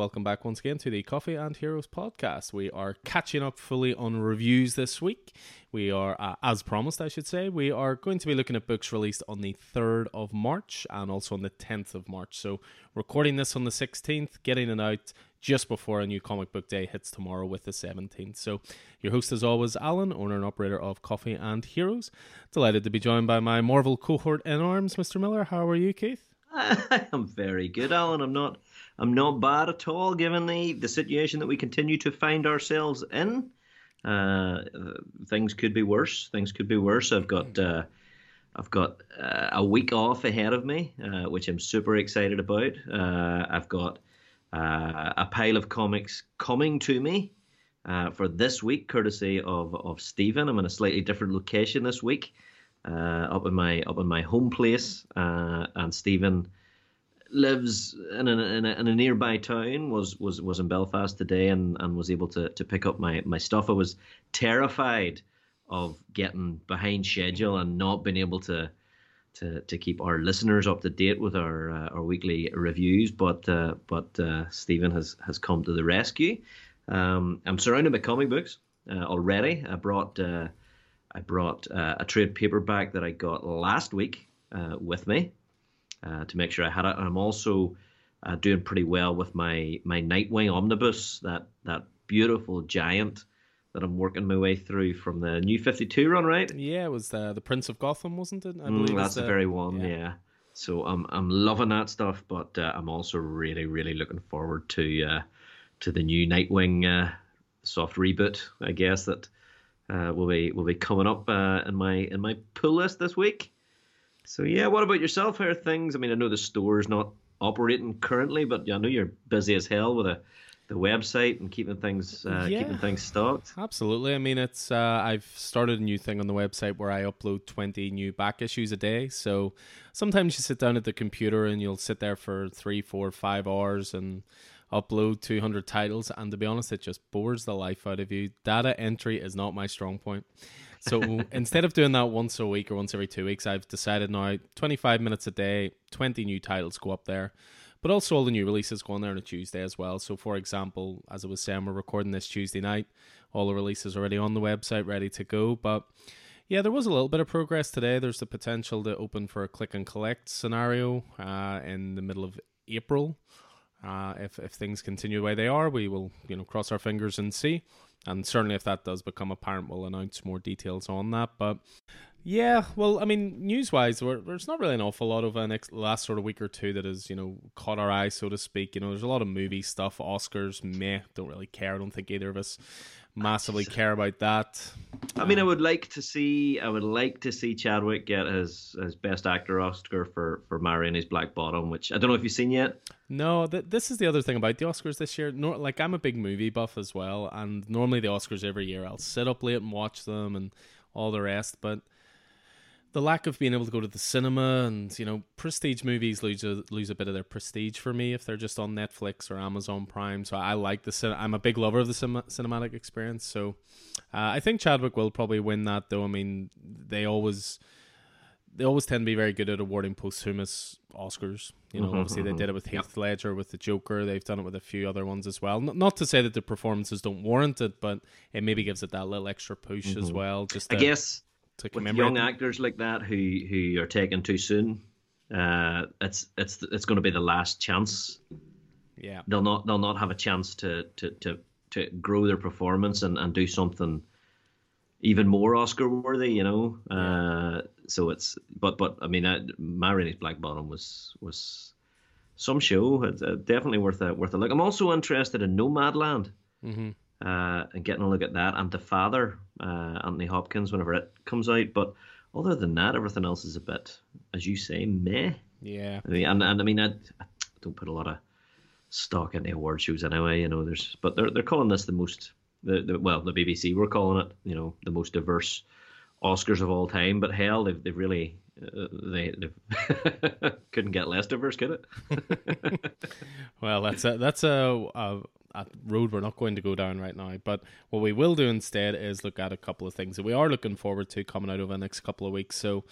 Welcome back once again to the Coffee and Heroes podcast. We are catching up fully on reviews this week. We are, uh, as promised, I should say, we are going to be looking at books released on the 3rd of March and also on the 10th of March. So, recording this on the 16th, getting it out just before a new comic book day hits tomorrow with the 17th. So, your host, as always, Alan, owner and operator of Coffee and Heroes. Delighted to be joined by my Marvel cohort in arms, Mr. Miller. How are you, Keith? I am very good, Alan. I'm not I'm not bad at all, given the, the situation that we continue to find ourselves in. Uh, things could be worse. Things could be worse. I've got uh, I've got uh, a week off ahead of me, uh, which I'm super excited about. Uh, I've got uh, a pile of comics coming to me for this week, courtesy of of Stephen. I'm in a slightly different location this week, up in my up in my home place, and Stephen lives in a, in a, in a nearby town was was was in Belfast today and and was able to to pick up my my stuff. I was terrified of getting behind schedule and not being able to to to keep our listeners up to date with our uh, our weekly reviews. But uh, but uh, Stephen has has come to the rescue. Um, I'm surrounded by comic books uh, already. I brought uh, I brought uh, a trade paperback that I got last week with me uh, to make sure I had it. And I'm also uh, doing pretty well with my my Nightwing omnibus, that that beautiful giant that I'm working my way through from the new 52 run, right? Yeah, it was the the Prince of Gotham, wasn't it? I mm, believe mm, that's the very one. Yeah. yeah. So I'm I'm loving that stuff, but uh, I'm also really really looking forward to uh, to the new Nightwing uh, soft reboot, I guess that uh, will be will be coming up uh, in my in my pull list this week. So yeah, what about yourself? How are things? I mean, I know the store's not operating currently, but I know you're busy as hell with a the website and keeping things uh, yeah, keeping things stocked. Absolutely. I mean, it's uh, I've started a new thing on the website where I upload twenty new back issues a day. So sometimes you sit down at the computer and you'll sit there for three, four, five hours and upload 200 titles and to be honest it just bores the life out of you data entry is not my strong point so instead of doing that once a week or once every two weeks, I've decided now 25 minutes a day, 20 new titles go up there. But also all the new releases go on there on a Tuesday as well. So for example, as I was saying, we're recording this Tuesday night. All the releases already on the website, ready to go. But yeah, there was a little bit of progress today. There's the potential to open for a click and collect scenario uh, in the middle of April. Uh, if if things continue the way they are, we will you know cross our fingers and see. And certainly, if that does become apparent, we'll announce more details on that. But yeah, well, I mean, news wise, there's not really an awful lot of an ex- last sort of week or two that has, you know, caught our eye, so to speak. You know, there's a lot of movie stuff, Oscars, meh, don't really care. I don't think either of us massively care about that. I mean, I um, would like to see, I would like to see Chadwick get his his best actor Oscar for for Ma Rainey's Black Bottom, which I don't know if you've seen yet. No, th- this is the other thing about the Oscars this year. No, like I'm a big movie buff as well, and normally the Oscars every year I'll sit up late and watch them and all the rest, but the lack of being able to go to the cinema and you know prestige movies lose a, lose a bit of their prestige for me if they're just on Netflix or Amazon Prime. So I like the cin- I'm a big lover of the cin- cinematic experience. So uh, I think Chadwick will probably win that though. I mean they always they always tend to be very good at awarding posthumous Oscars. You know, mm-hmm, obviously mm-hmm. they did it with Heath yep. Ledger with the Joker. They've done it with a few other ones as well. Not, not to say that the performances don't warrant it, but it maybe gives it that little extra push mm-hmm. as well. Just to, I guess to with young actors like that who who are taken too soon, uh, it's it's it's going to be the last chance. Yeah, they'll not they'll not have a chance to to to, to grow their performance and, and do something even more Oscar worthy. You know, uh, so it's but but I mean, Ma Rainey's Black Bottom was was some show. It's uh, definitely worth a worth a look. I'm also interested in Nomadland. Mm-hmm uh, and getting a look at that, and the father, uh, Anthony Hopkins, whenever it comes out. But other than that, everything else is a bit, as you say, meh. Yeah. I mean, and, and I mean, I, I don't put a lot of stock in the award shows anyway. You know, there's, but they're they're calling this the most, the, the well, the BBC were calling it, you know, the most diverse Oscars of all time. But hell, they've they've really uh, they couldn't get less diverse, could it? well, that's a that's a, a a road we're not going to go down right now. But what we will do instead is look at a couple of things that we are looking forward to coming out over the next couple of weeks. So,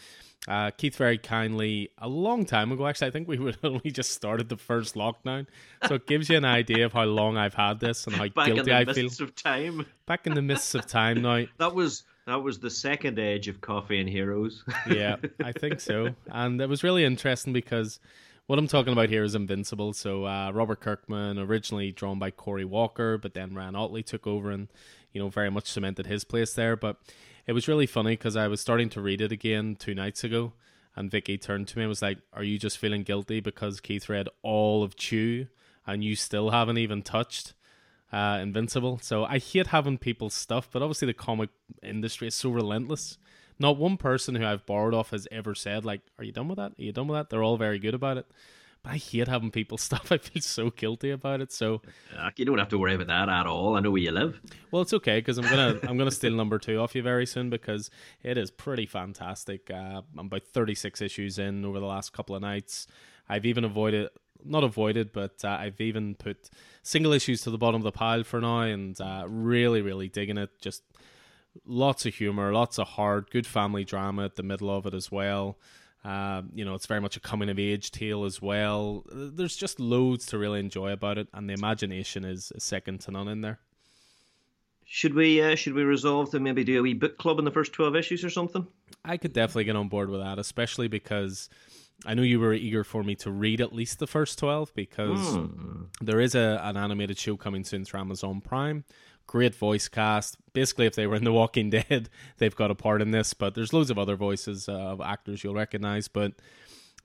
uh, Keith very kindly, a long time ago, actually, I think we would only just started the first lockdown. So it gives you an idea of how long I've had this and how Back guilty in I the feel. mists of time. Back in the mists of time now. That was that was the second edge of Coffee and Heroes. yeah, I think so. And it was really interesting because what I'm talking about here is Invincible. So uh, Robert Kirkman, originally drawn by Corey Walker, but then Ryan Ottley took over and you know very much cemented his place there. But it was really funny because I was starting to read it again two nights ago, and Vicky turned to me and was like, "Are you just feeling guilty because Keith read all of Chew and you still haven't even touched?" Uh, Invincible. So I hate having people's stuff, but obviously the comic industry is so relentless. Not one person who I've borrowed off has ever said like, "Are you done with that? Are you done with that?" They're all very good about it. But I hate having people's stuff. I feel so guilty about it. So Uh, you don't have to worry about that at all. I know where you live. well, it's okay because I'm gonna I'm gonna steal number two off you very soon because it is pretty fantastic. Uh, I'm about 36 issues in over the last couple of nights. I've even avoided not avoided, but uh, I've even put single issues to the bottom of the pile for now, and uh, really really digging it. Just lots of humor, lots of heart, good family drama at the middle of it as well. Uh, you know, it's very much a coming of age tale as well. There's just loads to really enjoy about it, and the imagination is, is second to none in there. Should we uh, should we resolve to maybe do a wee book club in the first twelve issues or something? I could definitely get on board with that, especially because I know you were eager for me to read at least the first 12 because Hmm. there is a, an animated show coming soon through Amazon Prime. Great voice cast. Basically, if they were in The Walking Dead, they've got a part in this, but there's loads of other voices uh, of actors you'll recognize. But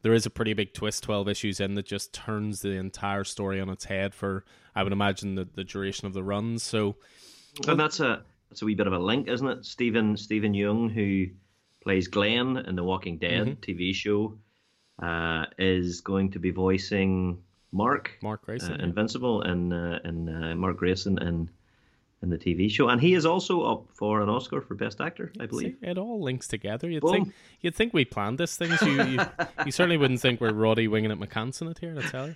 there is a pretty big twist 12 issues in that just turns the entire story on its head for, I would imagine, the, the duration of the run. So, And that's a that's a wee bit of a link, isn't it? Stephen Stephen Young, who plays Glenn in the Walking Dead Mm-hmm. TV show, uh, is going to be voicing Mark, Mark Grayson. uh, Invincible, and uh, and uh, Mark Grayson in in the TV show, and he is also up for an Oscar for Best Actor, I believe. See, it all links together. You'd Boom. think you'd think we planned this thing. So you, you, you certainly wouldn't think we're Roddy winging it McCanson it here. I tell you.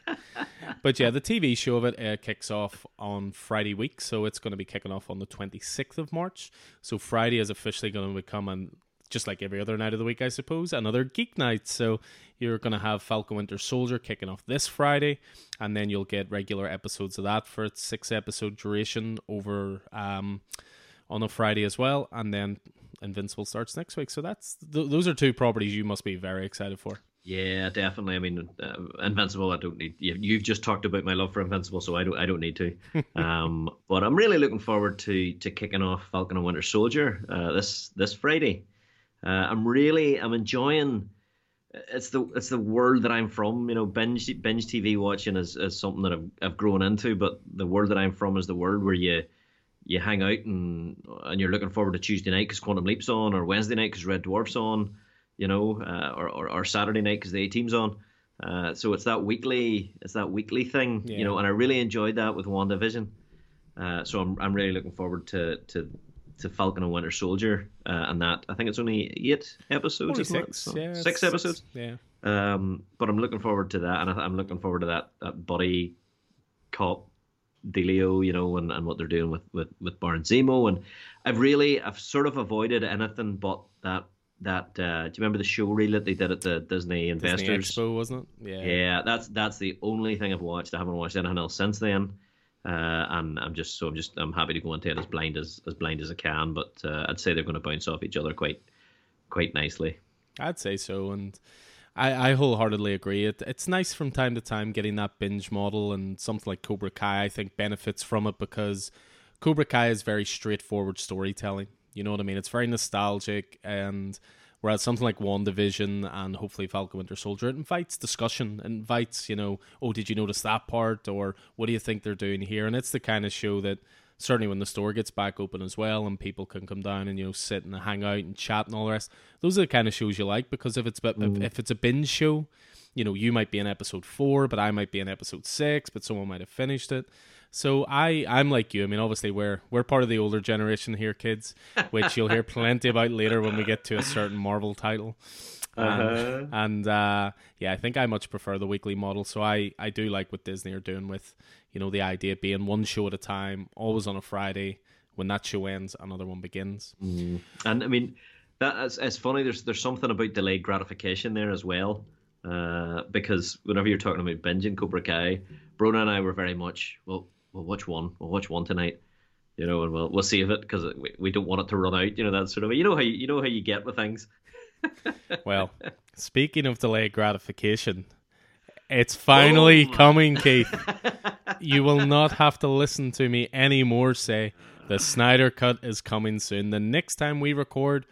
But yeah, the TV show of it uh, kicks off on Friday week, so it's going to be kicking off on the twenty sixth of March. So Friday is officially going to become an just like every other night of the week, I suppose, another geek night. So you're going to have Falcon Winter Soldier kicking off this Friday, and then you'll get regular episodes of that for its six episode duration over um, on a Friday as well, and then Invincible starts next week. So that's th- those are two properties you must be very excited for. Yeah, definitely. I mean, uh, Invincible. I don't need. You, you've just talked about my love for Invincible, so I don't. I don't need to. um, but I'm really looking forward to to kicking off Falcon and Winter Soldier uh, this this Friday. Uh, I'm really. I'm enjoying. It's the it's the world that I'm from. You know, binge binge TV watching is, is something that I've I've grown into. But the world that I'm from is the world where you you hang out and and you're looking forward to Tuesday night because Quantum Leap's on, or Wednesday night because Red Dwarf's on you know, uh, or, or or Saturday night because the A team's on. Uh, so it's that weekly, it's that weekly thing, Yeah. you know, and I really enjoyed that with WandaVision. Uh, so I'm I'm really looking forward to to to Falcon and Winter Soldier, uh, and that I think it's only eight episodes, Only six, So- yeah, six episodes. Yeah, Um, but I'm looking forward to that, and I, I'm looking forward to that that buddy cop dealio, you know, and, and what they're doing with with with Baron Zemo, and I've really I've sort of avoided anything but that that. Uh, do you remember the show reel that they did at the Disney Disney Investors? Expo wasn't it? Yeah. Yeah, that's that's the only thing I've watched. I haven't watched anything else since then. Uh, and I'm just so I'm just I'm happy to go into it as blind as as blind as I can. But uh, I'd say they're going to bounce off each other quite quite nicely. I'd say so, and I, I wholeheartedly agree. It it's nice from time to time getting that binge model, and something like Cobra Kai I think benefits from it because Cobra Kai is very straightforward storytelling. You know what I mean? It's very nostalgic, and whereas something like WandaVision and hopefully Falcon Winter Soldier. It invites discussion, it invites you know, oh, did you notice that part, or what do you think they're doing here? And it's the kind of show that certainly when the store gets back open as well and people can come down and you know sit and hang out and chat and all the rest those are the kind of shows you like because if it's if, mm. if it's a binge show you know you might be in episode four but i might be in episode six but someone might have finished it so i i'm like you i mean obviously we're we're part of the older generation here kids which you'll hear plenty about later when we get to a certain marvel title Uh-huh. And, and uh, yeah, I think I much prefer the weekly model. So I, I do like what Disney are doing with, you know, the idea being one show at a time, always on a Friday. When that show ends, another one begins. Mm. And I mean, that is, funny. There's there's something about delayed gratification there as well. Uh, because whenever you're talking about binging Cobra Kai, Brona and I were very much well. We'll watch one. We'll watch one tonight you know, and we'll we'll save it because we, we don't want it to run out. You know that sort of. You know how you, you know how you get with things well, speaking of delayed gratification, it's oh finally oh coming, Keith. you will not have to listen to me anymore say the Snyder Cut is coming soon. The next time we record,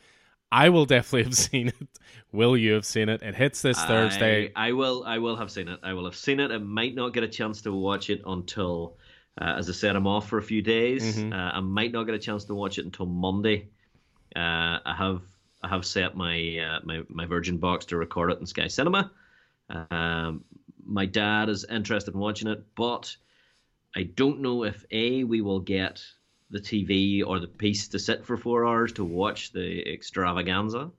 I will definitely have seen it. Will you have seen it? It hits this I, Thursday. I will. I will have seen it. I will have seen it. I might not get a chance to watch it until, uh, as I said, I'm off for a few days. Mm-hmm. Uh, I might not get a chance to watch it until Monday. Uh, I have I have set my uh, my my Virgin box to record it in Sky Cinema. Um, my dad is interested in watching it, but I don't know if a we will get the TV or the piece to sit for four hours to watch the extravaganza,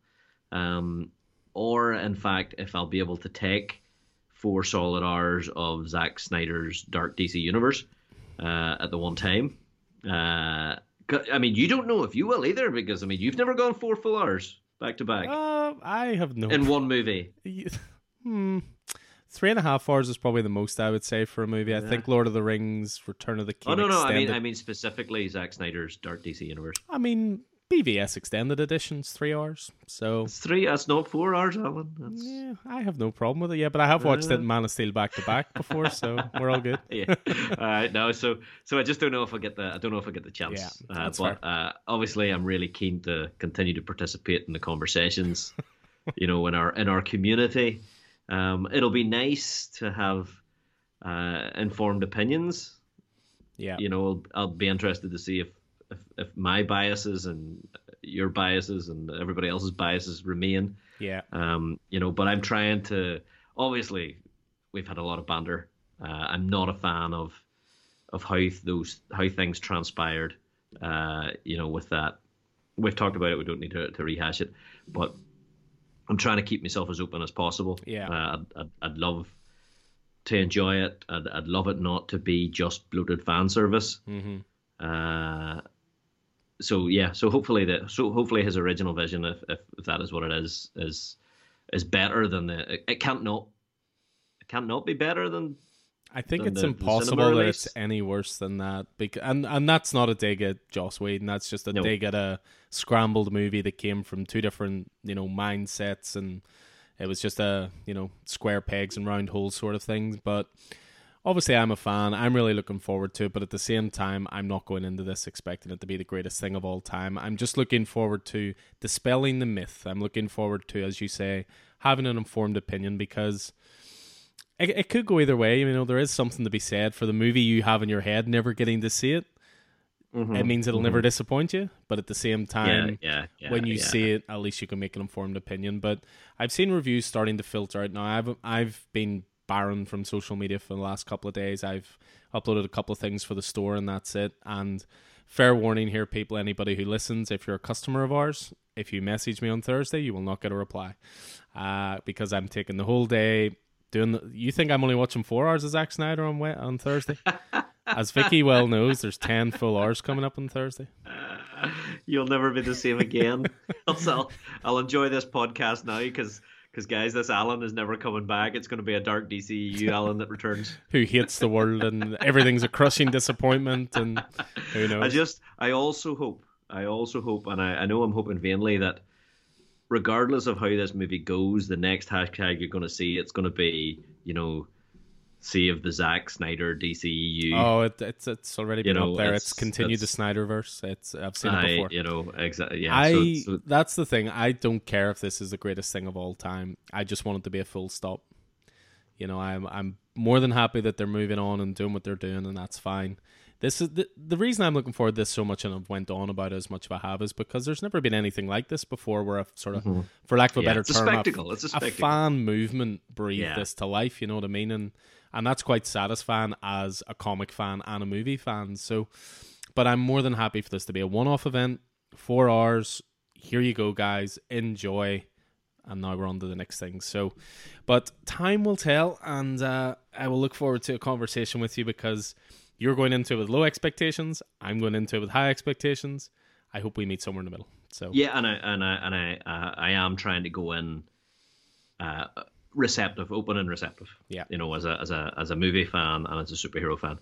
um, or in fact if I'll be able to take four solid hours of Zack Snyder's Dark DC Universe uh, at the one time. Uh, I mean, you don't know if you will either because I mean, you've never gone four full hours back to back. Uh, I have no. In one movie. hmm. Three and a half hours is probably the most I would say for a movie. Yeah. I think Lord of the Rings, Return of the King. Oh no, no, extended. I mean, I mean specifically Zack Snyder's Dark DC Universe. I mean, BVS extended editions, three hours. So it's three. That's not four hours, Alan. That's... Yeah, I have no problem with it. Yeah, but I have watched uh... it Man of Steel back to back before, so we're all good. yeah. All right. No. So so I just don't know if I get the I don't know if I get the chance. Yeah, uh, but uh, obviously, I'm really keen to continue to participate in the conversations. you know, in our in our community, um, it'll be nice to have uh, informed opinions. Yeah. You know, I'll, I'll be interested to see if if, if my biases and your biases and everybody else's biases remain. Yeah. Um, you know, but I'm trying to. Obviously, we've had a lot of banter. Uh, I'm not a fan of of how those how things transpired. Uh, you know, with that, we've talked about it. We don't need to, to rehash it, but I'm trying to keep myself as open as possible. Yeah. Uh, I'd, I'd, I'd love to enjoy it. I'd, I'd love it not to be just bloated fan service. Mm-hmm. Uh, so yeah, so hopefully that so hopefully his original vision, if, if, if that is what it is, is is better than the. It, it can't not. It can't not be better than. I think it's the, impossible the that it's any worse than that. Because and and that's not a dig at Joss Whedon. That's just a no. dig at a scrambled movie that came from two different you know mindsets, and it was just a you know square pegs and round holes sort of thing. But obviously I'm a fan. I'm really looking forward to it, but at the same time, I'm not going into this expecting it to be the greatest thing of all time. I'm just looking forward to dispelling the myth. I'm looking forward to, as you say, having an informed opinion because it, it could go either way. You know, there is something to be said for the movie you have in your head, never getting to see it. Mm-hmm, it means it'll mm-hmm. never disappoint you, but at the same time, yeah, yeah, yeah, when you see it, at least you can make an informed opinion. But I've seen reviews starting to filter out now. I've I've been barren from social media for the last couple of days. I've uploaded a couple of things for the store, and that's it. And fair warning here, people, anybody who listens, if you're a customer of ours, if you message me on Thursday, you will not get a reply uh, because I'm taking the whole day doing. The, you think I'm only watching four hours of Zack Snyder on on Thursday? As Vicky well knows, there's ten full hours coming up on Thursday. You'll never be the same again. I'll, I'll enjoy this podcast now because because guys, this Alan is never coming back. It's going to be a dark DCU Alan that returns, who hates the world and everything's a crushing disappointment. And who knows? I just, I also hope, I also hope, and I, I know I'm hoping vainly that regardless of how this movie goes, the next hashtag you're going to see, it's going to be, you know, save the Zack Snyder DCEU. Oh, it, it's it's already been you know, up there. It's, it's continued the Snyderverse. It's I've seen it before. You know, exactly. Yeah, I so, so, that's the thing. I don't care if this is the greatest thing of all time. I just want it to be a full stop. You know, I'm I'm more than happy that they're moving on and doing what they're doing, and that's fine. This is the the reason I'm looking forward to this so much, and I've went on about it as much as I have, is because there's never been anything like this before, where a sort of, mm-hmm. for lack of a yeah, better it's term, a spectacle. A, it's a, spectacle. a fan movement breathed yeah. this to life. You know what I mean? And and that's quite satisfying as a comic fan and a movie fan. So, but I'm more than happy for this to be a one-off event, four hours. Here you go, guys. Enjoy. and now we're on to the next thing. So, but time will tell, and uh, I will look forward to a conversation with you because you're going into it with low expectations. I'm going into it with high expectations. I hope we meet somewhere in the middle. So yeah, and I and I and I uh, I am trying to go in uh, receptive, open and receptive. Yeah, you know, as a as a as a movie fan and as a superhero fan.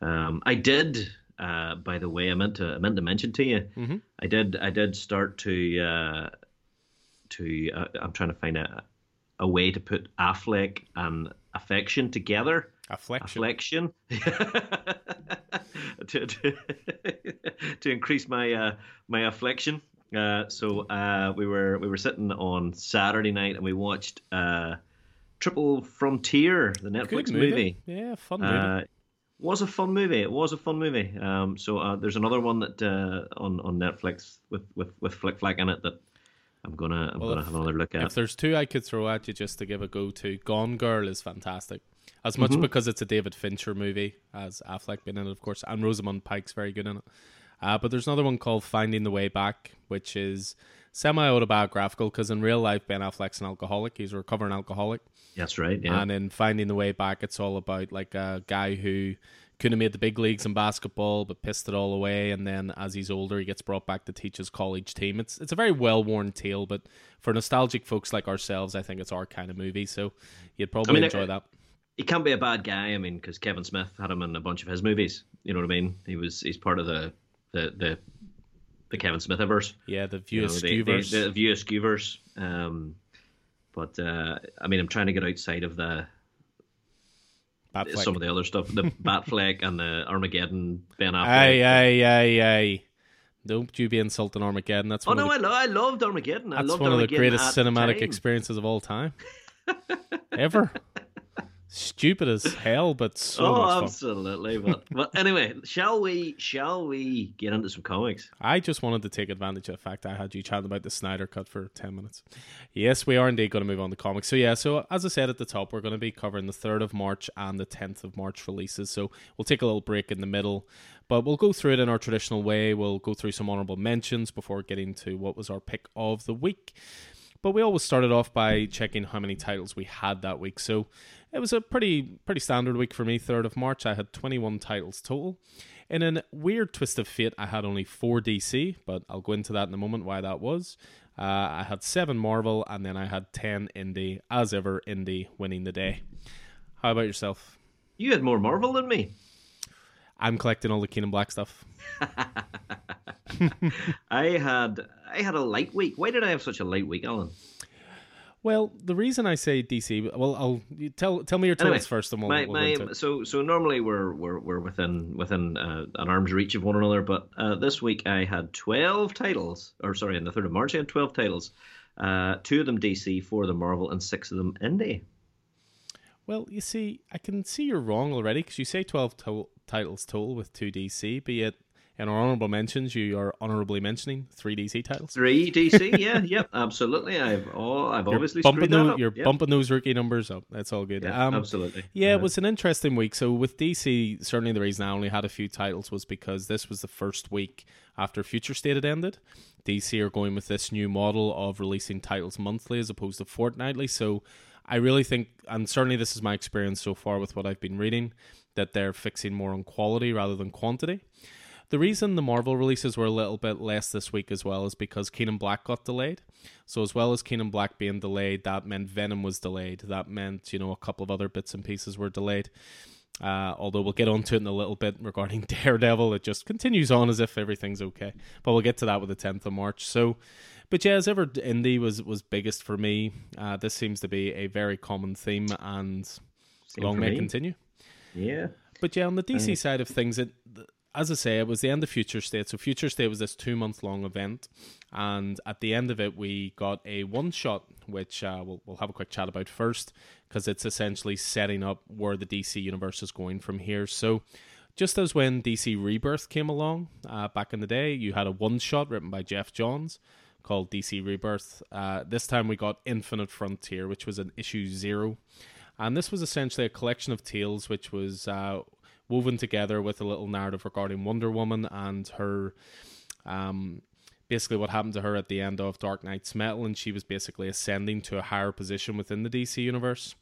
Um, I did, uh, by the way, I meant to I meant to mention to you. Mm-hmm. I did I did start to uh, to uh, I'm trying to find a a way to put Affleck and affection together. Afflection. to, to, to increase my uh, my affliction. Uh, so uh, we were we were sitting on Saturday night and we watched uh, Triple Frontier, the Netflix movie. movie. Yeah, fun movie. Uh, was a fun movie. It was a fun movie. Um, so uh, there's another one that uh, on on Netflix with with with Flick Flack in it that I'm gonna I'm Well, gonna if- have another look at. If there's two I could throw at you just to give a go to, Gone Girl is fantastic. As much because it's a David Fincher movie, as Affleck being in it, of course, and Rosamund Pike's very good in it. Uh, but there's another one called Finding the Way Back, which is semi autobiographical because in real life Ben Affleck's an alcoholic. He's a recovering alcoholic. That's right. Yeah. And in Finding the Way Back, it's all about like a guy who couldn't have made the big leagues in basketball, but pissed it all away. And then as he's older, he gets brought back to teach his college team. It's it's a very well worn tale, but for nostalgic folks like ourselves, I think it's our kind of movie. So you'd probably I mean, enjoy it- that. he can't be a bad guy. I mean, because Kevin Smith had him in a bunch of his movies. You know what I mean? He was he's part of the the the, the Kevin Smithiverse. Yeah, the You know, of the, the, the View Skewverse. Um, but uh, I mean, I'm trying to get outside of the Batfleck. some of the other stuff, the Batfleck and the Armageddon Ben Affleck. Aye, aye, aye, aye. Don't you be insulting Armageddon. That's Oh no, the, I, lo- I loved Armageddon. I that's loved one of the greatest cinematic time. experiences of all time. Ever. Stupid as hell, but so oh, much fun. absolutely. But but anyway, shall we shall we get into some comics? I just wanted to take advantage of the fact I had you chatting about the Snyder cut for 10 minutes. Yes, we are indeed going to move on to comics. So, yeah, so as I said at the top, we're going to be covering the 3rd of March and the 10th of March releases. So, we'll take a little break in the middle, but we'll go through it in our traditional way. We'll go through some honorable mentions before getting to what was our pick of the week. But we always started off by checking how many titles we had that week. So it was a pretty pretty standard week for me. Third of March, I had 21 titles total. In a weird twist of fate, I had only four DC, but I'll go into that in a moment why that was. Uh, I had seven Marvel, and then I had 10 Indie. As ever, Indie winning the day. How about yourself? You had more Marvel than me. I'm collecting all the King in Black stuff. I had I had a light week. Why did I have such a light week, Alan? Well, the reason I say DC, well, I'll you tell tell me your Anyway, first, and we'll, my, we'll my, so so normally we're we're we're within within uh, an arm's reach of one another, but uh, this week I had twelve titles, or sorry, on the third of March I had twelve titles. Uh, two of them DC, four of them Marvel, and six of them indie. Well, you see, I can see you're wrong already because you say 12 to- titles total with two DC, but yet in our honorable mentions, you are honorably mentioning three DC titles. Three DC, yeah, yep, absolutely. I've oh, I've You're obviously bumping, those, up. you're Yep. bumping those rookie numbers up. That's all good. Yeah, um, absolutely. Yeah, it Uh, was an interesting week. So with DC, certainly the reason I only had a few titles was because this was the first week after Future State had ended. DC are going with this new model of releasing titles monthly as opposed to fortnightly. So I really think, and certainly this is my experience so far with what I've been reading, that they're fixing more on quality rather than quantity. The reason the Marvel releases were a little bit less this week as well is because King in Black got delayed. So as well as King in Black being delayed, that meant Venom was delayed. That meant, you know, a couple of other bits and pieces were delayed. Uh, although we'll get onto it in a little bit regarding Daredevil. It just continues on as if everything's okay. But we'll get to that with the 10th of March. So, but yeah, as ever, Indie was, was biggest for me. Uh, this seems to be a very common theme and Same long may me. continue. Yeah. But yeah, on the DC side of things, it as I say, it was the end of Future State. So Future State was this two month long event, and at the end of it, we got a one shot, which uh, we'll we'll have a quick chat about first, because it's essentially setting up where the DC universe is going from here. So. Just as when DC Rebirth came along uh, back in the day, you had a one shot written by Geoff Johns called DC Rebirth. Uh, this time we got Infinite Frontier, which was an issue zero. And this was essentially a collection of tales which was uh, woven together with a little narrative regarding Wonder Woman and her um, basically what happened to her at the end of Dark Nights Metal, and she was basically ascending to a higher position within the DC universe.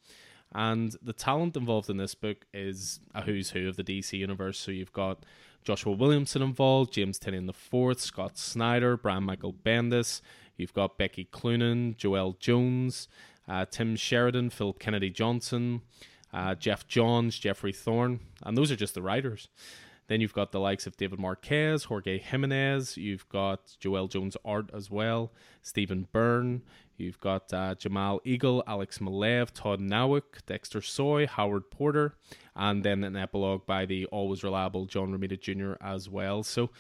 And the talent involved in this book is a who's who of the DC universe. So you've got Joshua Williamson involved, James Tynion IV, Scott Snyder, Brian Michael Bendis. You've got Becky Cloonan, Joelle Jones, uh, Tim Sheridan, Phil Kennedy Johnson, uh, Geoff Johns, Geoffrey Thorne, and those are just the writers. Then you've got the likes of David Marquez, Jorge Jimenez. You've got Joelle Jones art as well, Stephen Byrne. You've got uh, Jamal Igle, Alex Maleev, Todd Nauck, Dexter Soy, Howard Porter, and then an epilogue by the always reliable John Romita Jr. as well. So,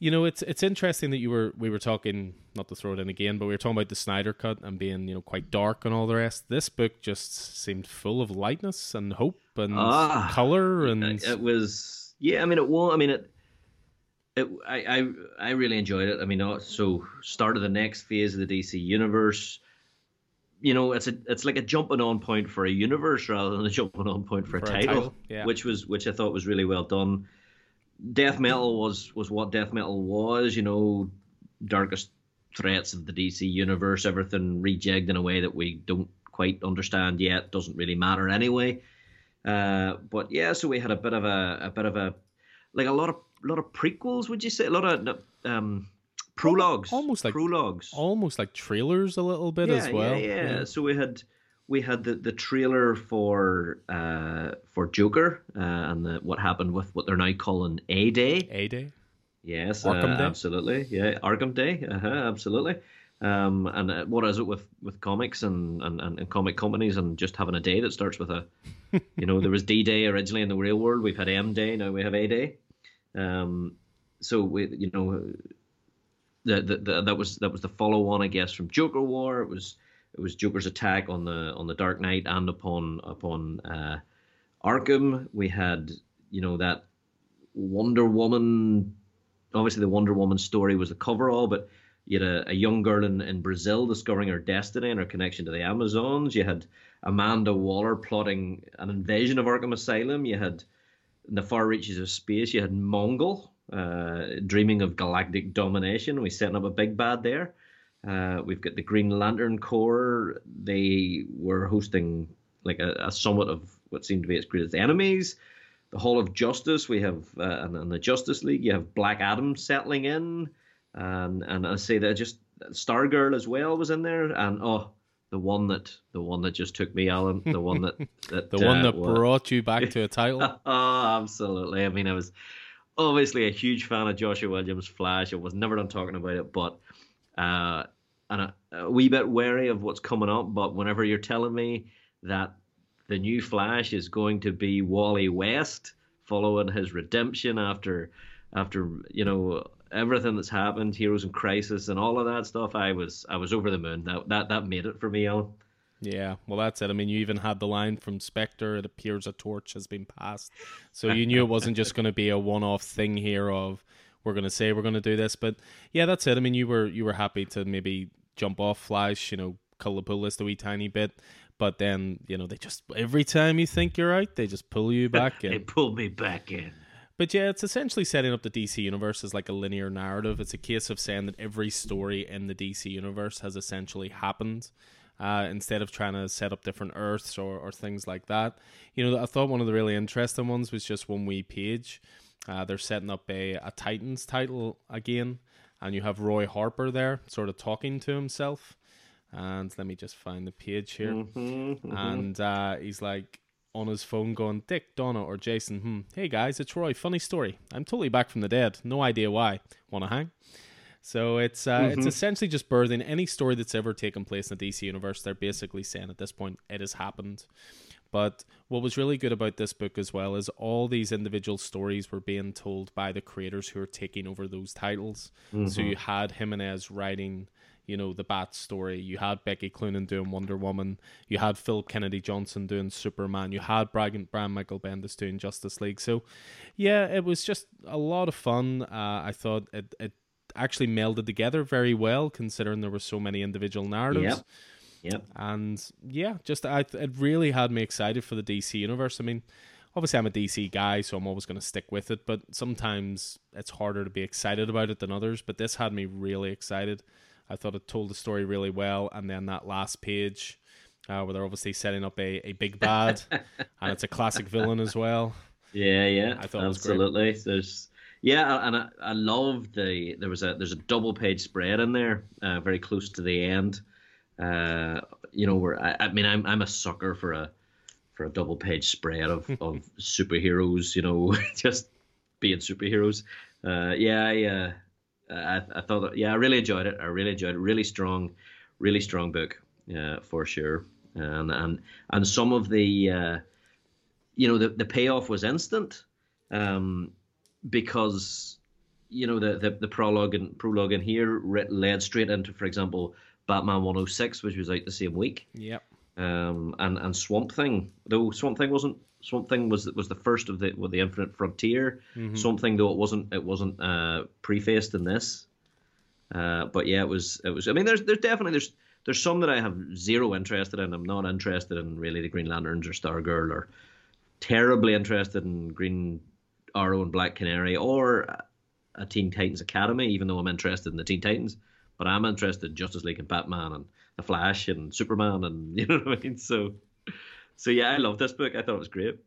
you know, it's it's interesting that you were we were talking not to throw it in again, but we were talking about the Snyder cut and being you know quite dark and all the rest. This book just seemed full of lightness and hope and ah, color, and it was yeah, I mean it will. I mean it. It, I, I I really enjoyed it. I mean, uh, so start of the next phase of the DC universe. You know, it's a it's like a jumping on point for a universe rather than a jumping on point for, for a title, a title. Yeah. which was which I thought was really well done. Death metal was was what death metal was. You know, darkest threats of the DC universe, everything rejigged in a way that we don't quite understand yet. Doesn't really matter anyway. Uh, but yeah, so we had a bit of a, a bit of a like a lot of a lot of prequels. Would you say a lot of um, prologues? Almost like prologues, almost like trailers a little bit yeah, as well. Yeah, yeah, yeah. So we had we had the, the trailer for uh, for Joker uh, and the, what happened with what they're now calling A Day. A Day. Yes, uh, Day. absolutely. Yeah, Arkham Day. Uh-huh, absolutely. Um, and uh, what is it with, with comics and, and, and, comic companies and just having a day that starts with a, you know, there was D Day originally in the real world. We've had M Day, now we have A Day. Um, so we, you know, the, the, the, that was that was the follow on, I guess, from Joker War. It was it was Joker's attack on the on the Dark Knight and upon upon uh, Arkham. We had you know that Wonder Woman. Obviously, the Wonder Woman story was the cover all, but you had a, a young girl in, in Brazil discovering her destiny and her connection to the Amazons. You had Amanda Waller plotting an invasion of Arkham Asylum. You had in the far reaches of space. You had Mongul uh, dreaming of galactic domination. We setting up a big bad there. Uh, we've got the Green Lantern Corps. They were hosting like a, a summit of what seemed to be its greatest enemies. The Hall of Justice. We have uh, and, and the Justice League. You have Black Adam settling in and and I say that just Stargirl as well was in there, and oh, the one that the one that just took me, Alan, the one that, that the one uh, that brought you back to a title. oh, absolutely. I mean, I was obviously a huge fan of Joshua Williamson's Flash. I was never done talking about it, but uh, and a, a wee bit wary of what's coming up. But whenever you're telling me that the new Flash is going to be Wally West following his redemption after after you know everything that's happened, Heroes in Crisis, and all of that stuff, I was I was over the moon. That that that made it for me, Alan. Yeah, well, that's it. I mean, you even had the line from Spectre, it appears a torch has been passed. So you knew it wasn't just going to be a one off thing here of we're going to say we're going to do this. But yeah, that's it. I mean, you were you were happy to maybe jump off Flash, you know, cull the pull list a wee tiny bit. But then, you know, they just, every time you think you're out, they just pull you back in. they pull me back in. But yeah, it's essentially setting up the DC universe as like a linear narrative. It's a case of saying that every story in the DC universe has essentially happened. Uh, instead of trying to set up different Earths or, or things like that. You know, I thought one of the really interesting ones was just one wee page. Uh, they're setting up a, a Titans title again, and you have Roy Harper there, sort of talking to himself. And let me just find the page here. Mm-hmm, mm-hmm. And uh, he's like, on his phone going, Dick, Donna, or Jason, hmm, hey guys, it's Roy. Funny story. I'm totally back from the dead. No idea why. Want to hang? So it's uh, mm-hmm. it's essentially just birthing any story that's ever taken place in the DC universe. They're basically saying at this point it has happened. But what was really good about this book as well is all these individual stories were being told by the creators who are taking over those titles. Mm-hmm. So you had Jimenez writing you know, the Bat story. You had Becky Cloonan doing Wonder Woman. You had Phil Kennedy Johnson doing Superman. You had Brian, Brian Michael Bendis doing Justice League. So, yeah, it was just a lot of fun. Uh, I thought it, it actually melded together very well, considering there were so many individual narratives. Yep. Yep. And yeah, just I, it really had me excited for the DC universe. I mean, obviously I'm a DC guy, so I'm always going to stick with it. But sometimes it's harder to be excited about it than others. But this had me really excited. I thought it told the story really well, and then that last page. Uh, where they're obviously setting up a, a big bad, and it's a classic villain as well. Yeah, yeah, I thought absolutely. There's yeah, and I, I love the there was a there's a double page spread in there, uh, very close to the end. Uh, you know, where I, I mean, I'm I'm a sucker for a for a double page spread of, of superheroes, you know, just being superheroes. Uh, yeah, I, uh, I, I thought, that, yeah, I really enjoyed it. I really enjoyed it. Really strong, really strong book, uh, for sure. And and and some of the, uh, you know, the the payoff was instant, um, because, you know, the the, the prologue and prologue in here led straight into, for example, Batman 106, which was out the same week. Yep um, and and Swamp Thing. Though Swamp Thing wasn't Swamp Thing was was the first of the with the Infinite Frontier. Mm-hmm. Swamp Thing though it wasn't it wasn't uh, prefaced in this. Uh, but yeah, it was it was. I mean, there's there's definitely there's there's some that I have zero interest in. I'm not interested in really the Green Lanterns or Stargirl or terribly interested in Green Arrow and Black Canary or a Teen Titans Academy, even though I'm interested in the Teen Titans. But I'm interested in Justice League and Batman and the Flash and Superman, and you know what I mean. So, so yeah, I love this book. I thought it was great.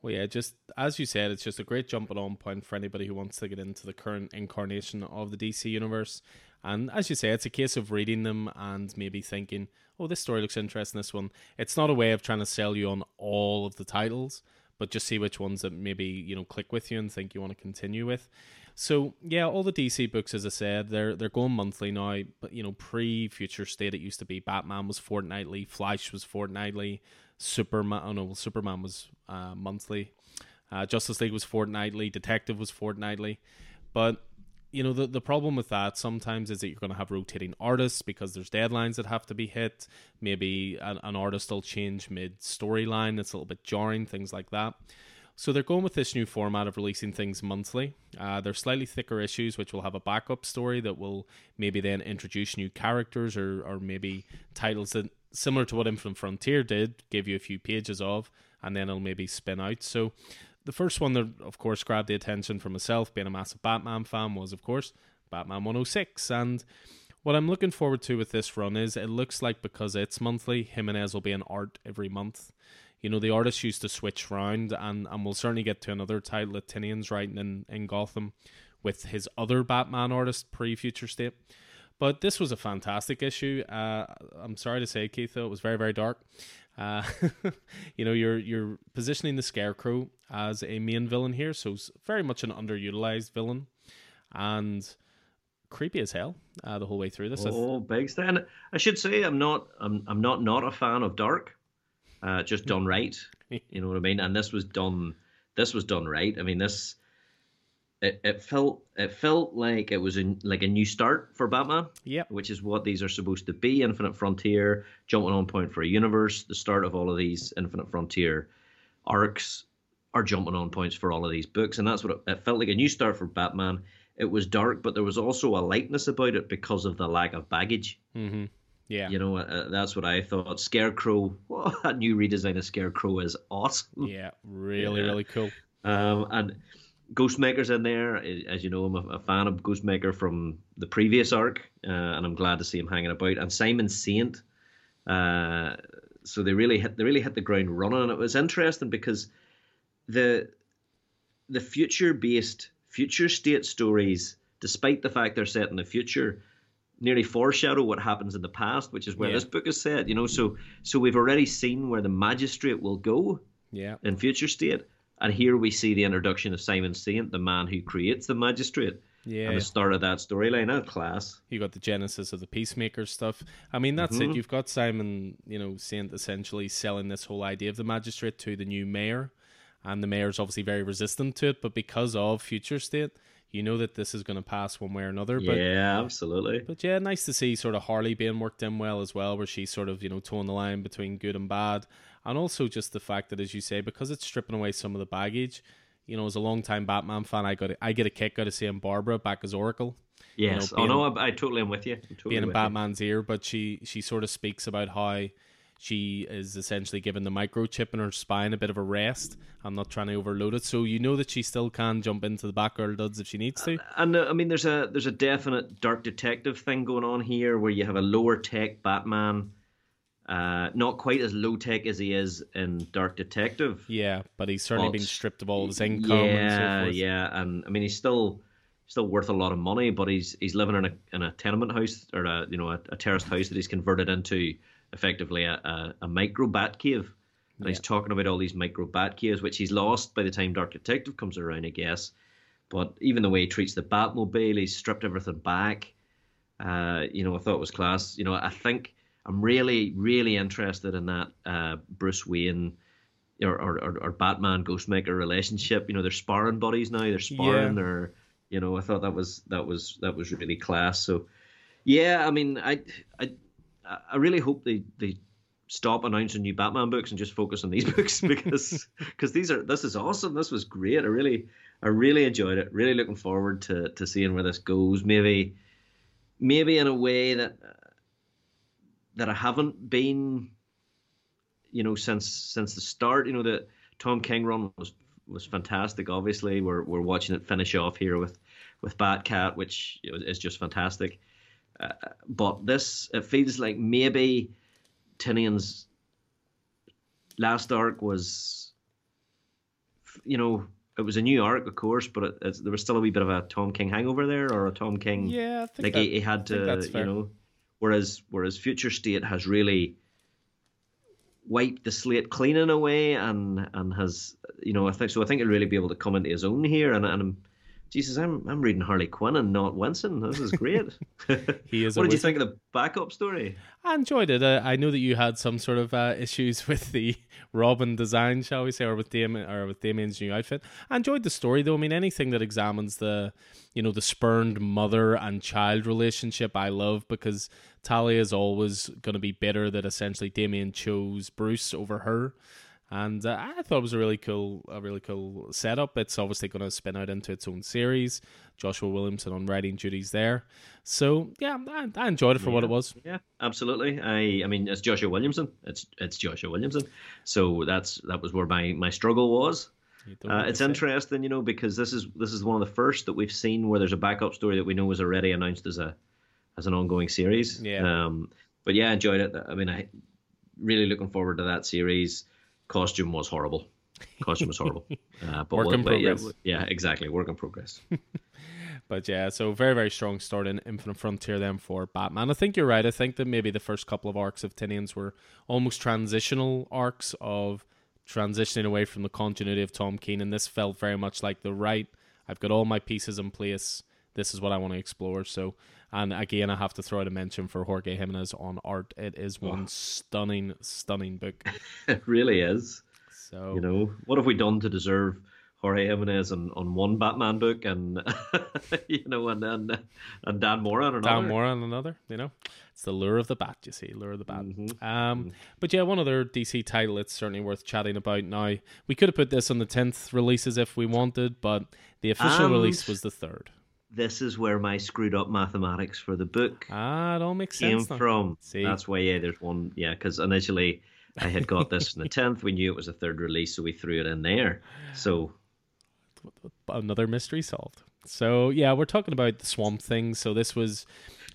Well, yeah, just as you said, it's just a great jumping on point for anybody who wants to get into the current incarnation of the DC universe. And as you say, it's a case of reading them and maybe thinking, "Oh, this story looks interesting." This one, it's not a way of trying to sell you on all of the titles, but just see which ones that maybe you know click with you and think you want to continue with. So yeah, all the DC books, as I said, they're they're going monthly now. But you know, pre Future State, it used to be Batman was fortnightly, Flash was fortnightly, Superman. Oh no, Superman was uh, monthly. Uh, Justice League was fortnightly, Detective was fortnightly, but you know the the problem with that sometimes is that you're going to have rotating artists because there's deadlines that have to be hit. Maybe an, an artist will change mid storyline. It's a little bit jarring, things like that. So they're going with this new format of releasing things monthly. Uh, they're slightly thicker issues, which will have a backup story that will maybe then introduce new characters or, or maybe titles that, similar to what Infinite Frontier did, give you a few pages of, and then it'll maybe spin out. So the first one that, of course, grabbed the attention for myself, being a massive Batman fan, was, of course, Batman 106. And what I'm looking forward to with this run is it looks like because it's monthly, Jimenez will be an art every month you know the artists used to switch round and and we'll certainly get to another title that Tynion's writing in, in Gotham with his other Batman artist pre Future State. But this was a fantastic issue. Uh, I'm sorry to say, Keith, though, it was very, very dark. Uh, you know, you're you're positioning the Scarecrow as a main villain here, so very much an underutilized villain, and creepy as hell uh, the whole way through this. Oh, big stand! I should say I'm not I'm I'm not not a fan of dark uh, just done right. You know what I mean? And this was done. This was done right. I mean, this. It, it felt it felt like it was in, like a new start for Batman. Yeah. Which is what these are supposed to be: Infinite Frontier, jumping on point for a universe. The start of all of these Infinite Frontier arcs are jumping on points for all of these books, and that's what it, it felt like a new start for Batman. It was dark, but there was also a lightness about it because of the lack of baggage. Mm-hmm. Yeah. You know, uh, that's what I thought. Scarecrow, well, that new redesign of Scarecrow is awesome. Yeah, really, yeah. really cool. Um, and Ghostmaker's in there. As you know, I'm a, a fan of Ghostmaker from the previous arc, uh, and I'm glad to see him hanging about. And Simon Saint. Uh, so they really hit they really hit the ground running, and it was interesting because the the future based future state stories, despite the fact they're set in the future, nearly foreshadow what happens in the past, which is where yeah. this book is set. You know, so so we've already seen where the magistrate will go. Yeah. In future state, and here we see the introduction of Simon Saint, the man who creates the magistrate. Yeah. And the start of that storyline, that class. You got the genesis of the peacemaker stuff. I mean, that's mm-hmm. it. You've got Simon, you know, Saint essentially selling this whole idea of the magistrate to the new mayor, and the mayor's obviously very resistant to it. But because of future state, you know that this is going to pass one way or another. But, yeah, absolutely. But yeah, nice to see sort of Harley being worked in well as well, where she's sort of you know towing the line between good and bad, and also just the fact that, as you say, because it's stripping away some of the baggage. You know, as a long time Batman fan, I got I get a kick out of seeing Barbara back as Oracle. Yes, you know, being, oh no, I, I, totally am with you. Totally being in Batman's you. ear, but she she sort of speaks about how she is essentially given the microchip in her spine a bit of a rest. I'm not trying to overload it, so you know that she still can jump into the Batgirl duds if she needs to. And uh, I mean, there's a there's a definite dark detective thing going on here, where you have a lower tech Batman, uh, not quite as low tech as he is in Dark Detective. Yeah, but he's certainly But- been stripped of all his income. Yeah, and so forth. yeah, and I mean, he's still still worth a lot of money, but he's he's living in a in a tenement house or a you know a, a terraced house that he's converted into effectively a, a, a micro bat cave. And he's talking about all these micro bat caves, which he's lost by the time Dark Detective comes around, I guess. But even the way he treats the Batmobile, he's stripped everything back. Uh, you know, I thought it was class. You know, I think I'm really, really interested in that uh, Bruce Wayne or, or, or, or Batman Ghostmaker relationship. You know, they're sparring buddies now. They're sparring. Yeah. They're, you know, I thought that was that was that was really class. So, yeah, I mean, I I I really hope they they stop announcing new Batman books and just focus on these books because because these are this is awesome. This was great. I really I really enjoyed it. Really looking forward to to seeing where this goes. Maybe maybe in a way that that I haven't been, you know, since since the start. You know, the Tom King run was was fantastic. Obviously, we're we're watching it finish off here with with Batcat, which is just fantastic. Uh, but this it feels like maybe Tynion's last arc was, you know, it was a new arc, of course, but it, it's, there was still a wee bit of a Tom King hangover there, or a Tom King Yeah, I think like that- he, he had to, you know. Whereas whereas Future State has really wiped the slate clean in a way, and and has you know I think so. I think he'll really be able to come into his own here, and and I'm, Jesus, I'm I'm reading Harley Quinn and not Winston. This is great. He is what did you think of the backup story? I enjoyed it. Uh, I know that you had some sort of uh, issues with the Robin design, shall we say, or with Damian or with Damian's new outfit. I enjoyed the story, though. I mean, anything that examines the, you know, the spurned mother and child relationship, I love because Talia is always going to be bitter that essentially Damian chose Bruce over her. And uh, I thought it was a really cool, a really cool setup. It's obviously going to spin out into its own series. Joshua Williamson on writing duties there. So yeah, I, I enjoyed it for what it was. Yeah, absolutely. I I mean, it's Joshua Williamson. It's it's Joshua Williamson. So that's that was where my my struggle was. Uh, it's interesting, you know, because this is this is one of the first that we've seen where there's a backup story that we know was already announced as a as an ongoing series. Yeah. Um, but yeah, I enjoyed it. I mean, I really looking forward to that series. Costume was horrible. Costume was horrible. Uh, but Work in we'll- yeah, progress. Yeah, exactly. Work in progress. But yeah, so very, very strong start in Infinite Frontier then for Batman. I think you're right. I think that maybe the first couple of arcs of Tynion's were almost transitional arcs of transitioning away from the continuity of Tom King, and this felt very much like the right. I've got all my pieces in place. This is what I want to explore. So, and again, I have to throw out a mention for Jorge Jimenez on art. It is one stunning, stunning book. it really is. So You know, what have we done to deserve Jorge Jimenez on, on one Batman book and you know and and, and Dan Mora on another? Dan Mora on another, you know. It's the lure of the bat, you see, lure of the bat. Mm-hmm. Um, but yeah, one other DC title it's certainly worth chatting about now. We could have put this on the 10th releases if we wanted, but the official And- release was the 3rd. This is where my screwed up mathematics for the book Ah, it all makes came sense from. See? That's why yeah, there's one yeah, because initially I had got this in the tenth. We knew it was a third release, so we threw it in there. So Another mystery solved. So yeah, we're talking about the Swamp Thing. So this was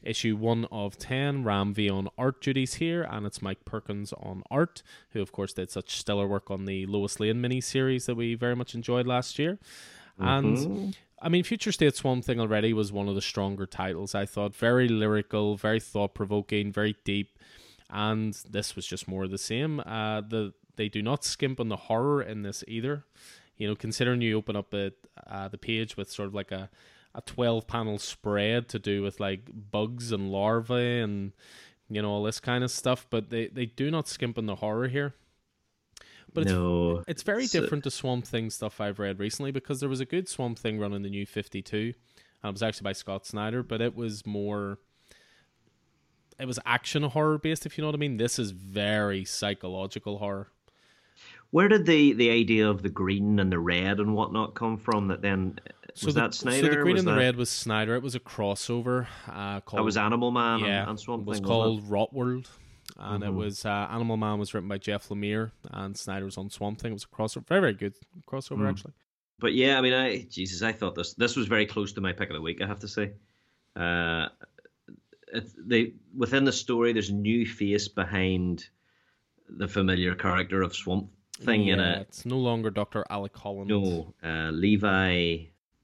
issue one of ten. Ram V on art duties here, and it's Mike Perkins on art, who of course did such stellar work on the Lois Lane mini series that we very much enjoyed last year. And I mean, Future State Swamp Thing already was one of the stronger titles. I thought very lyrical, very thought provoking, very deep, and this was just more of the same. Uh, the they do not skimp on the horror in this either. You know, considering you open up it, uh, the page with sort of like a a twelve panel spread to do with like bugs and larvae and you know all this kind of stuff, but they they do not skimp on the horror here. But it's no, it's very So- uh, different to Swamp Thing stuff I've read recently because there was a good Swamp Thing run in the new 52. And it was actually by Scott Snyder, but it was more. It was action horror based, if you know what I mean. This is very psychological horror. where did the the idea of the green and the red and whatnot come from? That then uh, was the, that Snyder? So the green and the red was Snyder. It was a crossover uh, called. That was Animal Man yeah, and, and Swamp it was Thing. called wasn't Rotworld. And mm-hmm. it was uh, Animal Man was written by Jeff Lemire, and Snyder was on Swamp Thing. It was a crossover, very very good crossover mm. actually. But yeah, I mean, I Jesus, I thought this this was very close to my pick of the week. I have to say, uh, it, they within the story, there's a new face behind the familiar character of Swamp Thing yeah, in it. It's no longer Doctor Alec Holland. No, uh, Levi.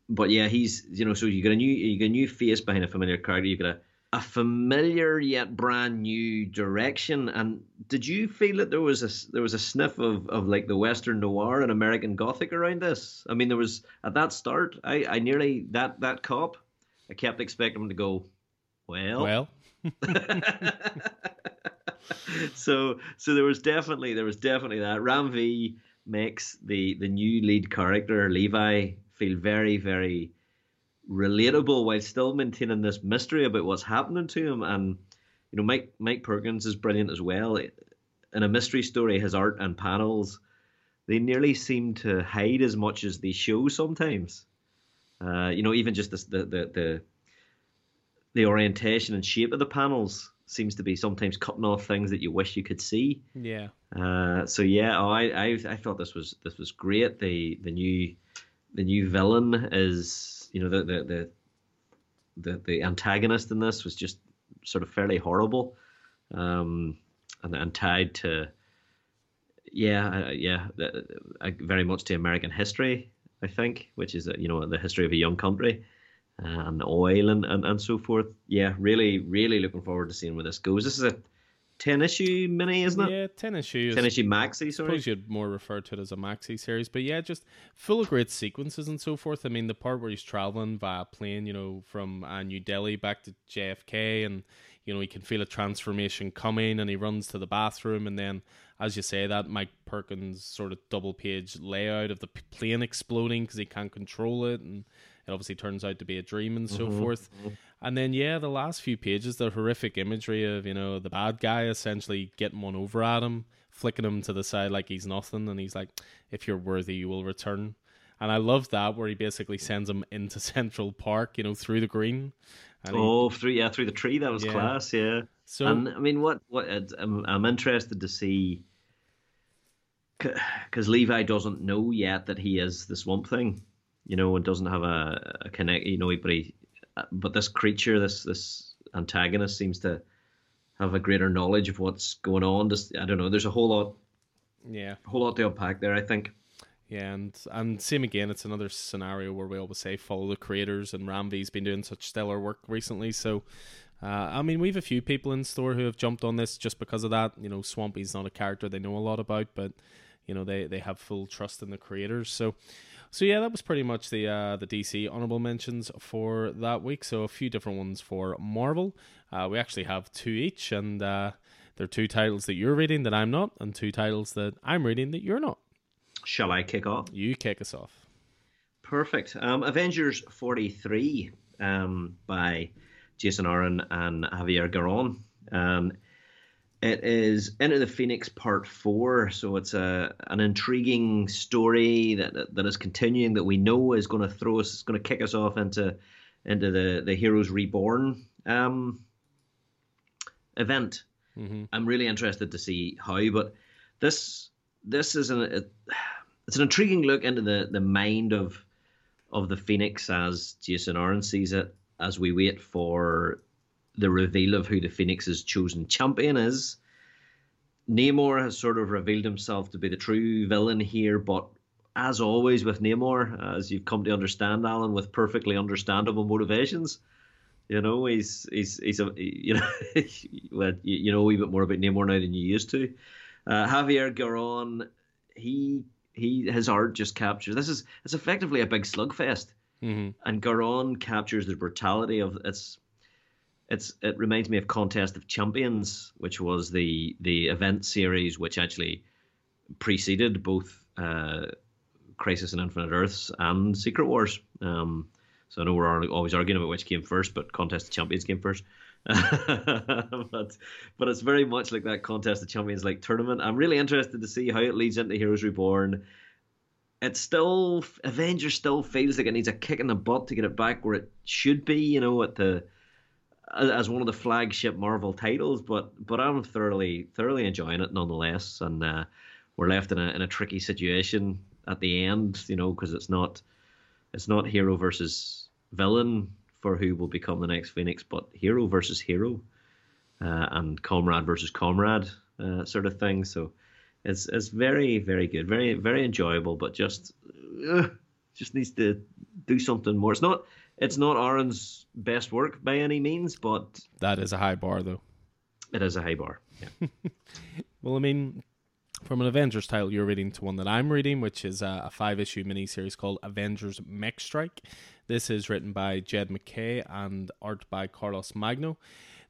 But yeah, he's you know, so you got a new you got a new face behind a familiar character. You got a a familiar yet brand new direction. And did you feel that there was a there was a sniff of, of like the Western noir and American Gothic around this? I mean, there was at that start. I, I nearly that that cop. I kept expecting him to go, well, well. so so there was definitely there was definitely that. Ram V makes the the new lead character Levi feel very very relatable while still maintaining this mystery about what's happening to him. And you know, Mike Mike Perkins is brilliant as well. In a mystery story, his art and panels they nearly seem to hide as much as they show sometimes. Uh, you know, even just the, the the the the orientation and shape of the panels seems to be sometimes cutting off things that you wish you could see. Yeah. Uh, so yeah, oh, I, I I thought this was this was great. The the new the new villain is you know the the the the, the antagonist in this was just sort of fairly horrible, um, and, and tied to yeah uh, yeah uh, very much to American history I think, which is you know the history of a young country uh, and oil and, and and so forth. Yeah, really really looking forward to seeing where this goes. This is a ten issue mini, isn't it? Yeah, ten issue. Ten issue maxi. Sorry, I suppose you'd more refer to it as a maxi series, but yeah, just full of great sequences and so forth. I mean, the part where he's traveling via plane, you know, from uh, New Delhi back to JFK, and you know he can feel a transformation coming, and he runs to the bathroom, and then, as you say, that Mike Perkins sort of double page layout of the plane exploding because he can't control it, and it obviously turns out to be a dream and so mm-hmm. forth. And then yeah, the last few pages, the horrific imagery of you know the bad guy essentially getting one over at him, flicking him to the side like he's nothing, and he's like, "If you're worthy, you will return." And I love that where he basically sends him into Central Park, you know, through the green. oh, through yeah, through the tree. That was yeah. class. Yeah. So, and I mean, what what I'm, I'm interested to see because Levi doesn't know yet that he is the Swamp Thing, you know, and doesn't have a, a connect. You know, but he but this creature, this this antagonist, seems to have a greater knowledge of what's going on. Just I don't know. There's a whole lot, yeah, a whole lot to unpack there. I think. Yeah, and and same again. It's another scenario where we always say follow the creators, and Ram V's been doing such stellar work recently. So, uh, I mean, we have a few people in store who have jumped on this just because of that. You know, Swampy's not a character they know a lot about, but you know they they have full trust in the creators. So, so yeah, that was pretty much the uh, the DC honorable mentions for that week. So a few different ones for Marvel. Uh, we actually have two each, and uh, they're two titles that you're reading that I'm not, and two titles that I'm reading that you're not. Shall I kick off? You kick us off. Perfect. Um, Avengers 43 um, by Jason Aaron and Javier Garrón. Um, it is Into the Phoenix Part Four, so it's a an intriguing story that that is continuing that we know is going to throw us, it's going to kick us off into into the the Heroes Reborn um, event. Mm-hmm. I'm really interested to see how, but this this is an it, it's an intriguing look into the the mind of of the Phoenix as Jason Aaron sees it as we wait for the reveal of who the Phoenix's chosen champion is. Namor has sort of revealed himself to be the true villain here, but as always with Namor, as you've come to understand, Alan, with perfectly understandable motivations. You know, he's he's he's a you know well you, know a wee bit more about Namor now than you used to. Uh, Javier Garrón, he he his art just captures this is it's effectively a big slugfest, mm-hmm. and Garrón captures the brutality of its it's it reminds me of Contest of Champions, which was the the event series which actually preceded both uh, Crisis and Infinite Earths and Secret Wars. Um, so I know we're always arguing about which came first, but Contest of Champions came first. but but it's very much like that Contest of Champions like tournament. I'm really interested to see how it leads into Heroes Reborn. It still Avengers still feels like it needs a kick in the butt to get it back where it should be. You know at the as one of the flagship Marvel titles, but but I'm thoroughly thoroughly enjoying it nonetheless. And uh, we're left in a in a tricky situation at the end, you know, because it's not it's not hero versus villain for who will become the next Phoenix, but hero versus hero, uh, and comrade versus comrade uh, sort of thing. So it's it's very very good, very very enjoyable, but just just needs to do something more. It's not it's not Aaron's best work by any means, but that is a high bar, though. It is a high bar. Yeah. well, I mean, from an Avengers title, you're reading to one that I'm reading, which is a, a five issue miniseries called Avengers Mech Strike. This is written by Jed MacKay and art by Carlos Magno.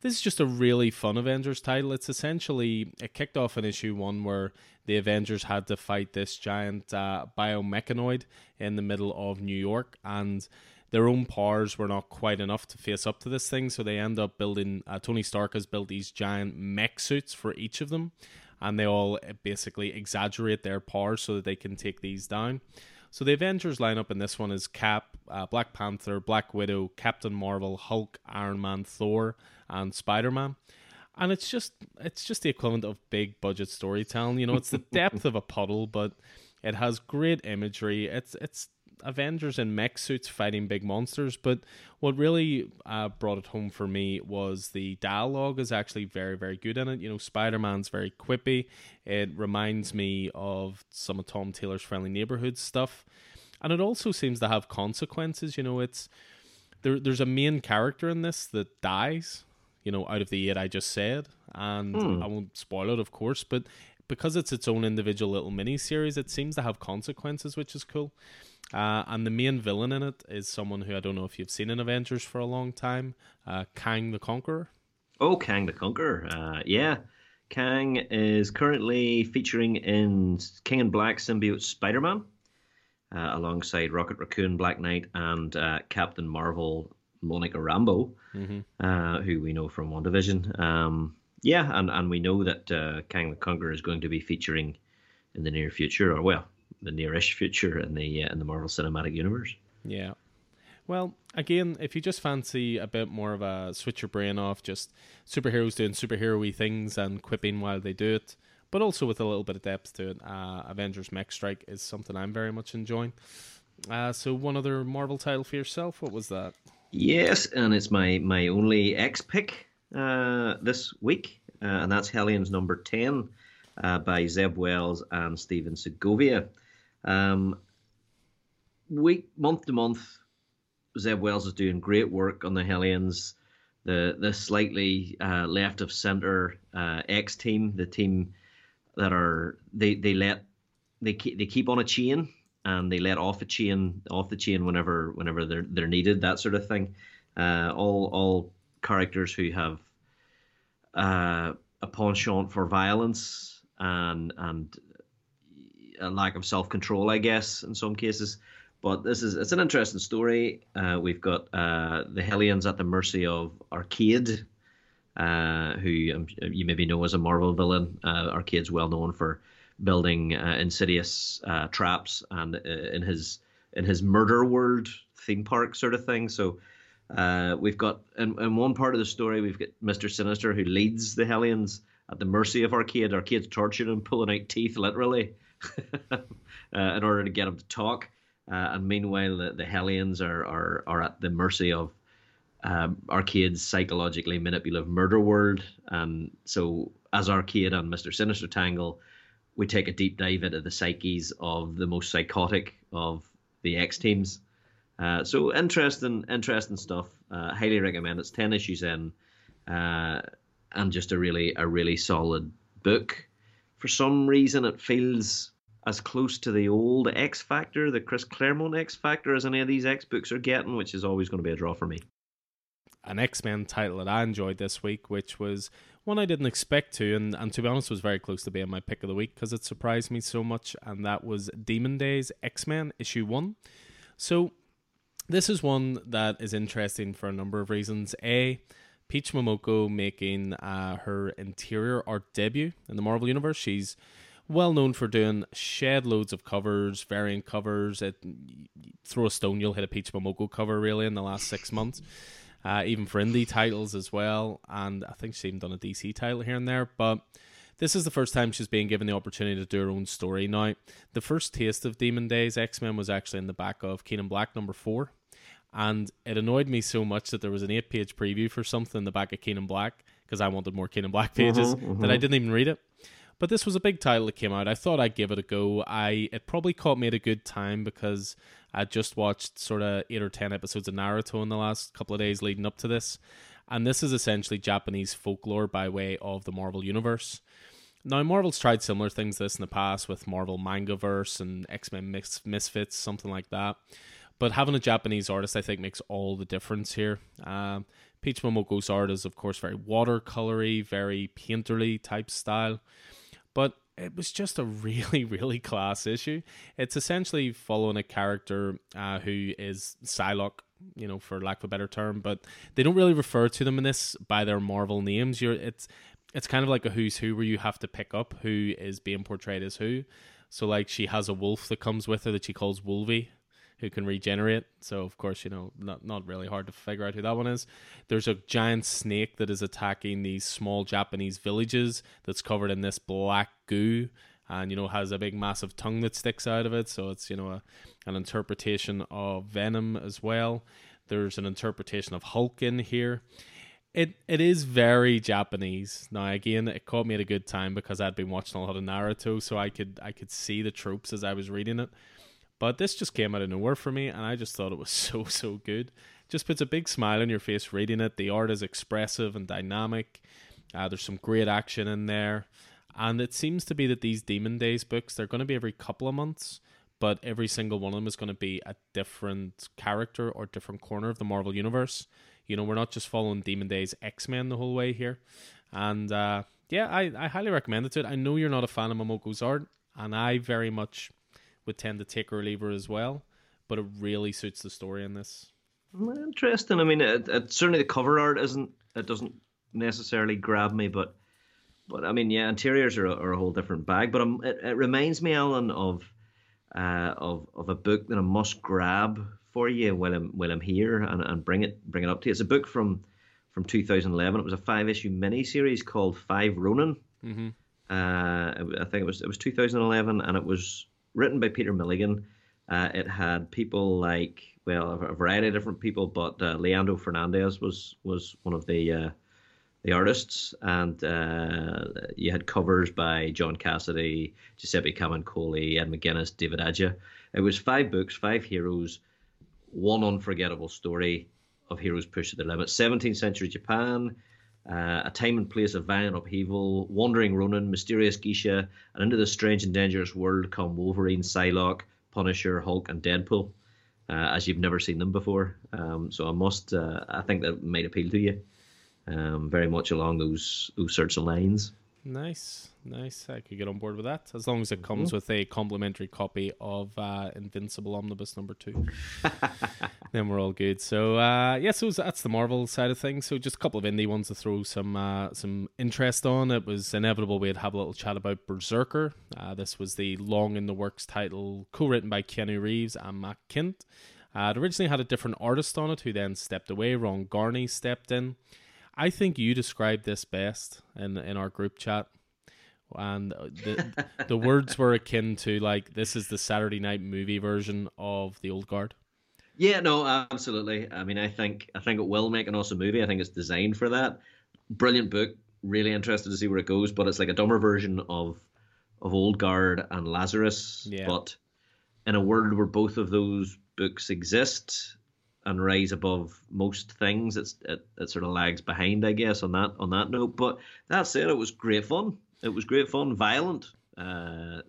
This is just a really fun Avengers title. It's essentially, it kicked off in issue one where the Avengers had to fight this giant uh, biomechanoid in the middle of New York, and their own powers were not quite enough to face up to this thing, so they end up building. Uh, Tony Stark has built these giant mech suits for each of them, and they all uh, basically exaggerate their powers so that they can take these down. So the Avengers lineup in this one is Cap, uh, Black Panther, Black Widow, Captain Marvel, Hulk, Iron Man, Thor, and Spider Man. And it's just it's just the equivalent of big budget storytelling. You know, it's the depth of a puddle, but it has great imagery. It's it's Avengers in mech suits fighting big monsters. But what really uh, brought it home for me was the dialogue is actually very, very good in it. You know, Spider Man's very quippy. It reminds me of some of Tom Taylor's Friendly Neighborhood stuff. And it also seems to have consequences. You know, it's there. There's a main character in this that dies. You know, out of the eight I just said, and hmm. I won't spoil it, of course, but because it's its own individual little mini series, it seems to have consequences, which is cool. Uh, and the main villain in it is someone who I don't know if you've seen in Avengers for a long time, uh, Kang the Conqueror. Oh, Kang the Conqueror. Uh, yeah. Kang is currently featuring in King in Black symbiote Spider Man uh, alongside Rocket Raccoon, Black Knight, and uh, Captain Marvel Monica Rambeau, mm-hmm. Uh, who we know from WandaVision. Um, yeah, and, and we know that Kang the Conqueror is going to be featuring in the near future, or well, the nearish future in the uh, in the Marvel Cinematic Universe. Yeah. Well, again, if you just fancy a bit more of a switch your brain off, just superheroes doing superhero things and quipping while they do it, but also with a little bit of depth to it, uh, Avengers Mech Strike is something I'm very much enjoying. Uh, so, one other Marvel title for yourself. What was that? Yes, and it's my my only X pick uh, this week, uh, and that's Hellions number ten uh, by Zeb Wells and Stephen Segovia. Um, week month to month, Zeb Wells is doing great work on the Hellions. The the slightly uh, left of center uh, X team, the team that are they they let they keep, they keep on a chain and they let off a chain off the chain whenever whenever they're they're needed that sort of thing. Uh, all all characters who have uh, a penchant for violence and and a lack of self control, I guess, in some cases. But this is it's an interesting story. Uh, we've got uh, the Hellions at the mercy of Arcade, uh, who um, you maybe know as a Marvel villain. Uh, Arcade's well known for building uh, insidious uh, traps and in his in his murder world theme park sort of thing. So. we've got in, in one part of the story we've got Mister Sinister who leads the Hellions at the mercy of Arcade. Arcade's torturing him, pulling out teeth literally, uh, in order to get him to talk. Uh, and meanwhile, the, the Hellions are, are, are at the mercy of um, Arcade's psychologically manipulative murder world. And so, as Arcade and Mr. Sinister tangle, we take a deep dive into the psyches of the most psychotic of the X teams. Uh, so interesting, interesting stuff. Uh, highly recommend. It's ten issues in, uh, and just a really, a really solid book for some reason it feels as close to the old X Factor, the Chris Claremont X Factor, as any of these X books are getting, which is always going to be a draw for me. An X Men title that I enjoyed this week, which was one I didn't expect to, and, and to be honest, was very close to being my pick of the week because it surprised me so much, and that was Demon Days X Men issue one. So, this is one that is interesting for a number of reasons. A, Peach Momoko making uh, her interior art debut in the Marvel Universe. She's well known for doing shed loads of covers, variant covers. It, throw a stone, you'll hit a Peach Momoko cover really in the last six months. uh, even for indie titles as well. And I think she's even done a DC title here and there. But this is the first time she's being given the opportunity to do her own story. Now, the first taste of Demon Days X Men was actually in the back of King Black number four. And it annoyed me so much that there was an eight page preview for something in the back of King Black because I wanted more King Black pages Mhm, mhm. that I didn't even read it. But this was a big title that came out. I thought I'd give it a go. I it probably caught me at a good time because I just watched sort of eight or ten episodes of Naruto in the last couple of days leading up to this, and this is essentially Japanese folklore by way of the Marvel universe. Now, Marvel's tried similar things to this in the past with Marvel Mangaverse and X Men Mis- Misfits, something like that. But having a Japanese artist, I think, makes all the difference here. Um, Peach Momoko's art is, of course, very watercolory, very painterly type style. But it was just a really, really class issue. It's essentially following a character uh, who is Psylocke, you know, for lack of a better term, but they don't really refer to them in this by their Marvel names. You're it's it's kind of like a who's who where you have to pick up who is being portrayed as who. So like she has a wolf that comes with her that she calls Wolvie, who can regenerate. So of course, you know, not not really hard to figure out who that one is. There's a giant snake that is attacking these small Japanese villages that's covered in this black goo and you know has a big massive tongue that sticks out of it. So it's, you know, a, an interpretation of Venom as well. There's an interpretation of Hulk in here. It it is very Japanese. Now again, it caught me at a good time because I'd been watching a lot of Naruto, so I could I could see the tropes as I was reading it. But this just came out of nowhere for me, and I just thought it was so so good. Just puts a big smile on your face reading it. The art is expressive and dynamic. Uh, there's some great action in there, and it seems to be that these Demon Days books they're going to be every couple of months, but every single one of them is going to be a different character or different corner of the Marvel universe. You know, we're not just following Demon Days X Men the whole way here, and uh, yeah, I, I highly recommend it. I know you're not a fan of Momoko's art, and I very much would tend to take or leave as well, but it really suits the story in this. Interesting. I mean, it, it, certainly the cover art isn't. It doesn't necessarily grab me, but but I mean, yeah, interiors are a, are a whole different bag. But um, it, it reminds me, Alan, of uh, of of a book that I must grab for you while I'm while I'm here and, and bring it bring it up to you. It's a book from from 2011. It was a five issue mini series called Five Ronin. Mm-hmm. Uh, I think it was it was 2011, and it was written by Peter Milligan. Uh, it had people like well a variety of different people, but uh, Leandro Fernandez was was one of the uh, the artists, and uh, you had covers by John Cassaday, Giuseppe Camuncoli, Ed McGuinness, David Aja. It was five books, five heroes, one unforgettable story of heroes pushed to the limits. 17th century Japan, uh, a time and place of violent upheaval, wandering Ronin, mysterious Geisha, and into the strange and dangerous world come Wolverine, Psylocke, Punisher, Hulk, and Deadpool, uh, as you've never seen them before. Um, so I must, uh, I think that might appeal to you, um, very much along those those sorts of lines. Nice, nice. I could get on board with that as long as it comes with a complimentary copy of uh, Invincible Omnibus number two. then we're all good. So uh, yeah, so that's the Marvel side of things. So just a couple of indie ones to throw some uh, some interest on. It was inevitable we'd have a little chat about Berserker. Uh, this was the long in the works title, co-written by Keanu Reeves and Matt Kindt. Uh, it originally had a different artist on it, who then stepped away. Ron Garney stepped in. I think you described this best in in our group chat, and the the words were akin to like this is the Saturday night movie version of the old guard. Yeah, no, absolutely. I mean, I think I think it will make an awesome movie. I think it's designed for that. Brilliant book. Really interested to see where it goes, but it's like a dumber version of of Old Guard and Lazarus, Yeah. but in a world where both of those books exist and rise above most things, it's it, it sort of lags behind, I guess, on that on that note. But that said, it was great fun. It was great fun, violent. Uh,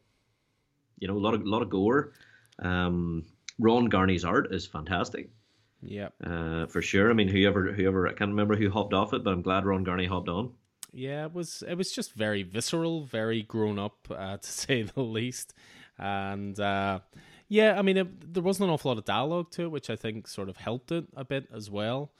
you know, a lot of lot of gore. Um, Ron Garney's art is fantastic, Yeah, uh, for sure. I mean, whoever whoever I can't remember who hopped off it, but I'm glad Ron Garney hopped on. yeah. It was it was just very visceral, very grown up, uh, to say the least. And uh, yeah, I mean, it, there wasn't an awful lot of dialogue to it, which I think sort of helped it a bit as well.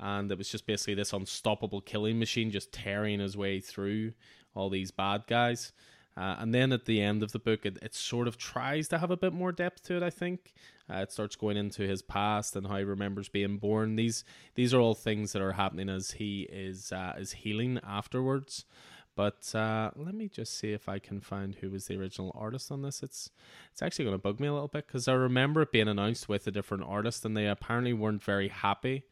And it was just basically this unstoppable killing machine just tearing his way through all these bad guys. Uh, and then at the end of the book, it, it sort of tries to have a bit more depth to it. I think uh, it starts going into his past and how he remembers being born. These these are all things that are happening as he is uh, is healing afterwards. But uh, let me just see if I can find who was the original artist on this. It's it's actually going to bug me a little bit because I remember it being announced with a different artist, and they apparently weren't very happy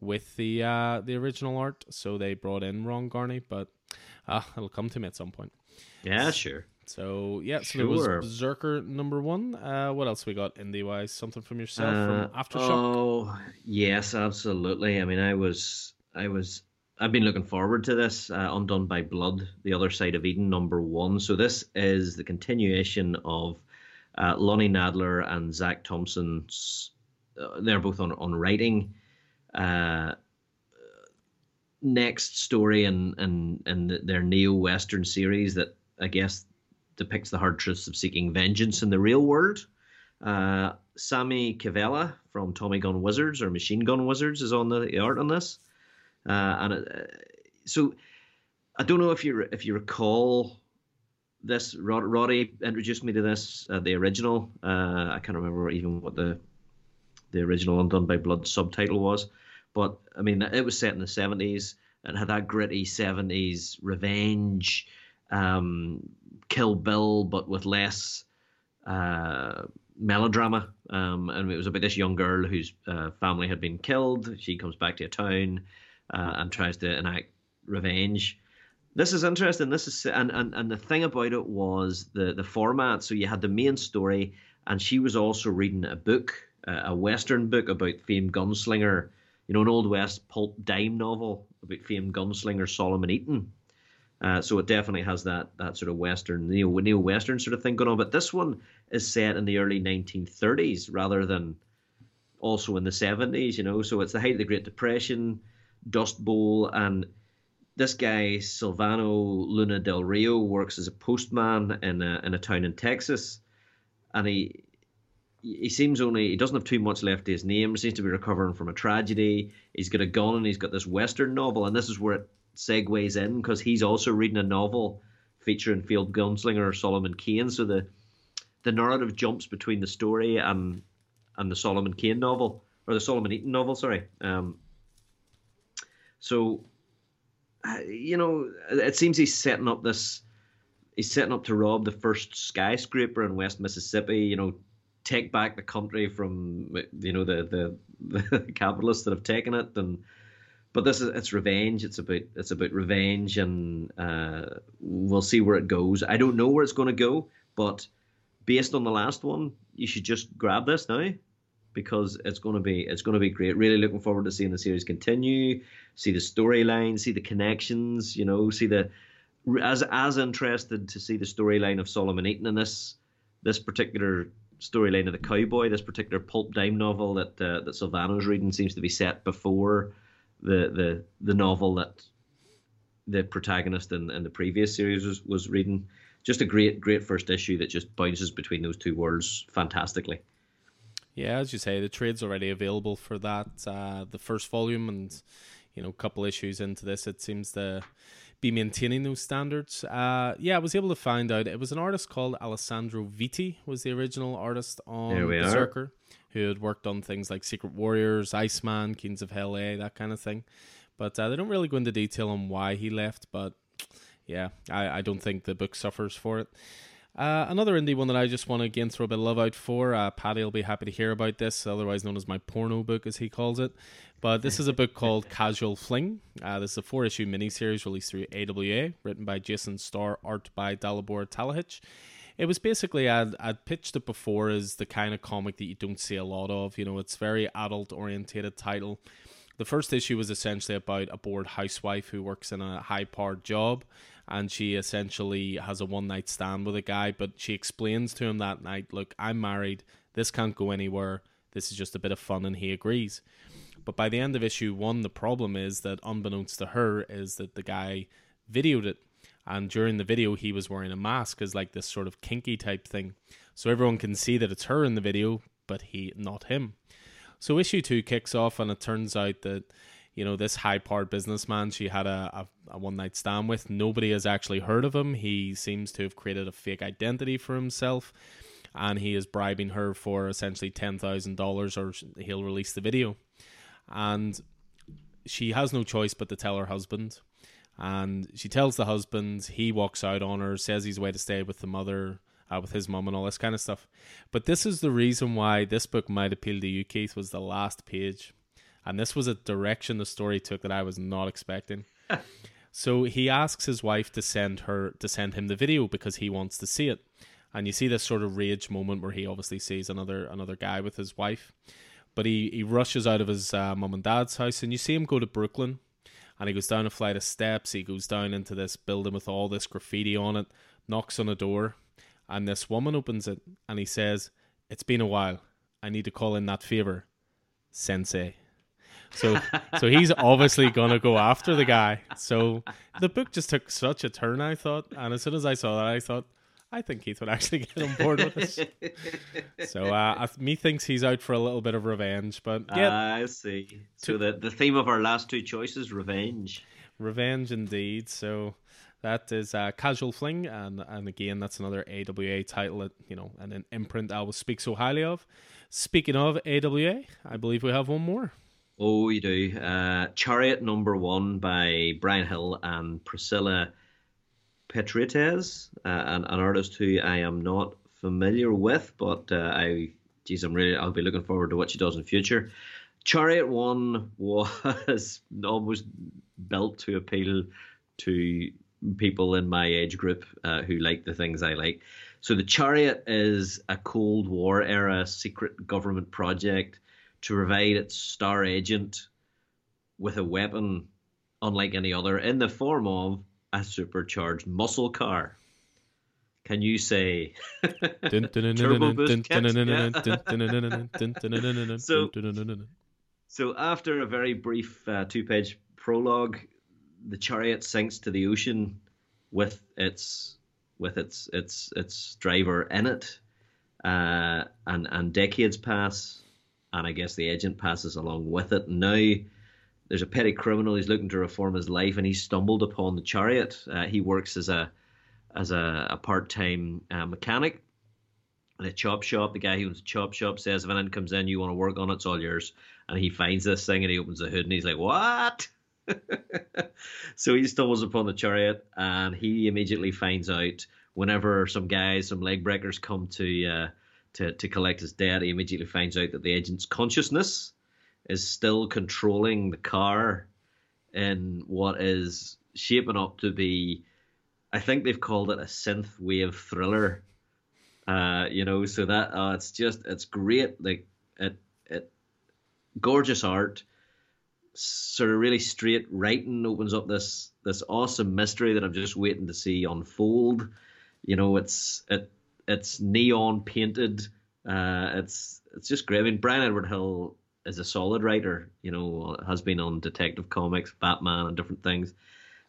with the uh, the original art, so they brought in Ron Garney. But uh, it'll come to me at some point. Yeah, sure. So yeah, so sure. there was Berserker number one. Uh, what else we got indie wise? Something from yourself from uh, Aftershock? Oh yes, absolutely. I mean, I was I was I've been looking forward to this. Uh, Undone by Blood, The Other Side of Eden, number one. So this is the continuation of uh, Lonnie Nadler and Zach Thompson's. Uh, they're both on on writing. Uh, next story in in in their neo western series that I guess depicts the hard truths of seeking vengeance in the real world. Uh, Sami Kivelä from Tommy Gun Wizards or Machine Gun Wizards is on the art on this. Uh, and uh, so I don't know if you if you recall this. Rod, Roddy introduced me to this uh, the original. Uh, I can't remember even what the the original Undone by Blood subtitle was, but I mean it was set in the seventies and had that gritty seventies revenge, um, Kill Bill, but with less uh, melodrama. Um, and it was about this young girl whose uh, family had been killed. She comes back to a town uh, and tries to enact revenge. This is interesting. This is and, and and the thing about it was the the format. So you had the main story, and she was also reading a book, uh, a western book about famed gunslinger, you know, an old west pulp dime novel about famed gunslinger Solomon Eaton. Uh, so it definitely has that that sort of western neo neo western sort of thing going on. But this one is set in the early 1930s rather than also in the 70s. You know, so it's the height of the Great Depression. Dust Bowl, and this guy Silvano Luna del Rio works as a postman in a in a town in Texas, and he he seems only he doesn't have too much left to his name. Seems to be recovering from a tragedy. He's got a gun and he's got this western novel, and this is where it segues in because he's also reading a novel featuring field gunslinger Solomon Kane. So the the narrative jumps between the story and and the Solomon Kane novel or the Solomon Eaton novel. Sorry. Um, so, you know, it seems he's setting up this. He's setting up to rob the first skyscraper in West Mississippi. You know, take back the country from you know the the, the capitalists that have taken it and but this is it's revenge it's about it's about revenge and uh, we'll see where it goes i don't know where it's going to go but based on the last one you should just grab this now because it's going to be it's going to be great. Really looking forward to seeing the series continue, see the storyline, see the connections. You know, see the as as interested to see the storyline of Solomon Eaton in this this particular storyline of the cowboy. This particular pulp dime novel that uh, that Silvano's reading seems to be set before the the the novel that the protagonist in, in the previous series was, was reading. Just a great, great first issue that just bounces between those two worlds fantastically. Yeah, as you say, the trade's already available for that. Uh, the first volume and you know, a couple issues into this, it seems to be maintaining those standards. Uh, yeah, I was able to find out it was an artist called Alessandro Vitti was the original artist on Berserker, are. who had worked on things like Secret Warriors, Iceman, Kings of Hell A, that kind of thing. But uh, they don't really go into detail on why he left. But yeah, I, I don't think the book suffers for it. Uh, another indie one that I just want to again throw a bit of love out for. Uh, Paddy will be happy to hear about this, otherwise known as my porno book, as he calls it. But this is a book called Casual Fling. Uh, this is a four issue miniseries released through AWA, written by Jason Starr, art by Dalibor Talajić. It was basically, I'd, I'd pitched it before as the kind of comic that you don't see a lot of. You know, it's very adult orientated title. The first issue was essentially about a bored housewife who works in a high powered job and she essentially has a one night stand with a guy, but she explains to him that night, look, I'm married, this can't go anywhere, this is just a bit of fun, and he agrees. But by the end of issue one, the problem is that unbeknownst to her, is that the guy videoed it. And during the video, he was wearing a mask as like this sort of kinky type thing. So everyone can see that it's her in the video, but he not him. So issue two kicks off, and it turns out that you know, this high powered businessman she had a, a, a one night stand with. Nobody has actually heard of him. He seems to have created a fake identity for himself and he is bribing her for essentially $10,000 or he'll release the video. And she has no choice but to tell her husband. And she tells the husband, he walks out on her, says he's away to stay with the mother, uh, with his mum, and all this kind of stuff. But this is the reason why this book might appeal to you, Keith, was the last page. And this was a direction the story took that I was not expecting. so he asks his wife to send her to send him the video because he wants to see it. And you see this sort of rage moment where he obviously sees another another guy with his wife but he, he rushes out of his uh, mum and dad's house, and you see him go to Brooklyn, and he goes down a flight of steps. He goes down into this building with all this graffiti on it, knocks on a door, and this woman opens it, and he says, "It's been a while. I need to call in that favor, Sensei." So, so he's obviously gonna go after the guy. So the book just took such a turn. I thought, and as soon as I saw that, I thought, I think Keith would actually get on board with us. so uh, me thinks he's out for a little bit of revenge, but yeah, I see. So the the theme of our last two choices, revenge. Revenge indeed. So that is uh, Casual Fling, and and again that's another AWA title that you know and an imprint I will speak so highly of. Speaking of AWA, I believe we have one more. Oh, we do. Uh, Chariot number one by Brian Hill and Priscilla Petraites, uh, an, an artist who I am not familiar with, but uh, I, geez, I'm really, I'll be looking forward to what she does in future. Chariot One was almost built to appeal to people in my age group uh, who like the things I like. So the Chariot is a Cold War era secret government project to provide its star agent with a weapon unlike any other in the form of a supercharged muscle car. Can you say turbo boost so, so after a very brief uh, two-page prologue, the chariot sinks to the ocean with its with its its its driver in it, uh, and and decades pass, and I guess the agent passes along with it. Now there's a petty criminal who's looking to reform his life, and he stumbled upon the chariot. Uh, he works as a as a, a part time uh, mechanic in a chop shop. The guy who owns the chop shop says, if anyone comes in, you want to work on it, it's all yours. And he finds this thing and he opens the hood and he's like, what? so he stumbles upon the chariot and he immediately finds out whenever some guys, some leg breakers come to uh, to to collect his debt, he immediately finds out that the agent's consciousness is still controlling the car in what is shaping up to be I think they've called it a synth wave thriller. Uh, you know, so that uh, it's just it's great. Like it it gorgeous art, sort of really straight writing opens up this this awesome mystery that I'm just waiting to see unfold. You know, it's it it's neon painted. Uh, it's it's just great. I mean, Brian Edward Hill is a solid writer. You know, has been on Detective Comics, Batman, and different things.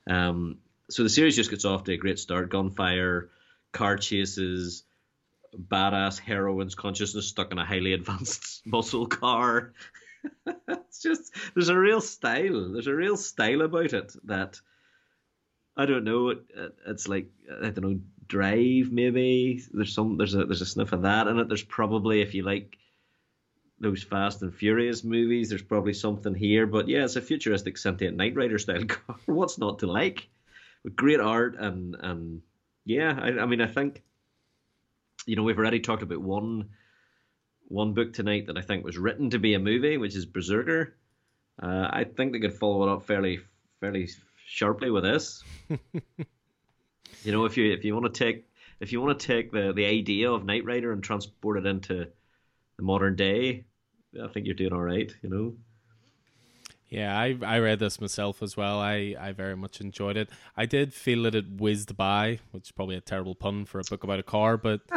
Um, so the series just gets off to a great start. Gunfire, car chases, badass heroine's consciousness stuck in a highly advanced muscle car. it's just there's a real style. There's a real style about it that I don't know. It, it's like I don't know, Drive maybe. There's some there's a there's a sniff of that in it. There's probably if you like those Fast and Furious movies. There's probably something here, but yeah, it's a futuristic sentient Knight Rider style car. What's not to like? With great art and and yeah, I, I mean, I think you know we've already talked about one one book tonight that I think was written to be a movie, which is Berserker. Uh, I think they could follow it up fairly fairly sharply with this. you know, if you if you want to take if you want to take the the idea of Knight Rider and transport it into the modern day, I think you're doing all right. You know. Yeah, I I read this myself as well. I, I very much enjoyed it. I did feel that it whizzed by, which is probably a terrible pun for a book about a car, but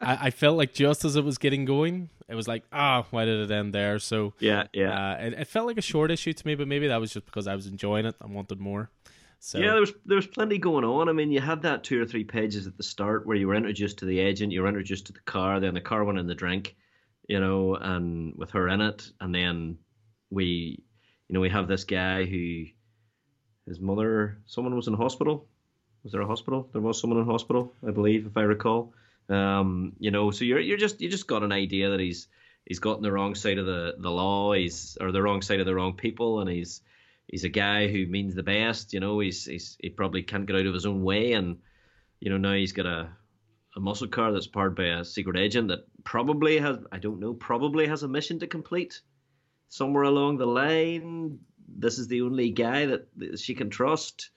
I, I felt like just as it was getting going, it was like, ah, oh, why did it end there? So yeah, yeah, uh, it, it felt like a short issue to me, but maybe that was just because I was enjoying it. I wanted more. So yeah, there was there was plenty going on. I mean, you had that two or three pages at the start where you were introduced to the agent, you were introduced to the car, then the car went in the drink, you know, and with her in it, and then we you know, we have this guy who his mother, someone was in hospital. Was there a hospital? There was someone in hospital, I believe, if I recall. Um, you know, so you're you're just you just got an idea that he's he's gotten the wrong side of the, the law, he's or the wrong side of the wrong people, and he's he's a guy who means the best. You know, he's he's he probably can't get out of his own way, and you know now he's got a a muscle car that's powered by a secret agent that probably has I don't know probably has a mission to complete somewhere along the line. This is the only guy that she can trust.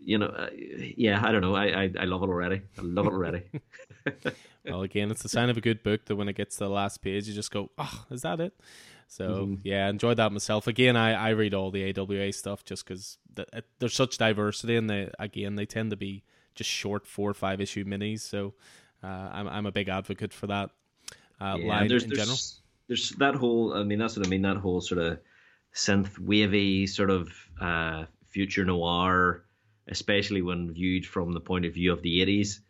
You know, uh, yeah, I don't know. I, I I love it already. I love it already. well, again, it's the sign of a good book that when it gets to the last page, you just go, "Oh, is that it?" So mm-hmm. yeah, enjoyed that myself. Again, I, I read all the AWA stuff just because the, there's such diversity, and they again they tend to be just short four or five issue minis. So uh, I'm I'm a big advocate for that uh, yeah, line there's, in there's, general. There's that whole. I mean, that's what I mean. That whole sort of synth wavy sort of uh, future noir, especially when viewed from the point of view of the 80s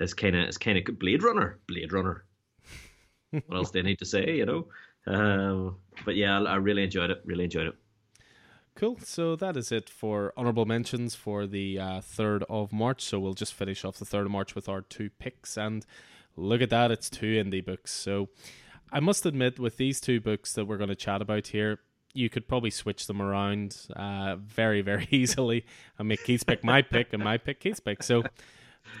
is kind of it's kind of Blade Runner. Blade Runner. what else do I need to say? You know. Um, but yeah, I, really enjoyed it. Really enjoyed it. Cool. So that is it for honorable mentions for the uh, 3rd of March. So we'll just finish off the 3rd of March with our two picks. And look at that, it's two indie books. So I must admit, with these two books that we're going to chat about here, you could probably switch them around uh, very, very easily and make Keith's pick my pick and my pick Keith's pick. So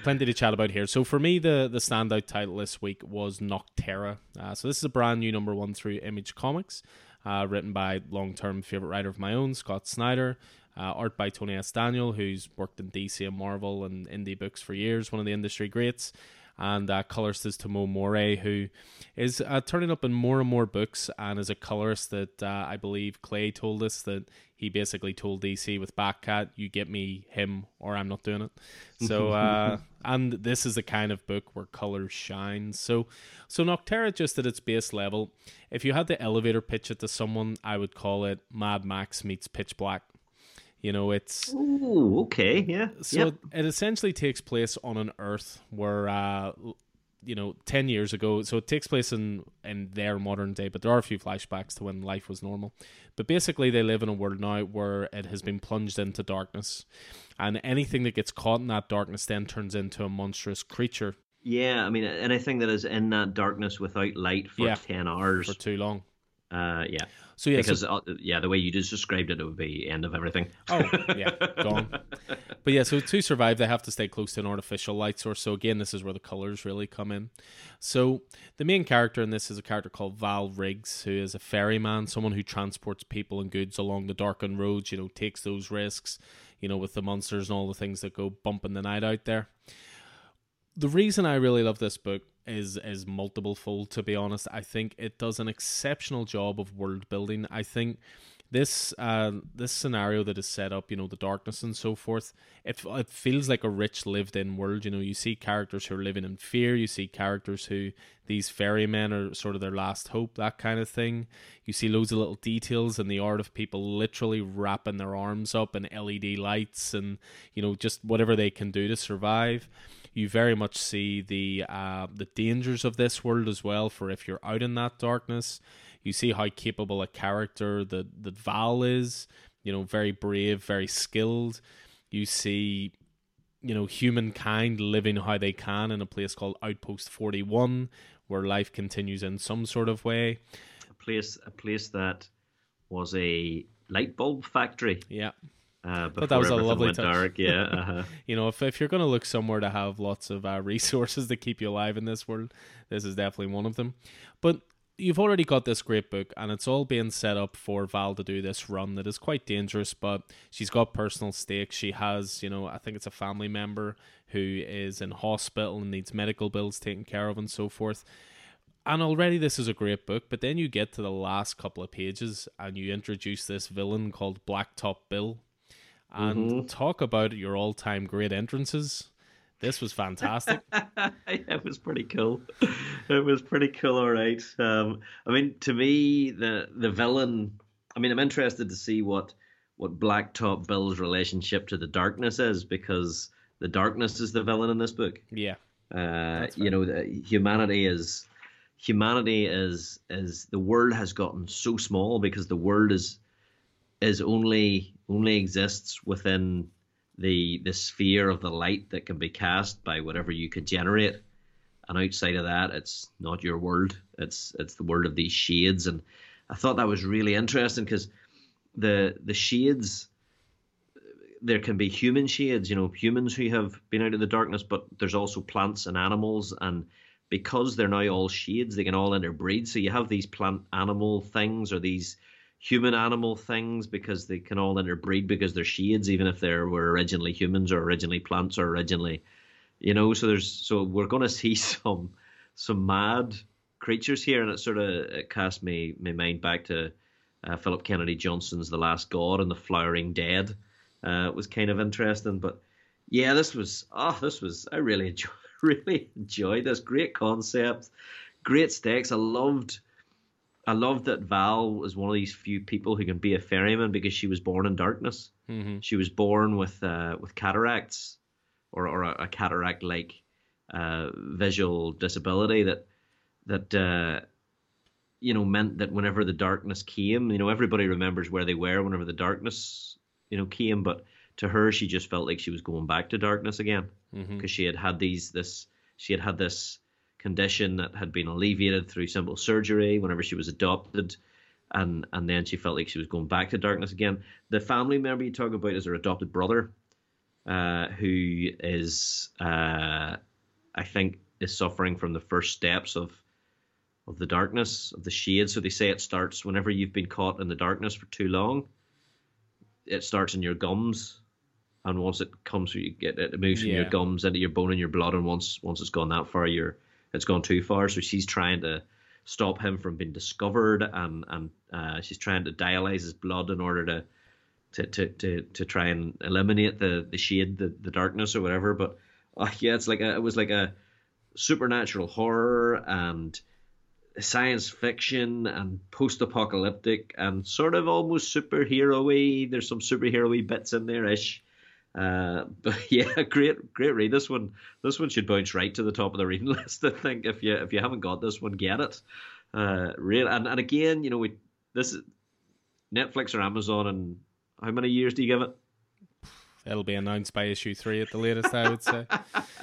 plenty to chat about here. So for me, the the standout title this week was Nocterra. Uh, so this is a brand new number one through Image Comics, uh, written by long term favorite writer of my own, Scott Snyder. Uh, art by Tony S. Daniel, who's worked in DC and Marvel and indie books for years, one of the industry greats and uh, colorist is Tomeu who is uh, turning up in more and more books and is a colorist that uh, I believe Clay told us that he basically told DC with Batcat, you get me him or I'm not doing it. So, uh, and this is the kind of book where colors shine. So, so Nocterra just at its base level, if you had the elevator pitch it to someone, I would call it Mad Max meets Pitch Black. You know, it's Ooh, okay, yeah. So yep. it essentially takes place on an Earth where, uh, you know, ten years ago. So it takes place in in their modern day, but there are a few flashbacks to when life was normal. But basically, they live in a world now where it has been plunged into darkness, and anything that gets caught in that darkness then turns into a monstrous creature. Yeah, I mean, anything that is in that darkness without light for yeah, ten hours for too long. Uh, yeah. So yeah, because so, uh, yeah, the way you just described it, it would be end of everything. Oh yeah, gone. But yeah, so to survive, they have to stay close to an artificial light source. So again, this is where the colors really come in. So the main character in this is a character called Val Riggs, who is a ferryman, someone who transports people and goods along the darkened roads. You know, takes those risks. You know, with the monsters and all the things that go bumping the night out there. The reason I really love this book is is multiple fold to be honest. I think it does an exceptional job of world building. I think this uh this scenario that is set up you know the darkness and so forth it, it feels like a rich lived in world you know. You see characters who are living in fear. You see characters who these ferrymen are sort of their last hope that kind of thing. You see loads of little details in the art of people literally wrapping their arms up in led lights and you know just whatever they can do to survive you very much see the uh, the dangers of this world as well. For if you're out in that darkness, you see how capable a character that that Val is. You know, very brave, very skilled. You see, you know, humankind living how they can in a place called Outpost Forty One, where life continues in some sort of way. A place, a place that was a light bulb factory. Yeah. Uh, but that was a lovely touch. Dark, yeah. Uh-huh. you know, if if you're going to look somewhere to have lots of uh, resources to keep you alive in this world, this is definitely one of them. But you've already got this great book, and it's all being set up for Val to do this run that is quite dangerous. But she's got personal stakes. She has, you know, I think it's a family member who is in hospital and needs medical bills taken care of, and so forth and already this is a great book, but then you get to the last couple of pages and you introduce this villain called Blacktop Bill, and mm-hmm. talk about your all-time great entrances. This was fantastic. it was pretty cool. It was pretty cool, all right. Um, I mean, to me, the the villain. I mean, I'm interested to see what what Blacktop Bill's relationship to the darkness is because the darkness is the villain in this book. Yeah. Uh, you know, humanity is humanity is is the world has gotten so small because the world is is only only exists within the the sphere of the light that can be cast by whatever you could generate. And outside of that, it's not your world. It's it's the world of these shades. And I thought that was really interesting because the the shades there can be human shades, you know, humans who have been out of the darkness, but there's also plants and animals, and because they're now all shades, they can all interbreed. So you have these plant animal things or these human animal things because they can all interbreed because they're shades, even if they were originally humans or originally plants or originally, you know. So there's so we're going to see some some mad creatures here, and it sort of it cast me my mind back to uh, Philip Kennedy Johnson's The Last God and the Flowering Dead uh, was kind of interesting. But yeah, this was oh, this was I really enjoyed really enjoyed this. Great concept, great stakes. I loved. I love that Val was one of these few people who can be a ferryman because she was born in darkness. Mm-hmm. She was born with uh, with cataracts, or or a, a cataract like uh, visual disability that that uh, you know meant that whenever the darkness came, you know everybody remembers where they were whenever the darkness you know, came. But to her, she just felt like she was going back to darkness again because mm-hmm. she had had these this she had had this condition that had been alleviated through simple surgery whenever she was adopted. And and then she felt like she was going back to darkness again. The family member you talk about is her adopted brother, uh, who is uh, I think is suffering from the first steps of of the darkness of the shade. So they say it starts whenever you've been caught in the darkness for too long it starts in your gums, and once it comes, you get it moves from Yeah. your gums into your bone and your blood, and once once it's gone that far, you're it's gone too far. So she's trying to stop him from being discovered, and and uh, she's trying to dialyze his blood in order to to to to, to try and eliminate the the shade, the, the darkness or whatever. But uh, yeah, it's like a, it was like a supernatural horror and science fiction and post-apocalyptic and sort of almost superhero-y. There's some superhero-y bits in there ish. Uh, but yeah, great, great read. This one, this one should bounce right to the top of the reading list. I think if you if you haven't got this one, get it. Uh, real and and again, you know, we this is Netflix or Amazon, and how many years do you give it? It'll be announced by issue three at the latest, I would say.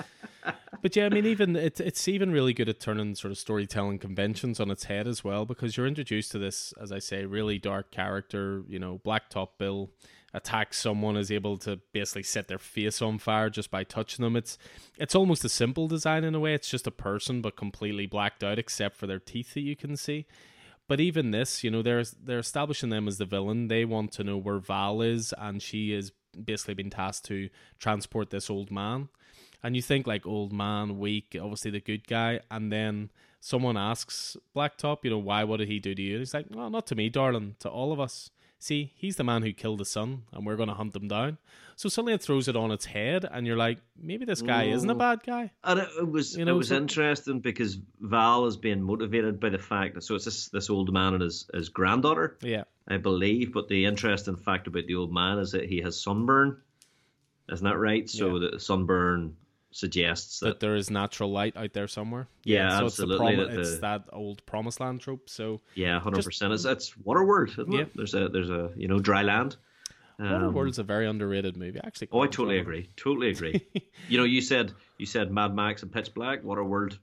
but yeah, I mean, even it's it's even really good at turning sort of storytelling conventions on its head as well, because you're introduced to this, as I say, really dark character. You know, Blacktop Bill attacks someone, is able to basically set their face on fire just by touching them. It's it's almost a simple design in a way. It's just a person, but completely blacked out, except for their teeth that you can see. But even this, you know, they're they're establishing them as the villain. They want to know where Val is, and she is basically been tasked to transport this old man. And you think like old man, weak, obviously the good guy, and then someone asks Blacktop, you know, why? What did he do to you? And he's like, well, not to me, darling, to all of us. See, he's the man who killed the sun, and we're going to hunt him down. So suddenly it throws it on its head, and you're like, maybe this guy isn't a bad guy. And it, it was You know, it was so- interesting because Val is being motivated by the fact that so it's this this old man and his his granddaughter, Yeah, I believe. But the interesting fact about the old man is that he has sunburn. Isn't that right? So Yeah. the sunburn suggests that that there is natural light out there somewhere. Yeah, so absolutely, It's, the that prom- it's that old promised land trope. So yeah, hundred percent. It's it's Waterworld, isn't Yeah. it? There's a there's a you know dry land. Um, Waterworld's a very underrated movie. Actually, Oh, I totally agree. Totally agree. you know, you said you said Mad Max and Pitch Black, Waterworld.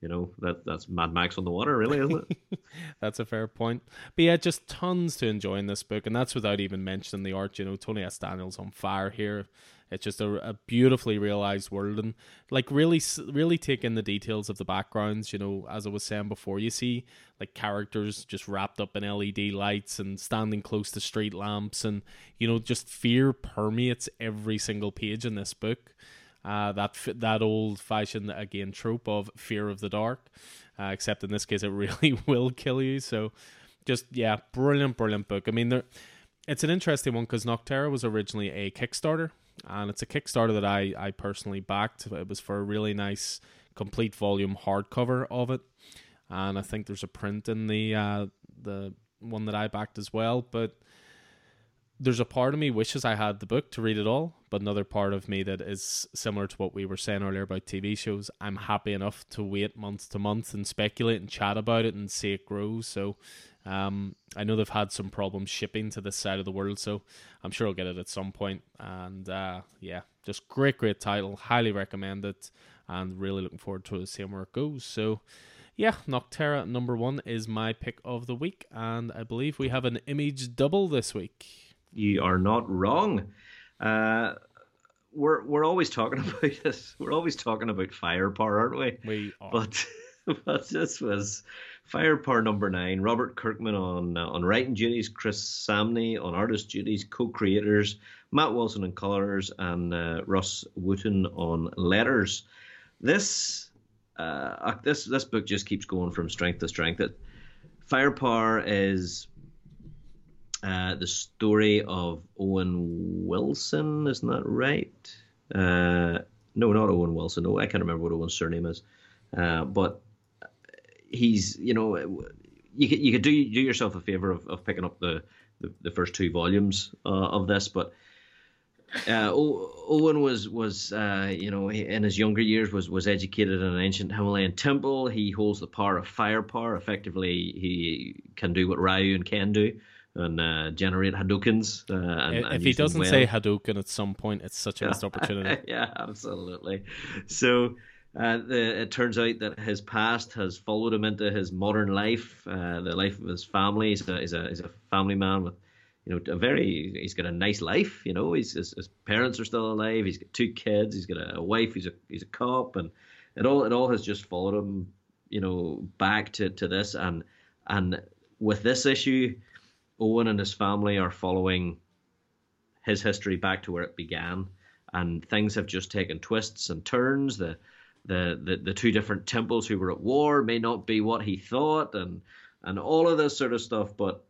You know that that's Mad Max on the water, really, isn't it? That's a fair point. But yeah, just tons to enjoy in this book, and that's without even mentioning the art. You know, Tony S. Daniels on fire here. It's just a, a beautifully realized world, and like really, really take in the details of the backgrounds. You know, as I was saying before, you see like characters just wrapped up in LED lights and standing close to street lamps, and you know, just fear permeates every single page in this book. Uh, that that old fashioned again trope of fear of the dark, uh, except in this case it really will kill you. So, just yeah, brilliant, brilliant book. I mean, there, it's an interesting one because Nocterra was originally a Kickstarter, and it's a Kickstarter that I I personally backed. It was for a really nice complete volume hardcover of it, and I think there's a print in the uh, the one that I backed as well, but there's a part of me wishes I had the book to read it all, but another part of me that is similar to what we were saying earlier about TV shows. I'm happy enough to wait month to month and speculate and chat about it and see it grow. So, Um, I know they've had some problems shipping to this side of the world, so I'm sure I'll get it at some point. And uh, yeah, just great, great title. Highly recommend it, and really looking forward to seeing where it goes. So yeah, Nocterra number one is my pick of the week, and I believe we have an image double this week. You are not wrong. Uh, we're we're always talking about this. We're always talking about firepower, aren't we? We are. But but this was firepower number nine. Robert Kirkman on uh, on writing duties, Chris Samnee on artist duties, co-creators, Matt Wilson on colors, and uh, Rus Wooton on letters. This uh, this this book just keeps going from strength to strength. It, Firepower is uh, the story of Owen Wilson, isn't that right? Uh, no, not Owen Wilson. No, I can't remember what Owen's surname is. Uh, but he's, you know, you could, you could do do yourself a favor of, of picking up the, the, the first two volumes uh, of this, but uh, Owen was was uh, you know in his younger years was was educated in an ancient Himalayan temple. He holds the power of fire power. Effectively, he can do what Ryu can do and uh, generate Hadoukens. Uh, and, if and he doesn't well. say Hadouken at some point, it's such a missed opportunity. yeah, absolutely. So. Uh, the, it turns out that his past has followed him into his modern life, uh, the life of his family. He's a, he's a, he's a family man with you know, a very he's got a nice life. You know, his, his parents are still alive. He's got two kids. He's got a, a, wife. He's a he's a cop, and it all it all has just followed him. You know, back to, to this and and with this issue, Owen and his family are following his history back to where it began, and things have just taken twists and turns. The the the, the two different temples who were at war may not be what he thought, and and all of this sort of stuff, but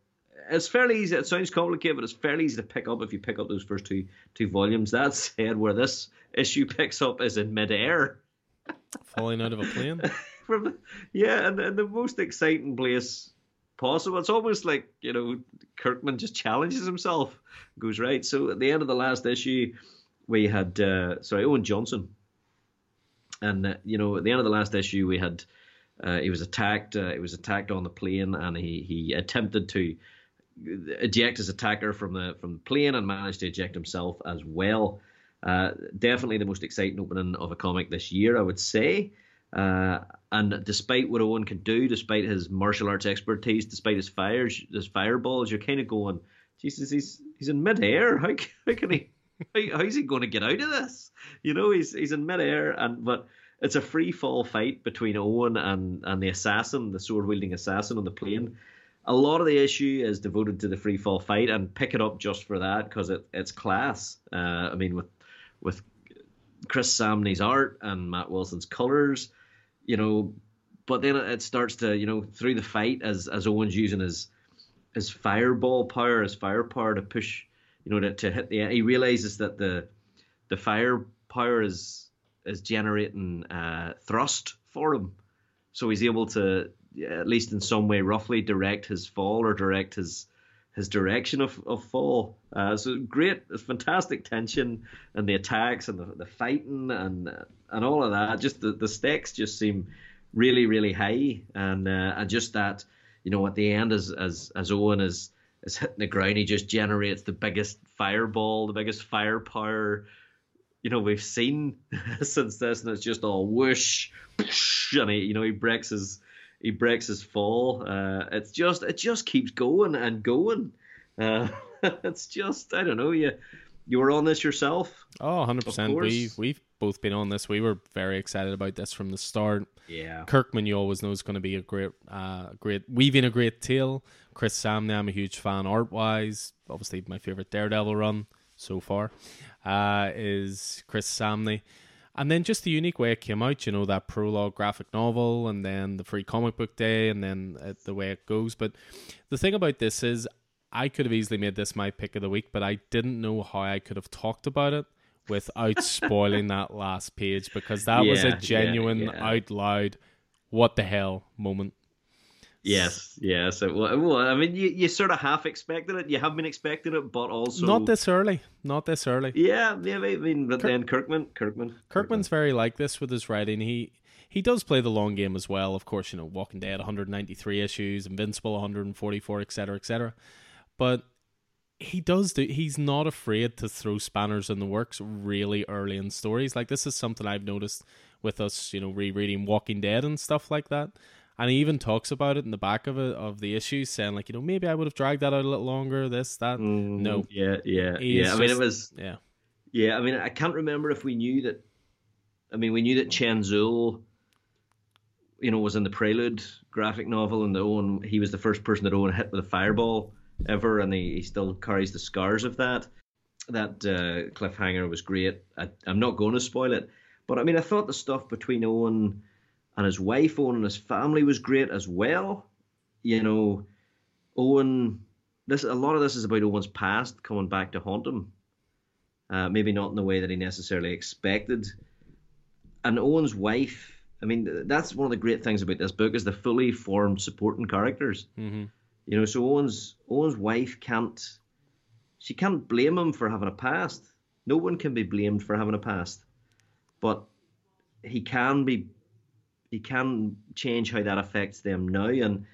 it's fairly easy. It sounds complicated, but it's fairly easy to pick up if you pick up those first two two volumes. That said, where this issue picks up is in midair, falling out of a plane. From, yeah, and, and the most exciting place possible. It's almost like you know Kirkman just challenges himself, goes right. So at the end of the last issue, we had uh, sorry Owen Johnson, and uh, you know at the end of the last issue we had. Uh, he was attacked. Uh, he was attacked on the plane, and he, he attempted to eject his attacker from the from the plane and managed to eject himself as well. Uh, definitely the most exciting opening of a comic this year, I would say. Uh, and despite what Owen can do, despite his martial arts expertise, despite his fires, his fireballs, you're kind of going, Jesus, he's he's in midair. How how can he? How, how's he going to get out of this? You know, he's he's in midair, and but it's a free fall fight between Owen and and the assassin, the sword wielding assassin on the plane a lot of the issue is devoted to the free fall fight, and pick it up just for that because it, it's class. Uh, I mean, with with Chris Samnee's art and Matt Wilson's colors, you know. But then it starts to, you know, through the fight as as Owen's using his his fireball power, his fire power to push, you know, to, to hit the. He realizes that the the fire power is is generating uh, thrust for him, so he's able to at least in some way, roughly direct his fall or direct his his direction of, of fall. Uh, so great, fantastic tension and the attacks and the, the fighting and and all of that. Just the, the stakes just seem really really high and uh, and just that you know at the end as as as Owen is is hitting the ground, he just generates the biggest fireball, the biggest firepower. You know we've seen since this, and it's just all whoosh, and he, you know he breaks his he breaks his fall. Uh, it's just it just keeps going and going. Uh, it's just I don't know you you were on this yourself. Oh, 100 percent. We've we've both been on this. We were very excited about this from the start. Yeah, Kirkman, you always know is going to be a great, uh, great weaving a great tale. Chris Samnee, I'm a huge fan art wise. Obviously, my favorite Daredevil run so far uh, is Chris Samnee and then just the unique way it came out, you know, that prologue graphic novel, and then the free comic book day, and then uh, the way it goes. But the thing about this is, I could have easily made this my pick of the week, but I didn't know how I could have talked about it without spoiling that last page because that yeah, was a genuine, yeah, yeah. out loud, what the hell moment. Yes, yes. well, I mean, you, you sort of half expected it. You have been expecting it, but also not this early. Not this early. Yeah, yeah. I mean, but Kirk- then Kirkman, Kirkman, Kirkman's Kirkman. very like this with his writing. He he does play the long game as well. Of course, you know, Walking Dead 193 issues, Invincible 144, etc., etc. But he does do he's not afraid to throw spanners in the works really early in stories. Like this is something i've noticed with us you know rereading walking dead and stuff like that. And he even talks about it in the back of it of the issue saying like you know maybe i would have dragged that out a little longer this that. Mm, no. Yeah yeah he yeah i mean it was yeah. Yeah i mean i can't remember if we knew that i mean we knew that chen zule you know was in the prelude graphic novel and the owen he was the first person that owen hit with a fireball ever, and he, he still carries the scars of that. That uh, cliffhanger was great. I, I'm not going to spoil it, but I mean, I thought the stuff between Owen and his wife, Owen and his family, was great as well. You know, Owen. This a lot of this is about Owen's past coming back to haunt him. Uh, maybe not in the way that he necessarily expected. And Owen's wife. I mean, that's one of the great things about this book is the fully formed supporting characters. Mm-hmm. You know, so Owen's Owen's wife can't she can't blame him for having a past. No one can be blamed for having a past. But he can be he can change how that affects them now and,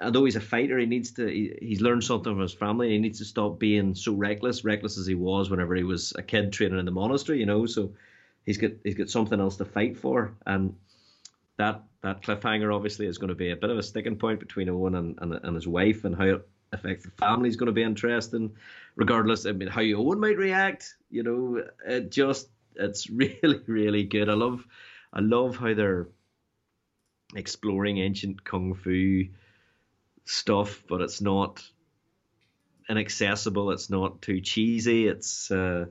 although he's a fighter he needs to he, he's learned something from his family he needs to stop being so reckless reckless as he was whenever he was a kid training in the monastery you know so he's got he's got something else to fight for and that that cliffhanger obviously is going to be a bit of a sticking point between Owen and, and, and his wife and how it affects the family is going to be interesting. Regardless, I mean, how Owen might react, you know, it just it's really really good. I love I love how they're exploring ancient kung fu stuff, but it's not inaccessible. It's not too cheesy. It's uh,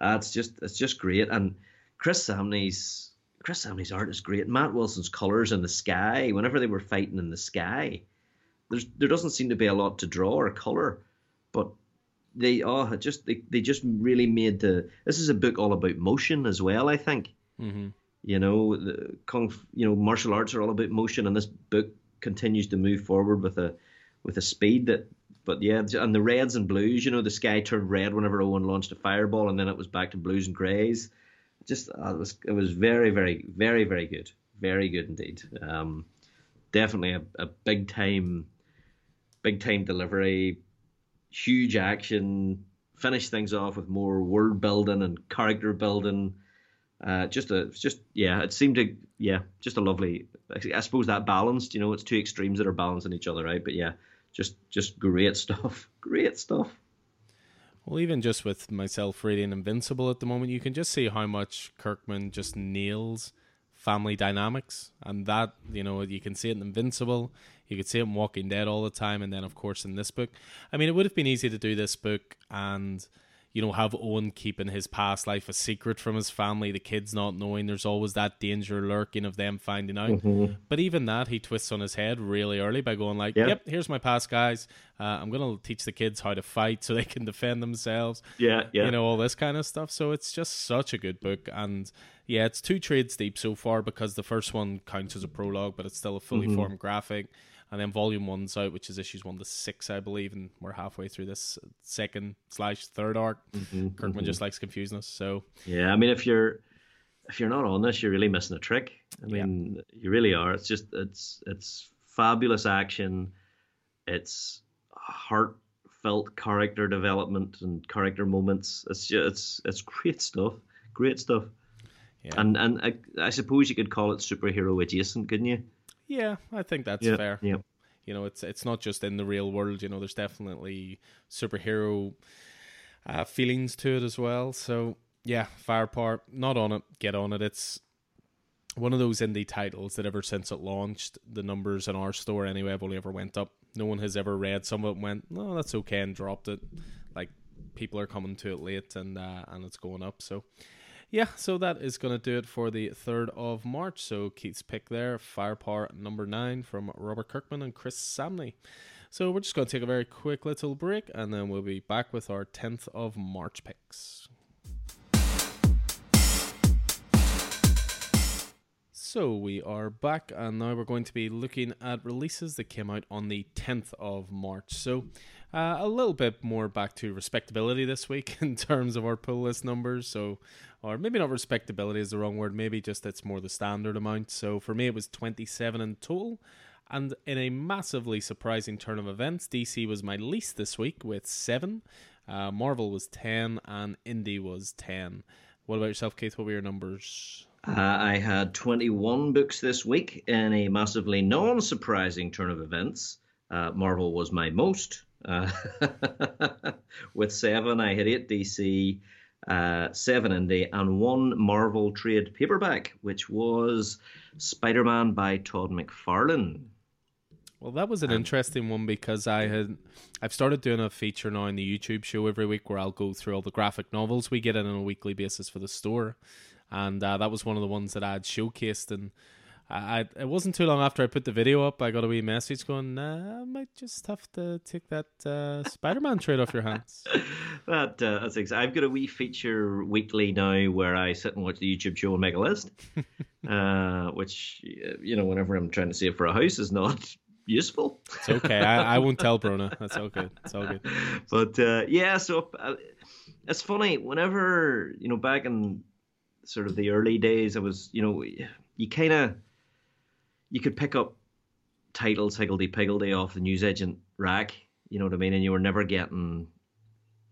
it's just it's just great. And Chris Samnee's Chris Samnee's art is great. Matt Wilson's colors in the sky, whenever they were fighting in the sky, there's there doesn't seem to be a lot to draw or color, but they oh just they, they just really made the this is a book all about motion as well. I think. Mm-hmm. You know, the kung, you know, martial arts are all about motion, and this book continues to move forward with a with a speed that. But yeah, and the reds and blues, you know, the sky turned red whenever Owen launched a fireball, and then it was back to blues and grays just uh, it was it was very very very very good, very good indeed. Um, definitely a, a big time, big time delivery, huge action. Finish things off with more world building and character building. Uh, just a just yeah, it seemed to yeah, just a lovely. I suppose that balanced. You know, it's two extremes that are balancing each other out. But yeah, just just great stuff. Great stuff. Well, even just with myself reading Invincible at the moment, you can just see how much Kirkman just nails family dynamics, and that you know you can see it in Invincible, you could see it in Walking Dead all the time, and then of course in this book. I mean, it would have been easy to do this book and you know, have Owen keeping his past life a secret from his family, the kids not knowing. There's always that danger lurking of them finding out. Mm-hmm. But even that, he twists on his head really early by going like, "Yep, here's my past, guys. Uh, I'm gonna teach the kids how to fight so they can defend themselves." Yeah, yeah. You know all this kind of stuff. So it's just such a good book, and yeah, it's two trades deep so far because the first one counts as a prologue, but it's still a fully mm-hmm. formed graphic and then volume one's out, which is issues one to six, I believe, and we're halfway through this second slash third arc. Mm-hmm, Kirkman mm-hmm. just likes confusing us. So yeah, I mean, if you're if you're not on this, you're really missing a trick. I mean, yeah. you really are. It's just it's it's fabulous action. It's heartfelt character development and character moments. It's just, it's it's great stuff. Great stuff. Yeah. And and I, I suppose you could call it superhero adjacent, couldn't you? Yeah, I think that's yeah, fair. Yeah. You know, it's it's not just in the real world. You know, there's definitely superhero uh, feelings to it as well. So yeah, Firepower, not on it. Get on it. It's one of those indie titles that ever since it launched, the numbers in our store anyway have only ever went up. No one has ever read some of it and went, no, that's okay, and dropped it. Like people are coming to it late and uh, and it's going up. So yeah, so that is going to do it for the 3rd of March. So Keith's pick there, Firepower number 9 from Robert Kirkman and Chris Samnee. So we're just going to take a very quick little break and then we'll be back with our 10th of March picks. So we are back, and now we're going to be looking at releases that came out on the 10th of March. So uh, a little bit more back to respectability this week in terms of our pull list numbers. So, or maybe not respectability is the wrong word. Maybe just it's more the standard amount. So for me, it was 27 in total. And in a massively surprising turn of events, DC was my least this week with seven. Uh, Marvel was 10 and Indie was 10. What about yourself, Keith? What were your numbers? Uh, I had 21 books this week in a massively non surprising turn of events. Uh, Marvel was my most. Uh, with seven, I had eight DC, uh, seven indie, and one Marvel trade paperback, which was Spider Man by Todd McFarlane. Well, that was an um, interesting one because I had I've started doing a feature now in the YouTube show every week where I'll go through all the graphic novels we get in on a weekly basis for the store, and uh, that was one of the ones that I had showcased. And I, I, it wasn't too long after I put the video up, I got a wee message going, nah, "I might just have to take that uh, Spider-Man trade off your hands." that uh, that's exactly. I've got a wee feature weekly now where I sit and watch the YouTube show and make a list, uh, which you know, whenever I'm trying to save for a house, is not useful. It's okay. I, I won't tell Brona. That's all good. It's all good. But uh, yeah, so uh, it's funny. Whenever you know, back in sort of the early days, I was, you know, you kind of you could pick up titles higgledy piggledy off the newsagent rack. You know what I mean? And you were never getting,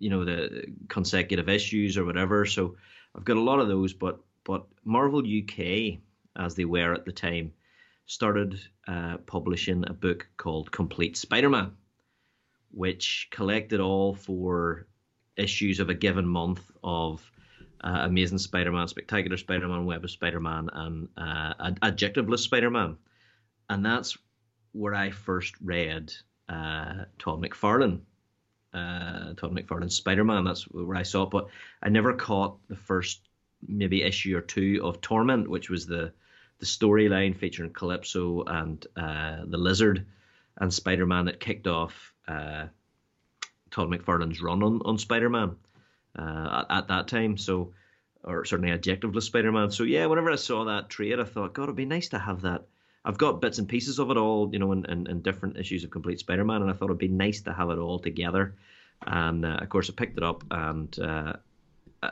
you know, the consecutive issues or whatever. So I've got a lot of those, but but Marvel UK, as they were at the time, started uh, publishing a book called Complete Spider-Man, which collected all four issues of a given month of uh, Amazing Spider-Man, Spectacular Spider-Man, Web of Spider-Man, and uh, Adjectiveless Spider-Man, and that's where I first read uh, Todd McFarlane. Uh, Todd McFarlane's Spider-Man. That's where I saw it, but I never caught the first maybe issue or two of Torment, which was the the storyline featuring Calypso and uh, the Lizard and Spider-Man that kicked off uh, Todd McFarlane's run on, on Spider-Man uh, at, at, that time. So, or certainly Adjectiveless Spider-Man. So yeah, whenever I saw that trade, I thought, God, it'd be nice to have that. I've got bits and pieces of it all, you know, in, in different issues of Complete Spider-Man, and I thought it'd be nice to have it all together. And uh, of course, I picked it up, and uh,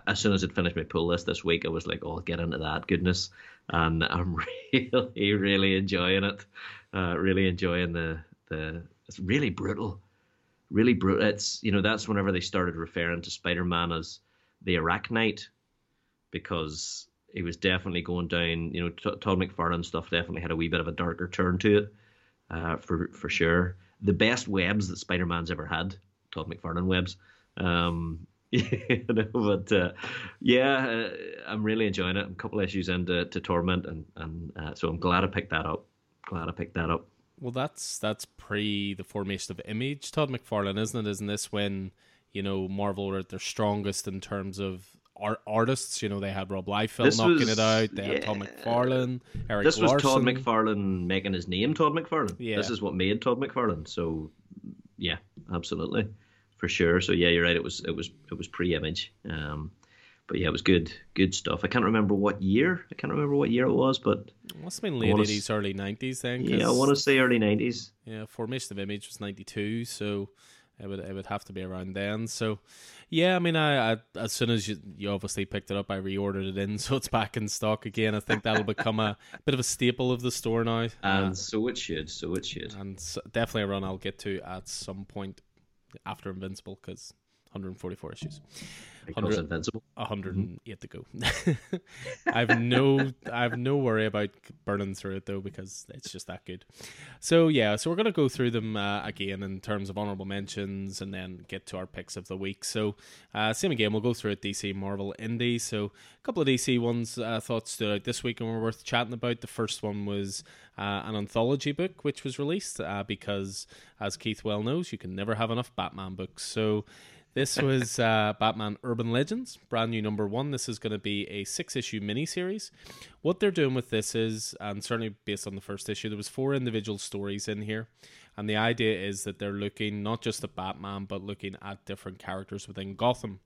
as soon as I'd finished my pull list this week, I was like, "Oh, I'll get into that goodness," and I'm really, really enjoying it. Uh, really enjoying the the. It's really brutal, really brutal. It's you know that's whenever they started referring to Spider-Man as the Arachnite, because he was definitely going down. You know, Todd McFarlane stuff definitely had a wee bit of a darker turn to it, uh, for for sure. The best webs that Spider-Man's ever had, Todd McFarlane webs. Um, you know, but uh, yeah, uh, I'm really enjoying it. I'm a couple issues into to Torment, and and uh, so I'm glad I picked that up. Glad I picked that up. Well, that's that's pre the formation of Image, Todd McFarlane, isn't it? Isn't this when you know Marvel were at their strongest in terms of art- artists? You know, they had Rob Liefeld this knocking was, it out. They yeah, had Todd McFarlane, Erik. This was. Todd McFarlane making his name, Todd McFarlane. Yeah. This is what made Todd McFarlane. So, yeah, absolutely for sure. So yeah, you're right. It was it was it was pre-image. Um, but yeah, it was good, good stuff. I can't remember what year. I can't remember what year it was, but it must have been late eighties, early nineties. Then yeah, I want to say early nineties. Yeah, formation of image was ninety two, so it would it would have to be around then. So yeah, I mean, I, I as soon as you, you obviously picked it up, I reordered it in, so it's back in stock again. I think that'll become a bit of a staple of the store now, and uh, so it should, so it should, and definitely a run I'll get to at some point after Invincible because 144 issues. Because Invincible. 108 to go. I've no I've no worry about burning through it though because it's just that good. So yeah, so we're gonna go through them uh, again in terms of honorable mentions and then get to our picks of the week. So uh, same again, we'll go through it DC, Marvel, Indie. So a couple of DC ones I uh, thought stood out this week and were worth chatting about. The first one was uh, an anthology book which was released uh, because, as Keith well knows, you can never have enough Batman books. So this was uh, Batman Urban Legends, brand new number one. This is going to be a six issue miniseries. What they're doing with this is, and certainly based on the first issue, there was four individual stories in here, And the idea is that they're looking not just at Batman, but looking at different characters within Gotham.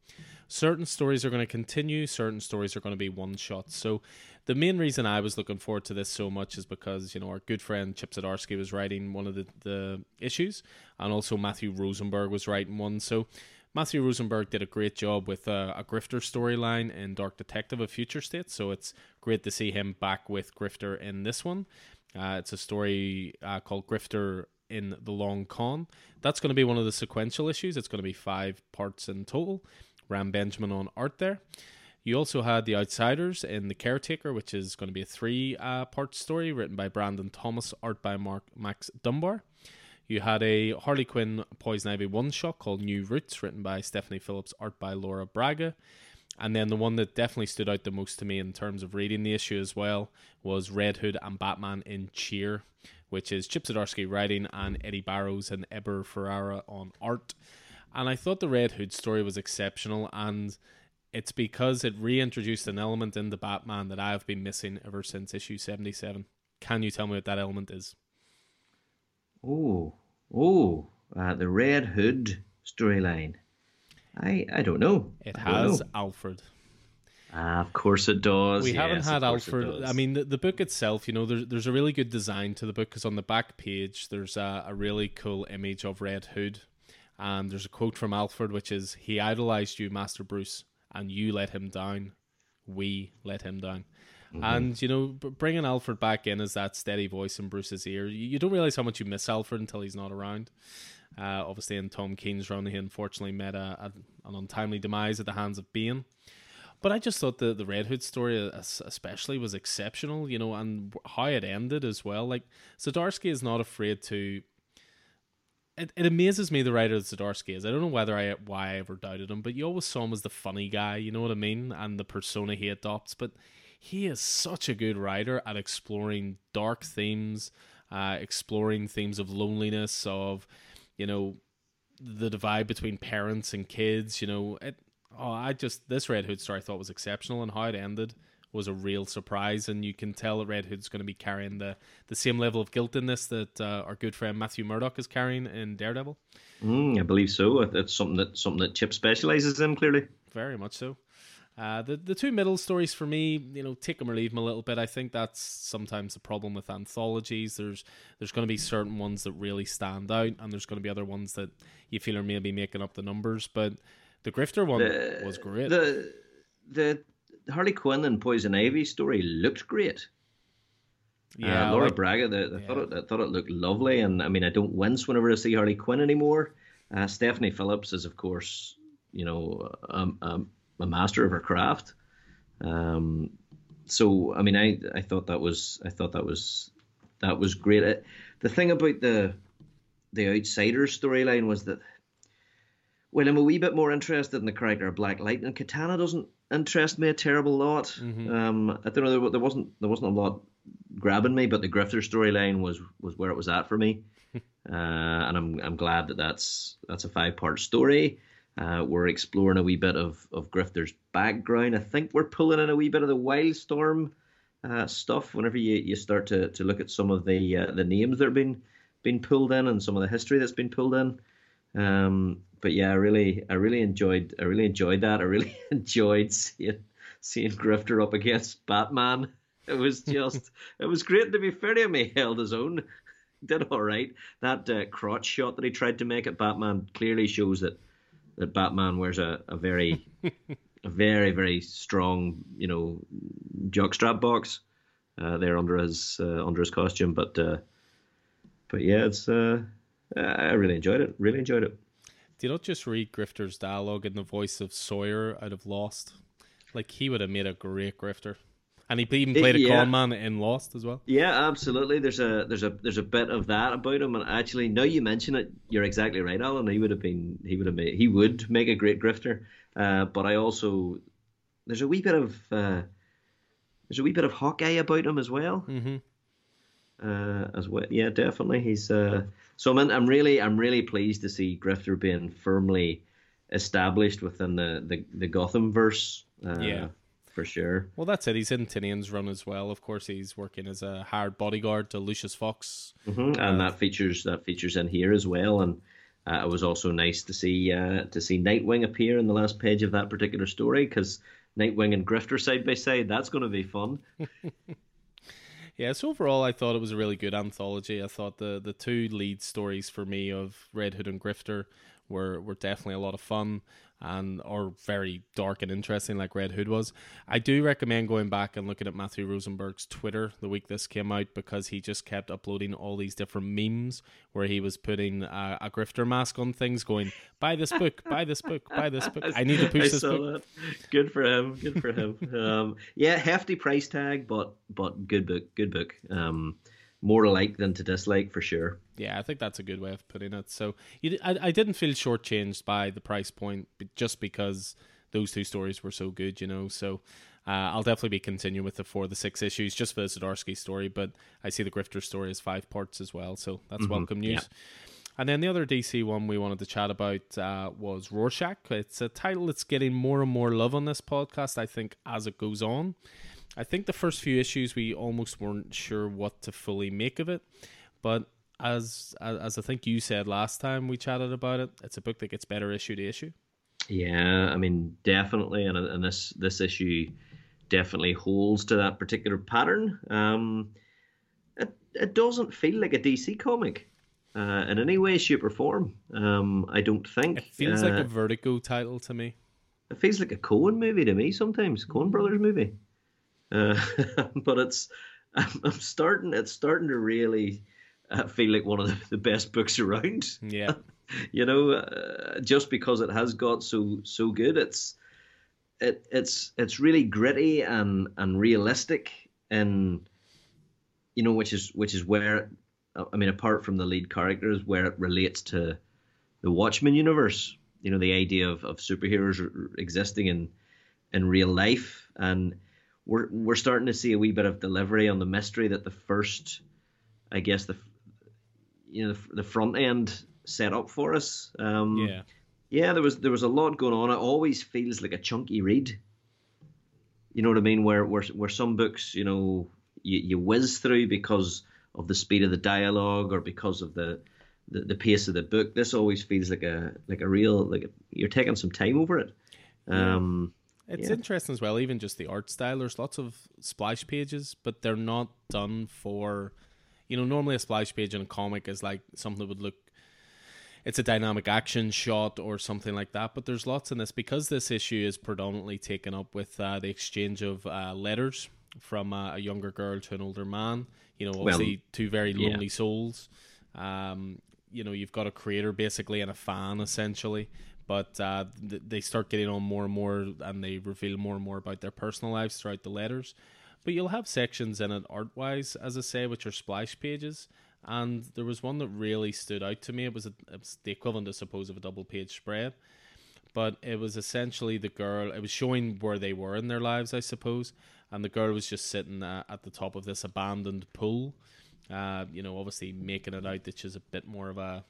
Certain stories are going to continue, certain stories are going to be one shots. So, the main reason I was looking forward to this so much is because, you know, our good friend Chip Zdarsky was writing one of the, the issues, and also Matthew Rosenberg was writing one. So, Matthew Rosenberg did a great job with a, a Grifter storyline in Dark Detective of Future State, so it's great to see him back with Grifter in this one. Uh, it's a story uh, called Grifter in the Long Con. That's going to be one of the sequential issues. It's going to be five parts in total. Ryan Benjamin on art there. You also had The Outsiders in The Caretaker, which is going to be a three uh, part story written by Brandon Thomas, art by Mark Max Dunbar. You had a Harley Quinn Poison Ivy one shot called New Roots, written by Stephanie Phillips, art by Laura Braga. And then the one that definitely stood out the most to me in terms of reading the issue as well was Red Hood and Batman in Cheer, which is Chip Zdarsky writing and Eddy Barrows and Eber Ferreira on art. And I thought the Red Hood story was exceptional, and it's because it reintroduced an element in the Batman that I have been missing ever since issue 77. Can you tell me what that element is? Oh, oh, uh, the Red Hood storyline. I I don't know. It I has know. Alfred. Ah, of course it does. We haven't had of course it Alfred. I mean, the, the book itself, you know, there's there's a really good design to the book because on the back page there's a, a really cool image of Red Hood, and there's a quote from Alfred which is, "He idolized you, Master Bruce, and you let him down. We let him down." Mm-hmm. And you know, bringing Alfred back in as that steady voice in Bruce's ear, you, don't realize how much you miss Alfred until he's not around. Uh, obviously, in Tom King's run, he unfortunately met a, a, an untimely demise at the hands of Bane. But I just thought the, the Red Hood story, especially, was exceptional, you know, and how it ended as well. Like, Zdarsky is not afraid to. It, it amazes me the writer that Zdarsky is. I don't know whether I why I ever doubted him, but you always saw him as the funny guy, you know what I mean, and the persona he adopts. But he is such a good writer at exploring dark themes, uh, exploring themes of loneliness, of you know the divide between parents and kids. You know, it, oh, I just this Red Hood story I thought was exceptional, and how it ended was a real surprise. And you can tell that Red Hood's going to be carrying the the same level of guilt in this that uh, our good friend Matthew Murdock is carrying in Daredevil. Mm, I believe so. It's something that something that Chip specializes in. Clearly, Very much so. Uh, the the two middle stories for me, you know, take them or leave them a little bit. I think that's sometimes the problem with anthologies. There's there's going to be certain ones that really stand out, and there's going to be other ones that you feel are maybe making up the numbers. But the Grifter one The- was great. the the Harley Quinn and Poison Ivy story looked great. yeah, uh, Laura like- Braga, the, I yeah. thought it, I thought it looked lovely, and I mean, I don't wince whenever I see Harley Quinn anymore. Uh, Stephanie Phillips is, of course, you know, um, um, a master of her craft. Um, so, I mean, I, I thought that was, I thought that was, that was great. Uh, The thing about the, the Outsiders storyline was that, well, I'm a wee bit more interested in the character of Black Lightning. Katana doesn't interest me a terrible lot. Mhm. Um, I don't know. There, there wasn't there wasn't a lot grabbing me, but the Grifter storyline was was where it was at for me, uh, and I'm I'm glad that that's that's a five part story. Uh, we're exploring a wee bit of of Grifter's background. I think we're pulling in a wee bit of the Wildstorm uh, stuff. Whenever you, you start to, to look at some of the uh, the names that have been been pulled in and some of the history that's been pulled in. Um, but yeah, I really I really enjoyed I really enjoyed that. I really enjoyed seeing seeing Grifter up against Batman. It was just it was great to be fair to him. He held his own, did all right. That uh, crotch shot that he tried to make at Batman clearly shows that that Batman wears a, a very a very very strong you know jockstrap box uh, there under his uh, under his costume. But uh, but yeah, it's uh, I really enjoyed it. Really enjoyed it. Do you not just read Grifter's dialogue in the voice of Sawyer out of Lost? Like he would have made a great Grifter, and he even played a yeah. con man in Lost as well. Yeah, absolutely. There's a there's a there's a bit of that about him, and actually, now you mention it, you're exactly right, Alan. He would have been he would have made he would make a great grifter. Uh, but I also there's a wee bit of uh, there's a wee bit of Hawkeye about him as well. hmm Uh, as well, yeah, definitely. He's uh, so I'm in, I'm really I'm really pleased to see Grifter being firmly established within the the, the Gotham verse. Uh, Yeah. For sure. Well, that's it. He's in Tynion's run as well. Of course, he's working as a hired bodyguard to Lucius Fox, mm-hmm. and that features that features in here as well. And uh, it was also nice to see uh, to see Nightwing appear in the last page of that particular story because Nightwing and Grifter side by side. That's going to be fun. yeah, so overall, I thought it was a really good anthology. I thought the the two lead stories for me of Red Hood and Grifter were were definitely a lot of fun and are very dark and interesting, like Red Hood was. I do recommend going back and looking at Matthew Rosenberg's Twitter the week this came out because he just kept uploading all these different memes where he was putting a, a grifter mask on things, going, "Buy this book, buy this book, buy this book. I need to push I this book." That. Good for him. Good for him. um, yeah, hefty price tag, but but good book. Good book. Um, more to like than to dislike for sure. Yeah, I think that's a good way of putting it. So you, I, I didn't feel shortchanged by the price point, just because those two stories were so good, you know. So uh, I'll definitely be continuing with the four, the six issues, just for the Zdarsky story. But I see the Grifter story as five parts as well, so that's mm-hmm. welcome news. Yeah. And then the other DC one we wanted to chat about uh, was Rorschach. It's a title that's getting more and more love on this podcast, I think, as it goes on. I think the first few issues we almost weren't sure what to fully make of it, but as as, I think you said last time we chatted about it, it's a book that gets better issue to issue. Yeah, I mean definitely, and and this this issue definitely holds to that particular pattern. Um, it it doesn't feel like a DC comic. Uh, in any way, shape, or form. Um, I don't think it feels uh, like a Vertigo title to me. It feels like a Coen movie to me sometimes, Coen Brothers movie. Uh, but it's I'm, I'm, starting it's starting to really uh, feel like one of the, the best books around. Yeah, you know, uh, just because it has got so so good, it's it it's it's really gritty and and realistic and you know which is which is where I mean apart from the lead characters where it relates to the Watchmen universe. You know the idea of, of superheroes existing in in real life. And we're we're starting to see a wee bit of delivery on the mystery that the first, I guess the, you know, the, the front end set up for us. Um, yeah, yeah. There was there was a lot going on. It always feels like a chunky read. You know what I mean? Where where where some books, you know, you, you whiz through because of the speed of the dialogue or because of the, the, the pace of the book. This always feels like a like a real like a, you're taking some time over it. Um, it's yeah. interesting as well, even just the art style. There's lots of splash pages, but they're not done for, you know, normally a splash page in a comic is like something that would look, it's a dynamic action shot or something like that. But there's lots in this because this issue is predominantly taken up with uh, the exchange of uh, letters from uh, a younger girl to an older man. You know, obviously well, two very lonely yeah. souls. Um, you know, you've got a creator basically and a fan essentially but uh, th- they start getting on more and more and they reveal more and more about their personal lives throughout the letters. But you'll have sections in it art wise as i say which are splash pages. And there was one that really stood out to me. It was, a, it was the equivalent i suppose of a double page spread. But it was essentially the girl it was showing where they were in their lives i suppose. And the girl was just sitting uh, at the top of this abandoned pool. Uh, you know obviously making it out that she's a bit more of a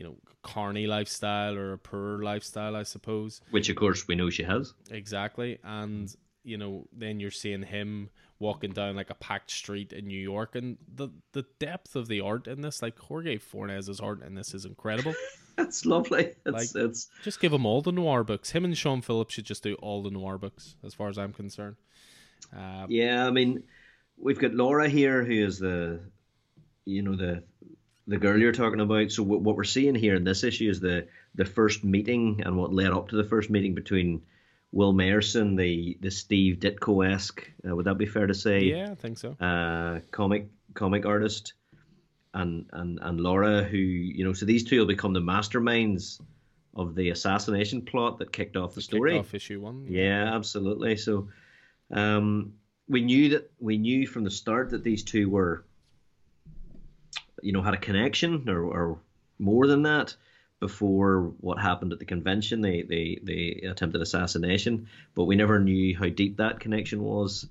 you know, carny lifestyle or a poor lifestyle, I suppose. Which, of course, we know she has. Exactly. And, you know, then you're seeing him walking down like a packed street in New York. And the, the depth of the art in this, like Jorge Fornes's art in this is incredible. It's lovely. It's, like, it's... Just give him all the noir books. Him and Sean Phillips should just do all the noir books, as far as I'm concerned. Uh, yeah, I mean, we've got Laura here, who is the, you know, the the girl you're talking about. So what, what we're seeing here in this issue is the the first meeting and what led up to the first meeting between Will Myerson, the the Steve Ditko esque, uh, would that be fair to say? Yeah, I think so. Uh, comic comic artist, and and and Laura, who you know, so these two will become the masterminds of the assassination plot that kicked off the story. Kicked off issue one. Yeah, absolutely. So, um, we knew that we knew from the start that these two were you know had a connection or, or more than that before what happened at the convention. They, they they attempted assassination, but we never knew how deep that connection was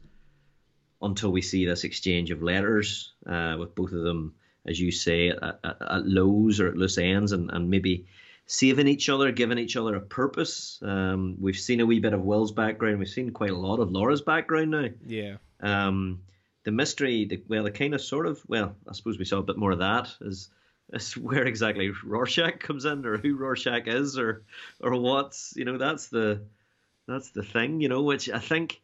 until we see this exchange of letters uh, with both of them, as you say, at, at, at, lows or at loose ends, and, and maybe saving each other, giving each other a purpose. Um, we've seen a wee bit of Will's background. We've seen quite a lot of Laura's background now. Yeah. Um, the mystery, the, well, the kind of sort of, well, I suppose we saw a bit more of that. Is is where exactly Rorschach comes in, or who Rorschach is, or or what's you know that's the that's the thing, you know, which I think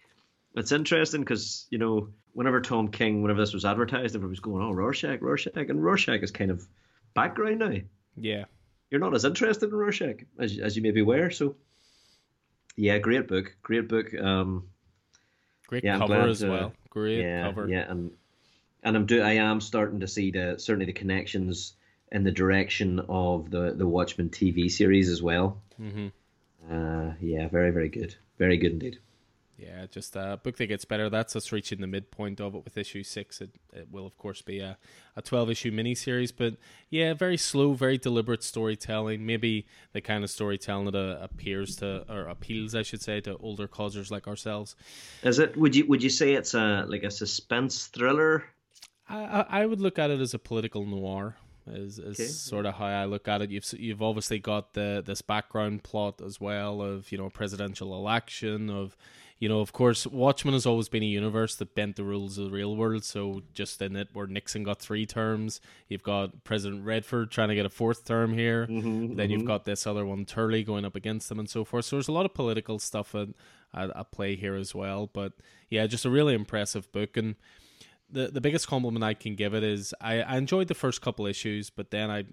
it's interesting because you know whenever Tom King, whenever this was advertised, everyone was going, "Oh, Rorschach, Rorschach," and Rorschach is kind of background now. Yeah, you're not as interested in Rorschach as as you may be aware. So, yeah, great book, great book. Um, great yeah, cover as to, well. Great yeah, cover. Yeah, and and I'm do I am starting to see the certainly the connections in the direction of the the Watchmen TV series as well. Mm-hmm. Uh, yeah, very very good, very good indeed. Yeah, just a book that gets better. That's us reaching the midpoint of it with issue six. It, it will, of course, be a, a 12 issue miniseries. But yeah, very slow, very deliberate storytelling. Maybe the kind of storytelling that uh, appears to, or appeals, I should say, to older causers like ourselves. Is it, would you, would you say it's a, like a suspense thriller? I, I would look at it as a political noir is, is okay. sort of how I look at it. You've you've obviously got the this background plot as well of you know presidential election of you know of course Watchmen has always been a universe that bent the rules of the real world. So just in it where Nixon got three terms, you've got President Redford trying to get a fourth term here. Mm-hmm, then mm-hmm. you've got this other one Turley going up against them and so forth. So there's a lot of political stuff at, at, at play here as well. But yeah, just a really impressive book and the the biggest compliment I can give it is I, I enjoyed the first couple issues, but then I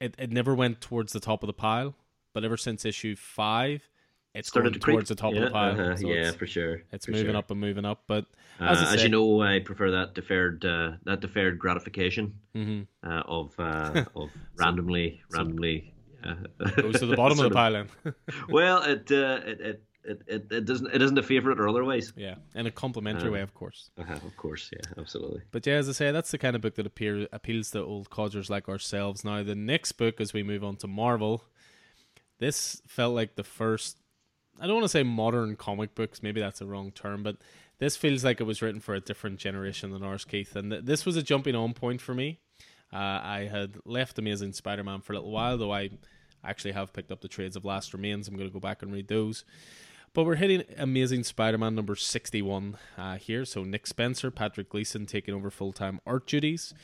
it, it never went towards the top of the pile. But ever since issue five, it's started going towards the top yeah, of the pile. Uh-huh, so yeah, for sure. It's for moving sure. up and moving up. But uh, as, as, you know, I prefer that deferred uh, that deferred gratification mm-hmm. Uh, of uh, of randomly randomly goes to the bottom of the pile. Then. well, it, uh, it it it, it, it doesn't it isn't a favorite or otherwise. Yeah, in a complimentary uh, way, of course. Uh-huh, of course, yeah, absolutely. But yeah, as I say, that's the kind of book that appear, appeals to old codgers like ourselves. Now, the next book, as we move on to Marvel, this felt like the first. I don't want to say modern comic books. Maybe that's a wrong term, but this feels like it was written for a different generation than ours, Keith. And th- this was a jumping on point for me. Uh, I had left Amazing Spider-Man for a little while, though I actually have picked up the trades of Last Remains. I'm going to go back and read those. But we're hitting Amazing Spider Man number 61 uh, here. So Nick Spencer, Patrick Gleason taking over full time art duties.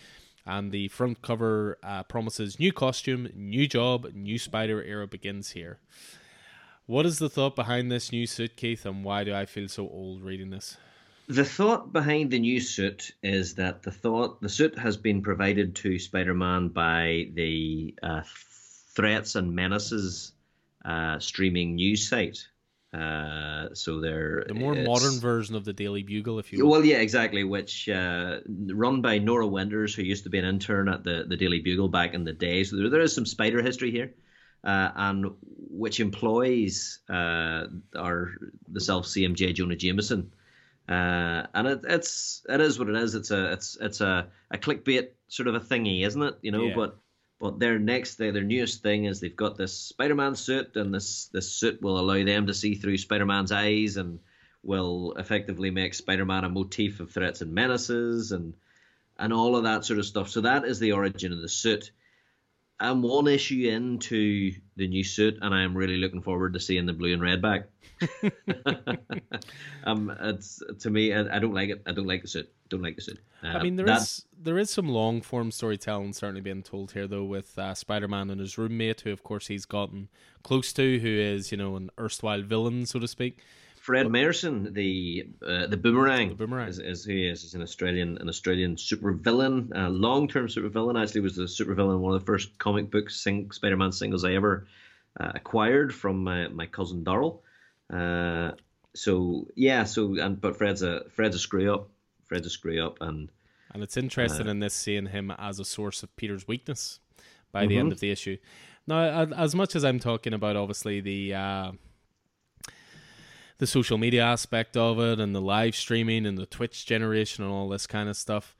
And the front cover uh, promises new costume, new job, new Spider era begins here. What is the thought behind this new suit, Keith, and why do I feel so old reading this? The thought behind the new suit is that the thought the suit has been provided to Spider-Man by the uh, Threats and Menaces uh, streaming news site. Uh, so they're the more modern version of the Daily Bugle, if you will. Well, yeah, exactly. Which uh, run by Nora Winters, who used to be an intern at the, the Daily Bugle back in the day. So there, there is some spider history here, uh, and which employs uh, our the self same J Jonah Jameson. Uh, and it, it's it is what it is. It's a it's it's a, a clickbait sort of a thingy, isn't it? You know, yeah. but but their next thing, their newest thing is they've got this Spider-Man suit, and this this suit will allow them to see through Spider-Man's eyes, and will effectively make Spider-Man a motif of threats and menaces, and and all of that sort of stuff. So that is the origin of the suit. I'm one issue into the new suit, and I am really looking forward to seeing the blue and red back. um, it's to me, I, I, don't like it. I don't like the suit. Don't like the suit. Uh, I mean, there is there is some long form storytelling certainly being told here, though, with uh, Spider Man and his roommate, who of course he's gotten close to, who is you know an erstwhile villain, so to speak. Fred Mayerson, the uh, the boomerang, the boomerang is, is he is. He's an Australian an Australian super villain, uh, long term super villain. Actually, was the super villain one of the first comic book sing, Spider Man singles I ever uh, acquired from my, my cousin Darrell. Uh, so yeah, so and but Fred's a Fred's a screw up. Fred's a screw up, and and it's interesting uh, in this seeing him as a source of Peter's weakness by mm-hmm. the end of the issue. Now, as much as I'm talking about, obviously the uh, the social media aspect of it and the live streaming and the Twitch generation and all this kind of stuff.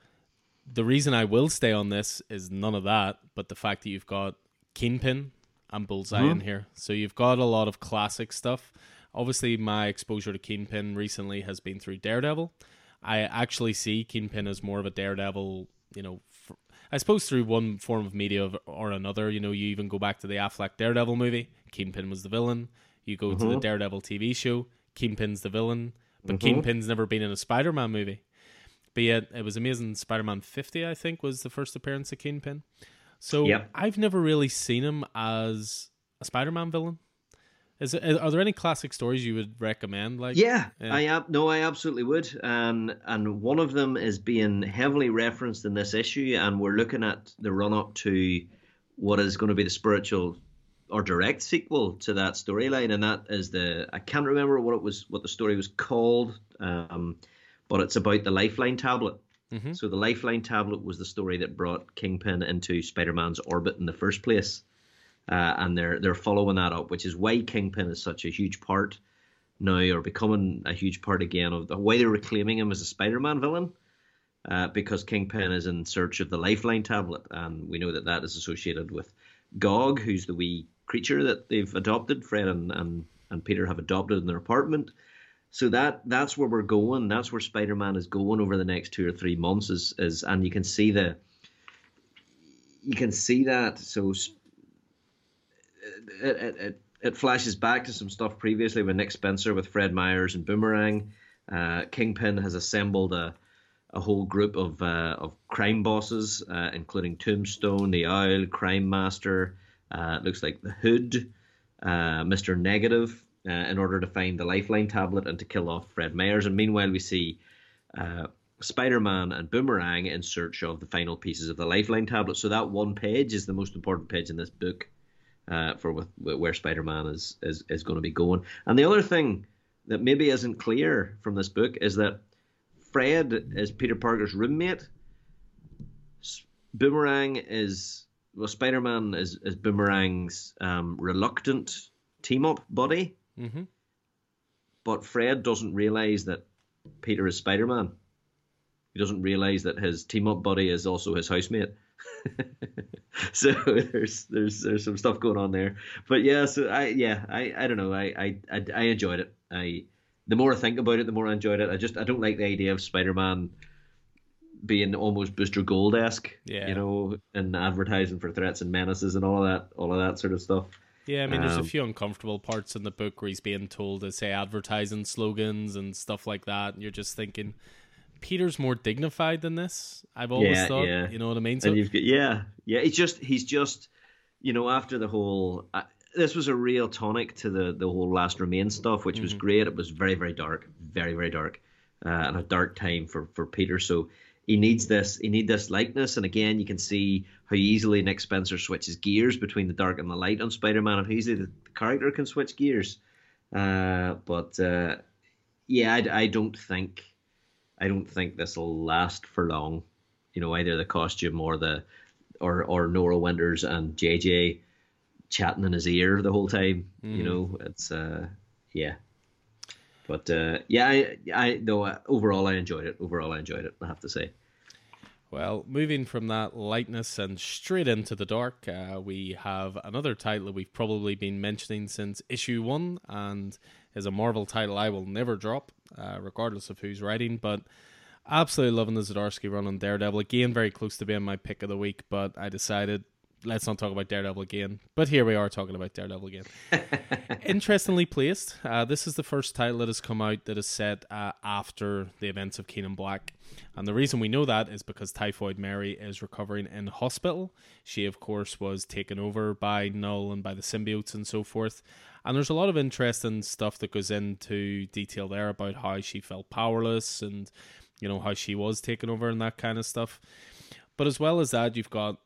The reason I will stay on this is none of that, but the fact that you've got Kingpin and Bullseye mm-hmm. in here. So you've got a lot of classic stuff. Obviously, my exposure to Kingpin recently has been through Daredevil. I actually see Kingpin as more of a Daredevil, you know, I suppose through one form of media or another. You know, you even go back to the Affleck Daredevil movie. Kingpin was the villain. You go mm-hmm. to the mm-hmm. Daredevil TV show. Kingpin's the villain, but mm-hmm. Kingpin's never been in a Spider-Man movie. But yet, it was amazing. Spider-Man 50, I think, was the first appearance of Kingpin. So yep. I've never really seen him as a Spider-Man villain. Is it, are there any classic stories you would recommend? Like, yeah, yeah. I ab- no, I absolutely would. And and one of them is being heavily referenced in this issue, and we're looking at the run up to what is going to be the spiritual or direct sequel to that storyline, and that is the I can't remember what it was, what the story was called, um, but it's about the Lifeline tablet. Mm-hmm. So the Lifeline tablet was the story that brought Kingpin into Spider-Man's orbit in the first place, uh, and they're they're following that up, which is why Kingpin is such a huge part now, or becoming a huge part again of the why they're reclaiming him as a Spider-Man villain. Uh, because Kingpin is in search of the Lifeline tablet, and we know that that is associated with Gog, who's the wee creature that they've adopted. Fred and, and, and Peter have adopted in their apartment. So that that's where we're going. That's where Spider-Man is going over the next two or three months. Is is and you can see the you can see that. So it, it, it, it flashes back to some stuff previously with Nick Spencer, with Fred Myers and Boomerang. Uh, Kingpin has assembled a a whole group of uh, of crime bosses, uh, including Tombstone, the Owl, Crime Master, uh, looks like the Hood, uh, Mr. Negative, uh, in order to find the Lifeline tablet and to kill off Fred Myers. And meanwhile, we see uh, Spider Man and Boomerang in search of the final pieces of the Lifeline tablet. So that one page is the most important page in this book uh, for with, where Spider Man is, is, is going to be going. And the other thing that maybe isn't clear from this book is that Fred is Peter Parker's roommate. Boomerang is well, Spider Man is, is Boomerang's um, reluctant team up buddy. Mm-hmm. But Fred doesn't realize that Peter is Spider Man. He doesn't realize that his team up buddy is also his housemate. so there's there's there's some stuff going on there. But yeah, so I yeah I, I don't know I, I I I enjoyed it. I the more I think about it, the more I enjoyed it. I just I don't like the idea of Spider Man being almost Booster Gold esque, yeah. you know, and advertising for threats and menaces and all of that, all of that sort of stuff. Yeah, I mean, there's um, a few uncomfortable parts in the book where he's being told to say advertising slogans and stuff like that, and you're just thinking, Peter's more dignified than this. I've always yeah, thought, yeah. you know what I mean? So, you've got, yeah, yeah. He's just, he's just, you know, after the whole. Uh, this was a real tonic to the the whole last remain stuff, which mm-hmm. was great. It was very very dark, very very dark, uh, and a dark time for for Peter. So he needs this he need this likeness and again you can see how easily Nick Spencer switches gears between the dark and the light on Spider-Man and how easily the, character can switch gears uh, but uh, yeah I, I, don't think I don't think this will last for long you know either the costume or the or or Nora Winters and JJ chatting in his ear the whole time mm. you know it's uh yeah but uh, yeah, I, I though uh, overall I enjoyed it. Overall, I enjoyed it. I have to say. Well, moving from that lightness and straight into the dark, uh, we have another title we've probably been mentioning since issue one, and is a Marvel title I will never drop, uh, regardless of who's writing. But absolutely loving the Zdarsky run on Daredevil. Again, very close to being my pick of the week, but I decided let's not talk about Daredevil again. But here we are talking about Daredevil again. Interestingly placed, uh, this is the first title that has come out that is set uh, after the events of in Black. And the reason we know that is because Typhoid Mary is recovering in hospital. She, of course, was taken over by Null and by the symbiotes and so forth. And there's a lot of interesting stuff that goes into detail there about how she felt powerless and, you know, how she was taken over and that kind of stuff. But as well as that, you've got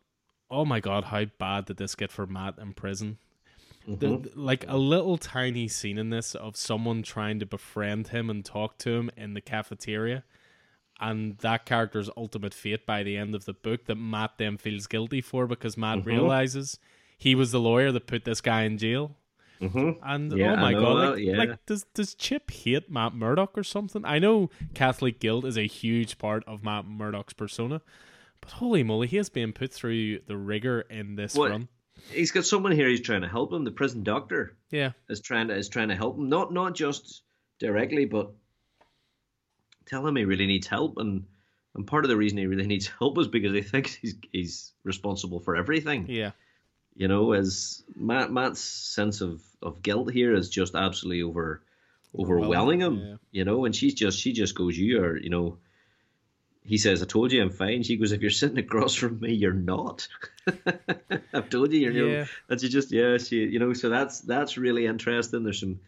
oh my god, how bad did this get for Matt in prison? Mm-hmm. The, like a little tiny scene in this of someone trying to befriend him and talk to him in the cafeteria, and that character's ultimate fate by the end of the book that Matt then feels guilty for because Matt mm-hmm. realizes he was the lawyer that put this guy in jail. Mm-hmm. And yeah, oh my god, like, yeah. like, does does Chip hate Matt Murdock or something? I know Catholic guilt is a huge part of Matt Murdock's persona, but holy moly, he is being put through the rigor in this what? run. He's got someone here. He's trying to help him. The prison doctor, yeah, is trying to is trying to help him. Not not just directly, but tell him he really needs help. And and part of the reason he really needs help is because he thinks he's he's responsible for everything. Yeah. You know, as Matt Matt's sense of, of guilt here is just absolutely over overwhelming him. Yeah. You know, and she's just she just goes, You are, you know, he says, I told you I'm fine. She goes, If you're sitting across from me, you're not. I've told you you're you know, Yeah. and she just yeah, she you know, so that's that's really interesting. There's some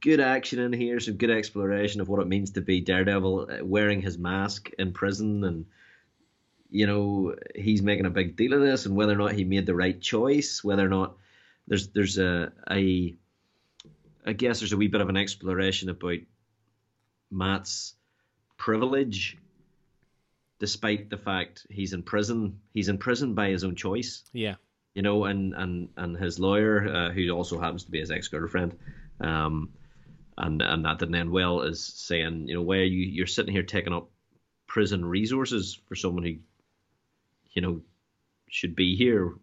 good action in here, some good exploration of what it means to be Daredevil uh, wearing his mask in prison and you know, he's making a big deal of this and whether or not he made the right choice, whether or not there's there's a a I guess there's a wee bit of an exploration about Matt's privilege despite the fact he's in prison. He's in prison by his own choice Yeah. you know, and and and his lawyer, uh, who also happens to be his ex girlfriend, um, and and that didn't end well, is saying, you know, why are you you're sitting here taking up prison resources for someone who, you know, should be here.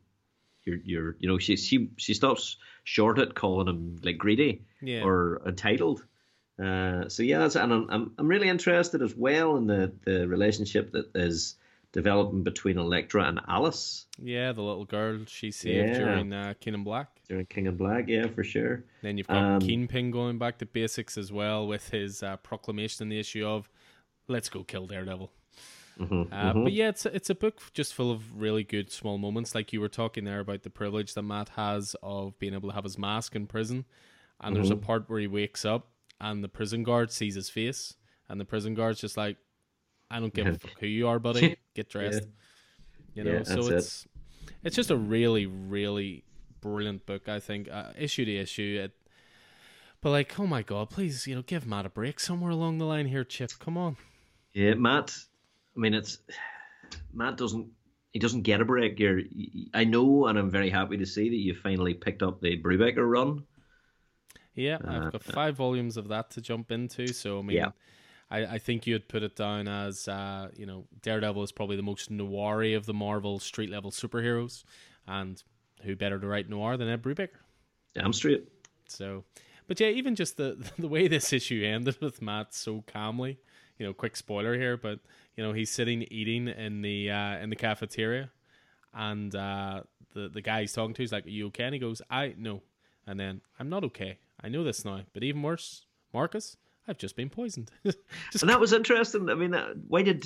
You're you're you know she she she stops short at calling him like greedy Yeah. or entitled. Uh, so yeah, that's, and I'm, I'm I'm really interested as well in the the relationship that is developing between Elektra and Alice. Yeah, the little girl she saved Yeah. during uh, King in Black. during King in Black, yeah, for sure. Then you've got Um, Kingpin going back to basics as well with his uh, proclamation on the issue of "Let's go kill Daredevil." Mm-hmm, Uh, But yeah, it's it's a book just full of really good small moments. Like you were talking there about the privilege that Matt has of being able to have his mask in prison, and there's a Mm-hmm. part where he wakes up and the prison guard sees his face, and the prison guard's just like, "I don't give a fuck who you are, buddy. Get dressed." You know, Yeah, so that's it. it's it's just a really really brilliant book. I think uh, issue to issue. It, but like, oh my god, please, you know, give Matt a break somewhere along the line here, Chip. Come on. Yeah, Matt. I mean, it's Matt doesn't he doesn't get a break. You're, I know, and I'm very happy to see that you finally picked up the Brubaker run. Yeah, I've got five volumes of that to jump into. So I mean, Uh, Yeah. I, I think you'd put it down as uh, you know, Daredevil is probably the most noir of the Marvel street level superheroes, and who better to write noir than Ed Brubaker? Damn straight. So, but yeah, even just the the way this issue ended with Matt so calmly. You know, quick spoiler here, but you know he's sitting eating in the uh, in the cafeteria, and uh, the the guy he's talking to is like, "Are you okay?" And he goes, "I no," and then I'm not okay. I know this now, but even worse, Marcus, I've just been poisoned. just And that was interesting. I mean, that, why did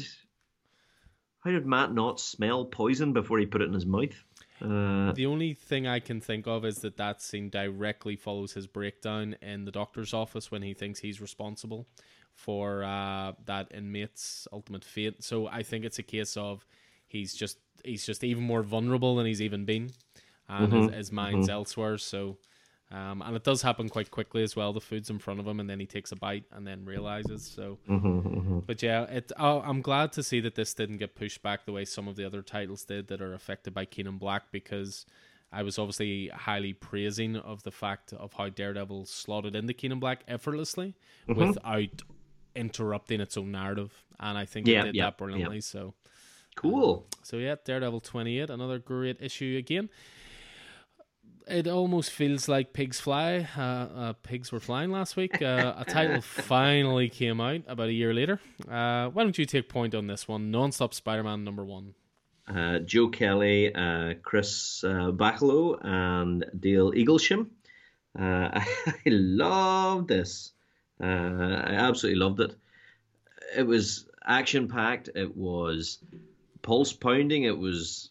how did Matt not smell poison before he put it in his mouth? Uh, The only thing I can think of is that that scene directly follows his breakdown in the doctor's office when he thinks he's responsible for uh, that inmate's ultimate fate. So I think it's a case of he's just he's just even more vulnerable than he's even been, and his, his mind's elsewhere. So. Um, and it does happen quite quickly as well. The food's in front of him, and then he takes a bite, and then realizes. So, mm-hmm, mm-hmm. but yeah, it. Oh, I'm glad to see that this didn't get pushed back the way some of the other titles did that are affected by King in Black, because I was obviously highly praising of the fact of how Daredevil slotted into King in Black effortlessly mm-hmm. without interrupting its own narrative, and I think Yeah, it did yeah, that brilliantly. So, cool. Um, so yeah, Daredevil 28, another great issue again. It almost feels like Pigs Fly. Uh, uh, pigs were flying last week. Uh, a title finally came out about a year later. Uh, why don't you take point on this one? Non-stop Spider-Man number one. uh, Joe Kelly, uh, Chris uh, Bachalo, and Dale Eaglesham. Uh, I loved this. Uh, I absolutely loved it. It was action packed. It was pulse pounding. It was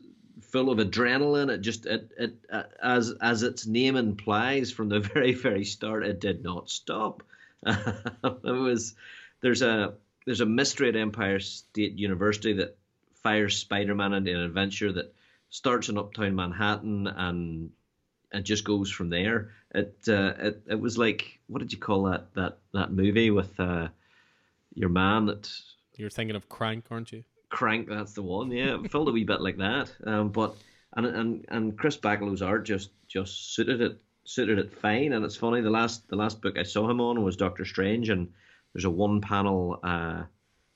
full of adrenaline. It just it, it uh, as as its name implies from the very very start, it did not stop. it was there's a there's a mystery at Empire State University that fires Spider-Man into an adventure that starts in Uptown Manhattan and and just goes from there. It uh, it it was like what did you call that that that movie with uh, your man that You're thinking of Crank, aren't you? Crank? That's the one. Yeah, felt a wee bit like that. Um, but and and and Chris Bachalo's art just just suited it suited it fine. And it's funny the last the last book I saw him on was Doctor Strange, and there's a one panel, uh,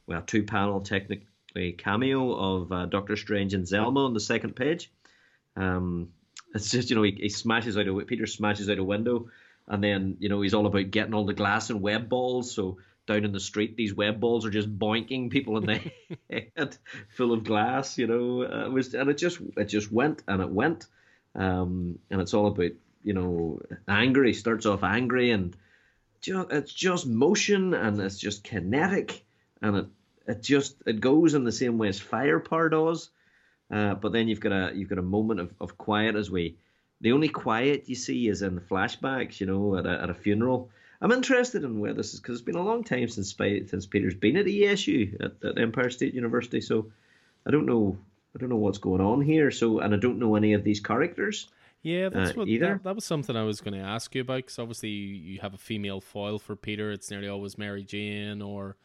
well, two panel technically cameo of uh, Doctor Strange and Zelma on the second page. Um, it's just you know he, he smashes out a Peter smashes out a window, and then you know he's all about getting all the glass and web balls. So down in the street, these web balls are just boinking people in the head, full of glass. You know, uh, it was and it just it just went and it went, um, and it's all about you know angry starts off angry and just, it's just motion and it's just kinetic and it it just it goes in the same way as Firepower does. Uh, but then you've got a you've got a moment of, of quiet as we the only quiet you see is in the flashbacks, you know, at a, at a funeral. I'm interested in where this is because it's been a long time since since Peter's been at ESU at, at Empire State University, so I don't know I don't know what's going on here. So and I don't know any of these characters. Yeah, that's uh, what either. That, that, was something I was going to ask you about because obviously you have a female foil for Peter. It's nearly always Mary Jane or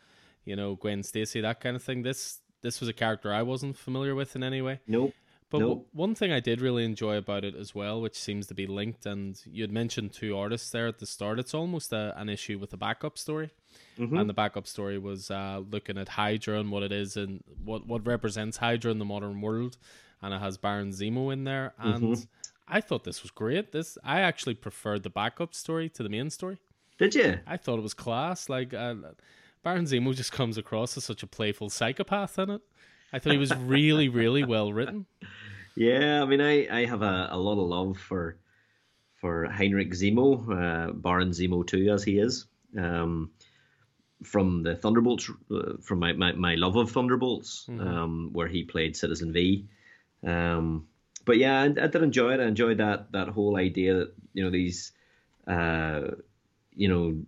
you know Gwen Stacy, that kind of thing. This this was a character I wasn't familiar with in any way. Nope. But nope. w- one thing I did really enjoy about it as well, which seems to be linked, and you had mentioned two artists there at the start. It's almost a, an issue with the backup story, mm-hmm. and the backup story was uh, looking at Hydra and what it is and what what represents Hydra in the modern world, and it has Baron Zemo in there, and mm-hmm. I thought this was great. This I actually preferred the backup story to the main story. Did you? I thought it was class. Like uh, Baron Zemo just comes across as such a playful psychopath in it. I thought he was really, really well written. Yeah, I mean, I, I have a, a lot of love for for Heinrich Zemo, uh, Baron Zemo too, as he is, um, from the Thunderbolts, uh, from my, my, my love of Thunderbolts, mm-hmm. um, where he played Citizen V. Um, but yeah, I, I, did enjoy it. I enjoyed that that whole idea that you know these, uh, you know,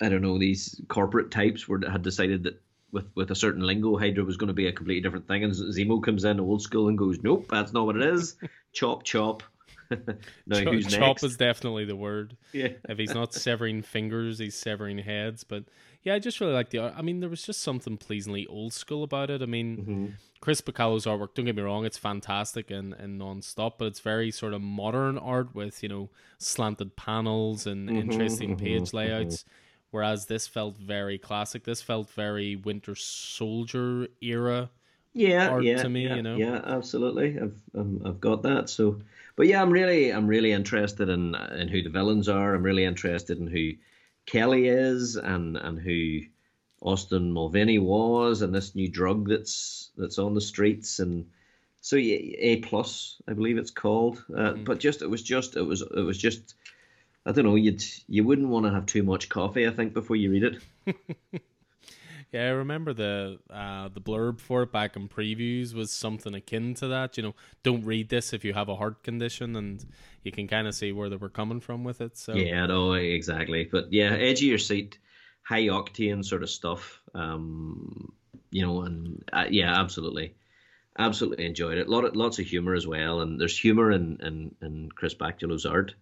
I don't know these corporate types were had decided that with with a certain lingo, Hydra was going to be a completely different thing, and Zemo comes in old school and goes, "Nope, that's not what it is." chop, chop. now, chop, who's chop is definitely the word. Yeah. if he's not severing fingers, he's severing heads. But yeah, I just really like the. I mean, there was just something pleasingly old school about it. I mean, mm-hmm. Chris Bachalo's artwork. Don't get me wrong; it's fantastic and and non-stop, but it's very sort of modern art with you know slanted panels and mm-hmm, interesting mm-hmm, page layouts. Whereas this felt very classic. This felt very Winter Soldier era. Yeah, yeah, to me, yeah, you know. Yeah, absolutely. I've um, I've got that. So, but yeah, I'm really I'm really interested in in who the villains are. I'm really interested in who Kelly is and and who Austin Mulvaney was, and this new drug that's that's on the streets and. So yeah, A plus, I believe it's called. Uh, mm-hmm. But just it was just it was it was just I don't know. You'd you wouldn't want to have too much coffee, I think, before you read it. yeah, I remember the uh, the blurb for it back in previews was something akin to that. You know, don't read this if you have a heart condition, and you can kind of see where they were coming from with it. So yeah, no, exactly. But yeah, edge of your seat, high octane sort of stuff. Um, you know, and uh, yeah, absolutely absolutely enjoyed it. Lot of, lots of humor as well, and there's humor in in, in Chris Bachalo's art.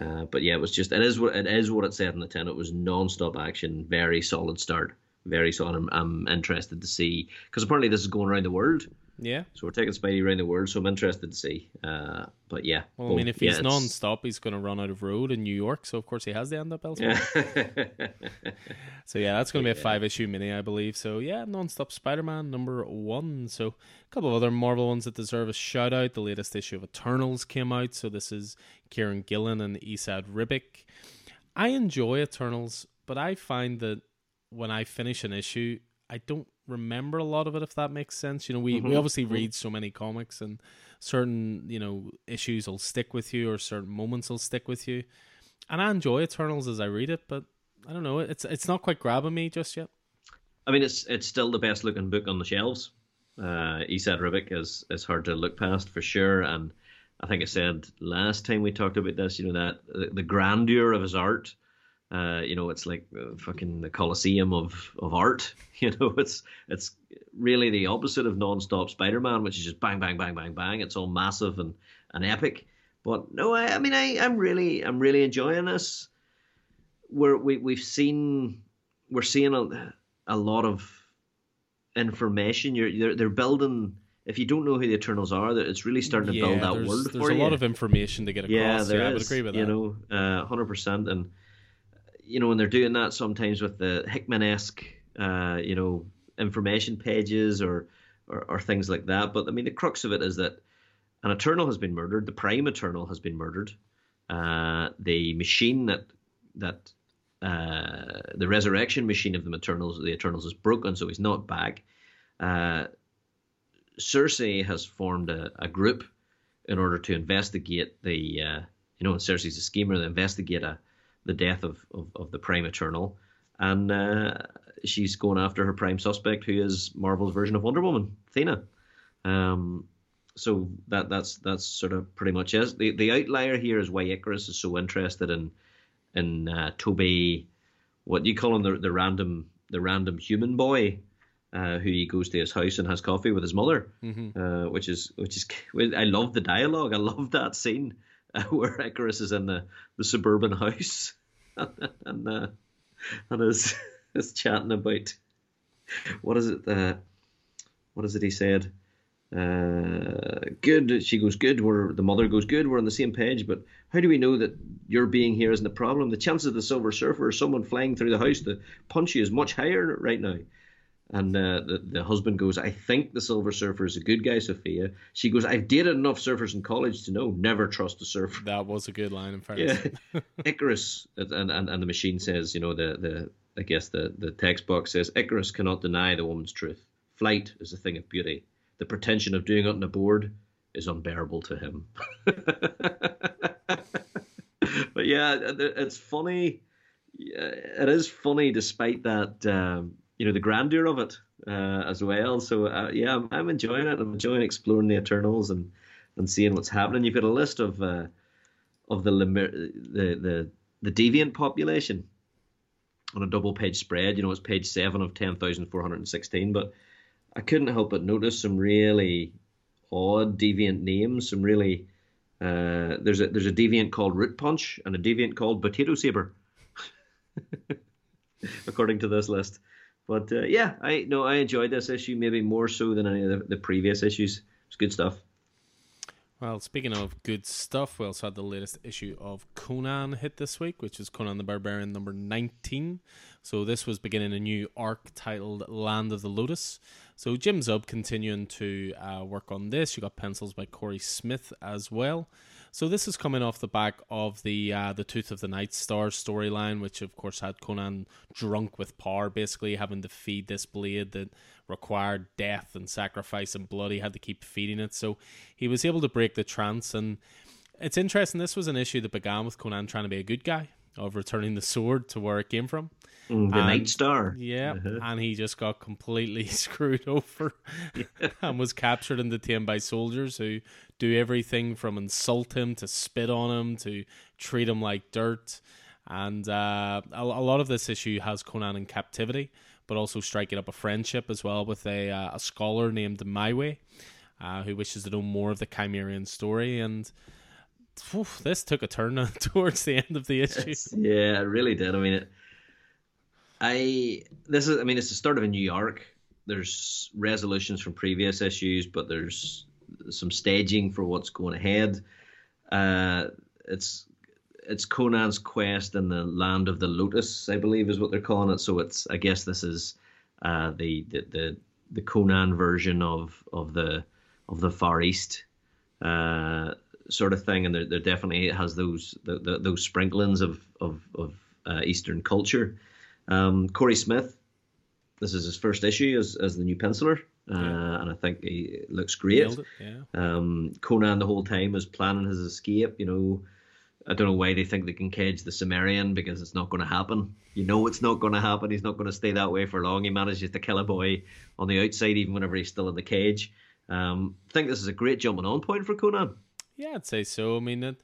Uh, but yeah, it was just it is what it is what it said in the tin. It was non-stop action, very solid start, very solid. I'm, I'm interested to see because apparently this is going around the world. Yeah. So we're taking Spidey around the world, so I'm interested to see. Uh, but yeah. Well, I mean, if he's yeah, non-stop, he's going to run out of road in New York, so of course he has the end up elsewhere. Yeah. so yeah, that's going to be a five-issue mini, I believe. So yeah, non-stop Spider-Man number one. So a couple of other Marvel ones that deserve a shout out. The latest issue of Eternals came out, so this is Kieron Gillen and Esad Ribic. I enjoy Eternals, but I find that when I finish an issue, I don't remember a lot of it if that makes sense. You know we, mm-hmm. we obviously mm-hmm. read so many comics and certain you know issues will stick with you or certain moments will stick with you. And i enjoy eternals as i read it but i don't know it's it's not quite grabbing me just yet. I mean it's it's still the best looking book on the shelves. Uh Esad Ribic is is hard to look past for sure. And i think i said last time we talked about this you know that the, the grandeur of his art uh, you know, it's like uh, fucking the Colosseum of, of art. You know, it's it's really the opposite of non-stop Spider-Man, which is just bang, bang, bang, bang, bang. It's all massive and, and epic. But no, I, I mean, I, I'm really I'm really enjoying this. We're, we we've seen we're seeing a, a lot of information. You're they're, they're building. If you don't know who the Eternals are, it's really starting to yeah, build that world for you. There's a lot of information to get across. Yeah, there yeah, is, I would agree with that. You know, hundred uh, percent and you know, when they're doing that sometimes with the Hickman esque, uh, you know, information pages or, or, or things like that. But I mean, the crux of it is that an Eternal has been murdered. The Prime Eternal has been murdered. Uh, the machine that that uh, the resurrection machine of the Eternals, the Eternals is broken, so he's not back. Uh, Sersi has formed a, a, group in order to investigate the, uh, you know, Sersi's a schemer, to investigate a, the death of, of, of the Prime Eternal, and uh, she's going after her prime suspect, who is Marvel's version of Wonder Woman, Thena. Um, so that that's that's sort of pretty much it. The the outlier here is why Ikaris is so interested in in uh, Toby, what do you call him the the random the random human boy, uh, who he goes to his house and has coffee with his mother, mm-hmm. uh, which is which is I love the dialogue. I love that scene where Ikaris is in the, the suburban house and uh, and is is chatting about what is it uh, what is it he said uh, good. She goes, good. Where the mother goes, good. We're on the same page. But how do we know that your being here isn't a problem? The chances of the Silver Surfer or someone flying through the house to punch you is much higher right now. And uh, the, the husband goes, I think the Silver Surfer is a good guy, Sophia. She goes, I've dated enough surfers in college to know never trust a surfer. That was a good line, in fairness. Yeah. Ikaris, and, and, and the machine says, you know, the, the I guess the, the text box says, Ikaris cannot deny the woman's truth. Flight is a thing of beauty the pretension of doing it on a board is unbearable to him. but yeah, it's funny. It is funny despite that, um, you know, the grandeur of it uh, as well. So uh, yeah, I'm, I'm, enjoying it. I'm enjoying exploring the Eternals and, and seeing what's happening. You've got a list of uh, of the, the the the deviant population on a double page spread. You know, it's page seven of ten thousand four hundred and sixteen, but I couldn't help but notice some really odd deviant names. Some really uh, there's a there's a deviant called Root Punch and a deviant called Potato Saber, according to this list. But uh, yeah, I no, I enjoyed this issue maybe more so than any of the, the previous issues. It's good stuff. Well, speaking of good stuff, we also had the latest issue of Conan hit this week, which is Conan the Barbarian number 19. So, this was beginning a new arc titled Land of the Lotus. So Jim Zub continuing to uh, work on this. You got pencils by Corey Smith as well. So this is coming off the back of the uh, the Tooth of the Night Star storyline, which of course had Conan drunk with power, basically having to feed this blade that required death and sacrifice and blood. He had to keep feeding it, so he was able to break the trance. And it's interesting. This was an issue that began with Conan trying to be a good guy of returning the sword to where it came from. Mm, the and, Night Star. Yeah, uh-huh. and he just got completely screwed over and was captured and detained by soldiers who do everything from insult him to spit on him to treat him like dirt. And uh, a, a, lot of this issue has Conan in captivity, but also striking up a friendship as well with a, uh, a scholar named Maiwei, uh, who wishes to know more of the Cimmerian story. And oof, this took a turn towards the end of the issue. It's, yeah, it really did. I mean, it, I this is I mean it's the start of a new arc. There's resolutions from previous issues, but there's some staging for what's going ahead. Uh, it's it's Conan's quest in the land of the Lotus, I believe, is what they're calling it. So it's I guess this is uh, the, the the the Conan version of of the of the Far East uh, sort of thing, and there, there definitely has those the, the, those sprinklings of of, of uh, Eastern culture. Um, Corey Smith, this is his first issue as, as the new penciler, uh, yeah. and I think he looks great. Yeah. Um, Conan the whole time is planning his escape. You know, I don't know why they think they can cage the Cimmerian because it's not going to happen. You know, it's not going to happen. He's not going to stay that way for long. He manages to kill a boy on the outside, even whenever he's still in the cage. Um, I think this is a great jumping on point for Conan. Yeah, I'd say so. I mean, it,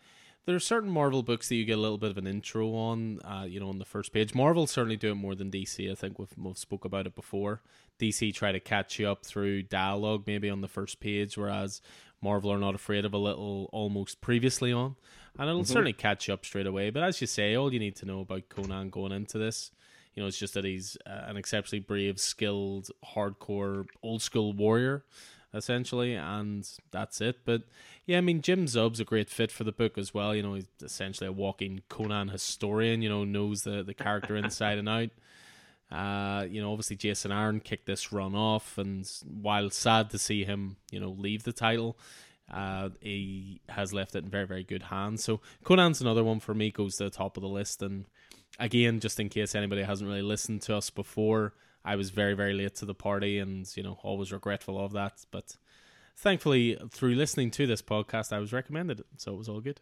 there are certain Marvel books that you get a little bit of an intro on, uh, you know, on the first page. Marvel certainly do it more than DC. I think we've, we've spoke about it before. DC try to catch you up through dialogue, maybe on the first page, whereas Marvel are not afraid of a little almost previously on, and it'll mm-hmm. certainly catch you up straight away. But as you say, all you need to know about Conan going into this, you know, it's just that he's uh, an exceptionally brave, skilled, hardcore, old school warrior essentially, and that's it. But yeah, I mean, Jim Zub's a great fit for the book as well. You know, he's essentially a walking Conan historian. You know, knows the the character inside and out. Uh, you know, obviously Jason Aaron kicked this run off, and while sad to see him, you know, leave the title, uh, he has left it in very, very good hands. So Conan's another one for me, goes to the top of the list, and again, just in case anybody hasn't really listened to us before, I was very, very late to the party and, you know, always regretful of that. But thankfully, through listening to this podcast, I was recommended it. So it was all good.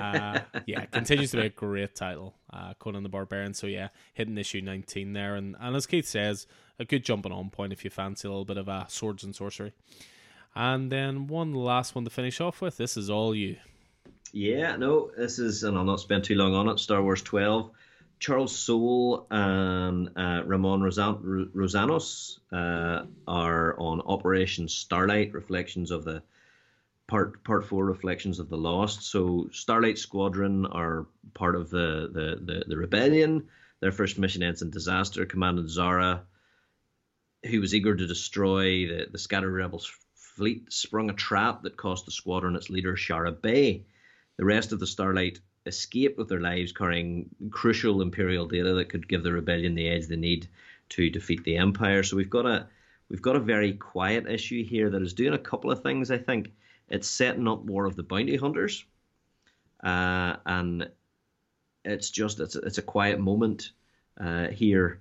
Uh, yeah, continues to be a great title, uh, Conan the Barbarian. So yeah, hitting issue 19 there. And, and as Keith says, a good jumping on point if you fancy a little bit of uh, swords and sorcery. And then one last one to finish off with. This is all you. Yeah, no, this is, and I'll not spend too long on it. Star Wars 12. Charles Soule and uh, Ramon Rosan- Rosanas uh, are on Operation Starlight, reflections of the part part four, reflections of the Lost. So Starlight Squadron are part of the the the, the rebellion. Their first mission ends in disaster. Commandant Zahra, who was eager to destroy the the scattered rebels' fleet, sprung a trap that cost the squadron its leader Shara Bey. The rest of the Starlight escape with their lives, carrying crucial Imperial data that could give the rebellion the edge they need to defeat the Empire. So we've got a we've got a very quiet issue here that is doing a couple of things. I think it's setting up War of the Bounty Hunters, uh, and it's just it's a, it's a quiet moment uh, here.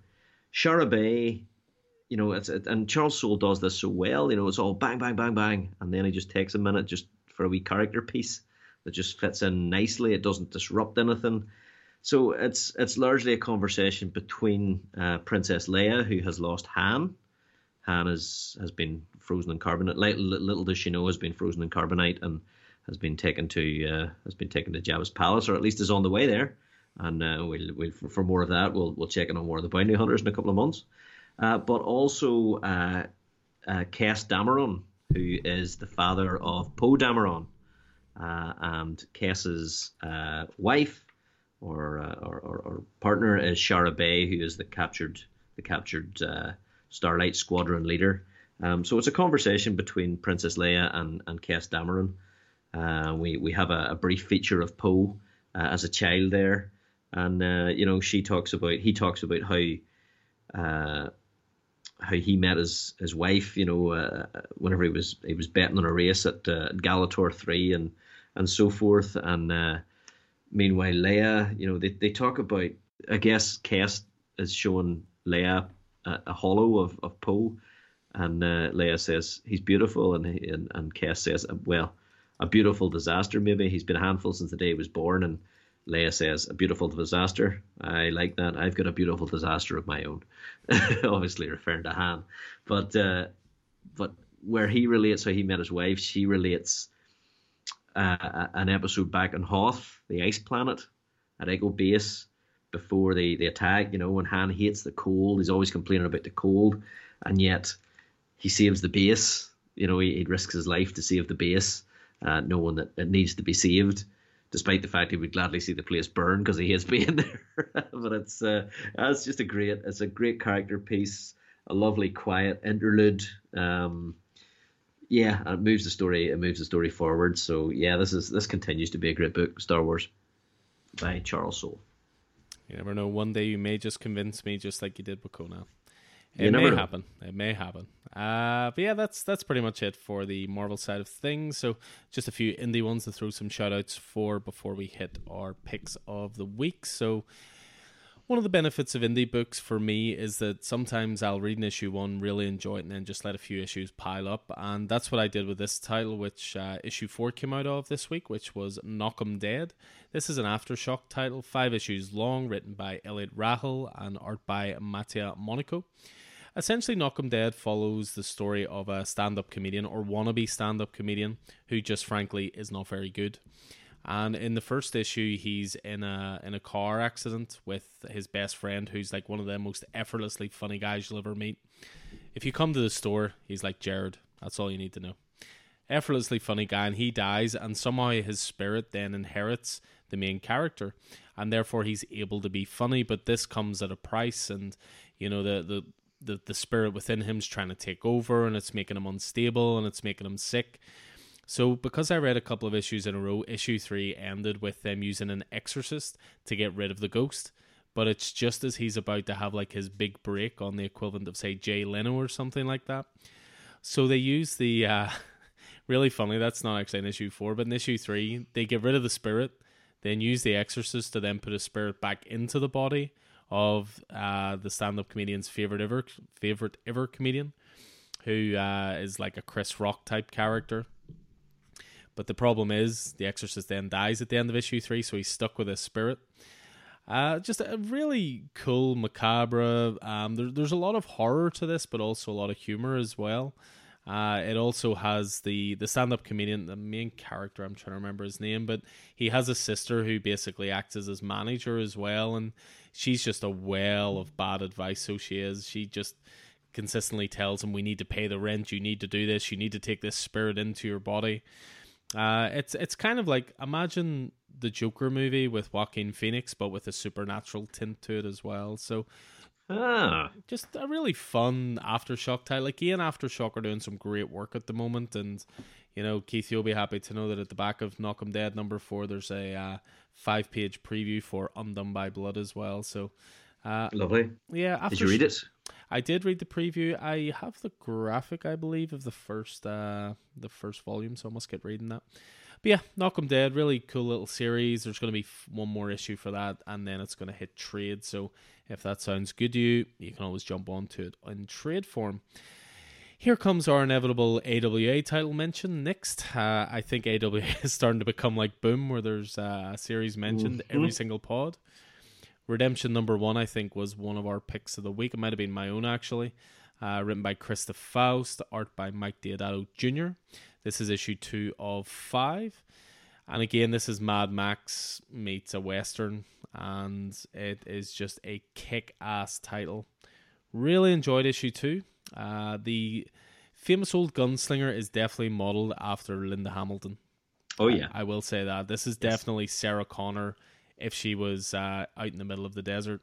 Shara Bey, you know, it's it, and Charles Soule does this so well. You know, it's all bang bang bang bang, and then he just takes a minute just for a wee character piece that just fits in nicely. It doesn't disrupt anything. So it's it's largely a conversation between uh, Princess Leia, who has lost Han. Han has has been frozen in carbonite. Little, little does she know, has been frozen in carbonite and has been taken to uh, has been taken to Jabba's palace, or at least is on the way there. And uh, we'll, we'll for more of that, we'll we'll check in on more of the bounty hunters in a couple of months. Uh, but also uh, uh, Kes Dameron, who is the father of Poe Dameron, and Kes's uh, wife or, uh, or, or, or, partner is Shara Bey, who is the captured the captured uh, Starlight Squadron leader. Um, so it's a conversation between Princess Leia and and Kes Dameron. Uh, we we have a, a, brief feature of Poe uh, as a child there, and you know she talks about he talks about how how he met his his wife. You know, uh, whenever he was he was betting on a race at, uh, Galator three, and and so forth. And uh, meanwhile, Leia, you know, they, they talk about, I guess, Kes is showing Leia a, a hollow of, of Poe. And uh, Leia says he's beautiful, and, and and Kes says, well, a beautiful disaster. Maybe he's been a handful since the day he was born, and Leia says, a beautiful disaster. I like that. I've got a beautiful disaster of my own. Obviously referring to Han. But uh, but where he relates how he met his wife, she relates uh, an episode back on Hoth, the ice planet, at Echo Base before the, the attack. You know, when Han hates the cold, he's always complaining about the cold, and yet he saves the base. You know, he, he risks his life to save the base, uh, knowing that it needs to be saved, despite the fact he would gladly see the place burn because he hates being there. but it's uh, it's just a great it's a great character piece, a lovely quiet interlude. Um, yeah, it moves the story. It moves the story forward. So yeah, this is this continues to be a great book, Star Wars, by Charles Soule. You never know. One day you may just convince me, just like you did with Conan. It may know. happen. It may happen. Uh, but yeah, that's that's pretty much it for the Marvel side of things. So just a few indie ones to throw some shout outs for before we hit our picks of the week. So one of the benefits of indie books for me is that sometimes I'll read an issue one, really enjoy it, and then just let a few issues pile up. And that's what I did with this title, which uh, issue four came out of this week, which was Knock 'em Dead. This is an Aftershock title, five issues long, written by Eliot Rahal and art by Mattia Monaco. Essentially, Knock 'em Dead follows the story of a stand up comedian or wannabe stand up comedian who just frankly is not very good. And in the first issue, he's in a in a car accident with his best friend, who's like one of the most effortlessly funny guys you'll ever meet. If you come to the store, he's like Jared. That's all you need to know. Effortlessly funny guy, and he dies, and somehow his spirit then inherits the main character, and therefore he's able to be funny. But this comes at a price, and you know the the the, the spirit within him's trying to take over, and it's making him unstable, and it's making him sick so, because I read a couple of issues in a row, issue three ended with them using an exorcist to get rid of the ghost. But it's just as he's about to have like his big break on the equivalent of, say, Jay Leno or something like that. So, they use the. Uh, really funny, that's not actually in issue four, but in issue three, they get rid of the spirit. then use the exorcist to then put a spirit back into the body of uh, the stand-up comedian's favorite ever favorite ever comedian, who uh, is like a Chris Rock type character. But the problem is, the exorcist then dies at the end of issue three, so he's stuck with his spirit. Uh, just a really cool, macabre. Um, there, there's a lot of horror to this, but also a lot of humor as well. Uh, it also has the the stand up comedian, the main character. I'm trying to remember his name, but he has a sister who basically acts as his manager as well, and she's just a well of bad advice. So she is. She just consistently tells him, "We need to pay the rent. You need to do this. You need to take this spirit into your body." Uh, it's it's kind of like imagine the Joker movie with Joaquin Phoenix, but with a supernatural tint to it as well. So Ah, just a really fun aftershock title. Like Ian Aftershock are doing some great work at the moment, and you know Keith, you'll be happy to know that at the back of Knock 'Em Dead number four, there's a uh, five-page preview for Undone by Blood as well. So, uh, lovely. yeah, after Did you read it? I did read the preview. I have the graphic, I believe, of the first uh the first volume, so I must get reading that. But yeah, Knock 'Em Dead, really cool little series. There's going to be f- one more issue for that, and then it's going to hit trade. So if that sounds good to you, you can always jump onto it in trade form. Here comes our inevitable AWA title mention next. Uh, I think AWA is starting to become like Boom, where there's uh, a series mentioned Mhm. every single pod. Redemption number one, I think, was one of our picks of the week. It might have been my own, actually. Uh, written by Christa Faust, art by Mike Deodato Jr. This is issue two of five. And again, this is Mad Max meets a Western, and it is just a kick ass title. Really enjoyed issue two. Uh, the famous old gunslinger is definitely modeled after Linda Hamilton. Oh yeah. I, I will say that. This is Yes. definitely Sarah Connor if she was uh, out in the middle of the desert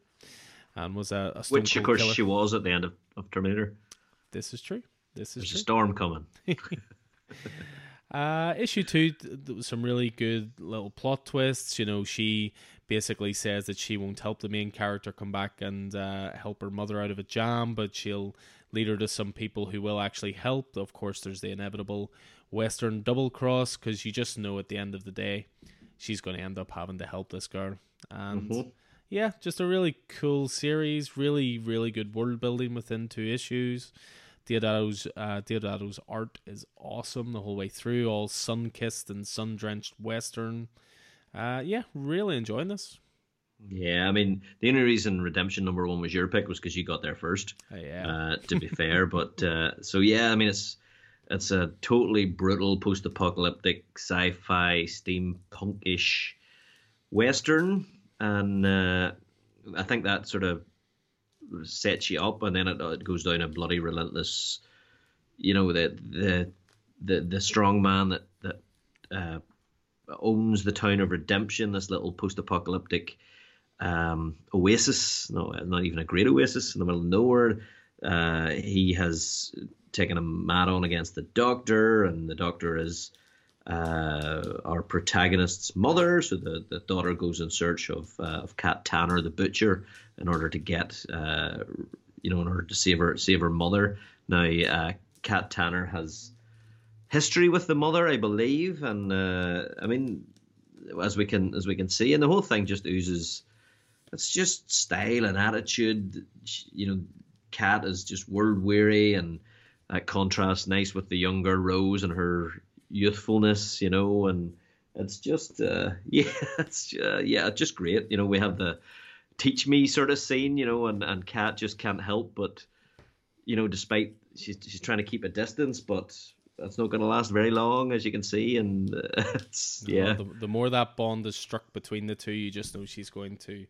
and was a, a Which of course killer. she was at the end of, of Terminator. This is true. This is There's a storm coming. Uh, issue two, there was some really good little plot twists. You know, she basically says that she won't help the main character come back and uh, help her mother out of a jam, but she'll lead her to some people who will actually help. Of course, there's the inevitable Western double cross because you just know at the end of the day she's going to end up having to help this girl. And Mhm. yeah, just a really cool series. Really, really good world building within two issues. Deodato's uh, Deodato's art is awesome the whole way through, all sun kissed and sun drenched Western. Uh, yeah, really enjoying this. Yeah, I mean, the only reason Redemption number one was your pick was because you got there first. Uh, yeah, Uh, to be fair, but uh, so yeah, I mean, it's it's a totally brutal post-apocalyptic sci-fi steampunkish western, and uh, I think that sort of sets you up, and then it, it goes down a bloody relentless, you know, the the the the strong man that that uh, owns the town of Redemption, this little post-apocalyptic um, oasis, no, not even a great oasis in the middle of nowhere. Uh, he has taken a mad on against the doctor, and the doctor is uh, our protagonist's mother. So the, the daughter goes in search of uh, of Cat Tanner, the butcher, in order to get, uh, you know, in order to save her save her mother. Now, uh, Cat Tanner has history with the mother, I believe, and uh, I mean, as we can as we can see, and the whole thing just oozes. It's just style and attitude. You know, Cat is just world weary, and that contrasts nice with the younger Rose and her youthfulness. You know, and it's just uh, yeah, it's uh, yeah, just great. You know, we have the teach me sort of scene. You know, and and Cat just can't help but you know, despite she's she's trying to keep a distance, but that's not going to last very long, as you can see. And uh, it's yeah, the, the more that bond is struck between the two, you just know she's going to,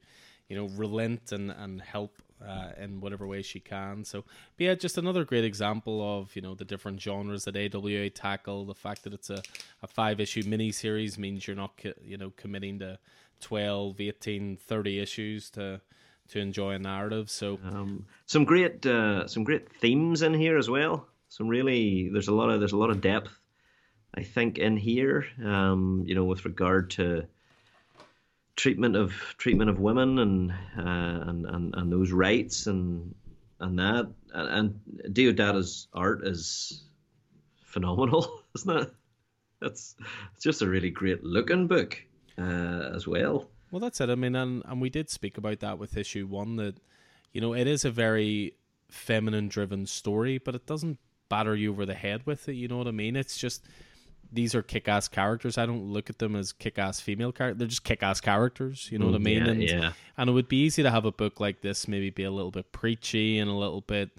you know, relent and and help uh, in whatever way she can. So, yeah, just another great example of you know the different genres that AWA tackle. The fact that it's a, a five issue mini series means you're not you know committing to 12, 18, 30 issues to to enjoy a narrative. So um, some great uh, some great themes in here as well. Some really there's a lot of there's a lot of depth, I think, in here. Um, you know, with regard to treatment of treatment of women and uh, and, and and those rights and and that and, and Deodato's art is phenomenal, isn't it? It's it's just a really great looking book. uh, as well. Well, that's it. I mean, and and we did speak about that with issue one that you know it is a very feminine driven story, but it doesn't batter you over the head with it. You know what I mean? It's just these are kick ass characters. I don't look at them as kick ass female characters. They're just kick ass characters. You know what I Mm, mean? yeah, and, yeah. and it would be easy to have a book like this maybe be a little bit preachy and a little bit,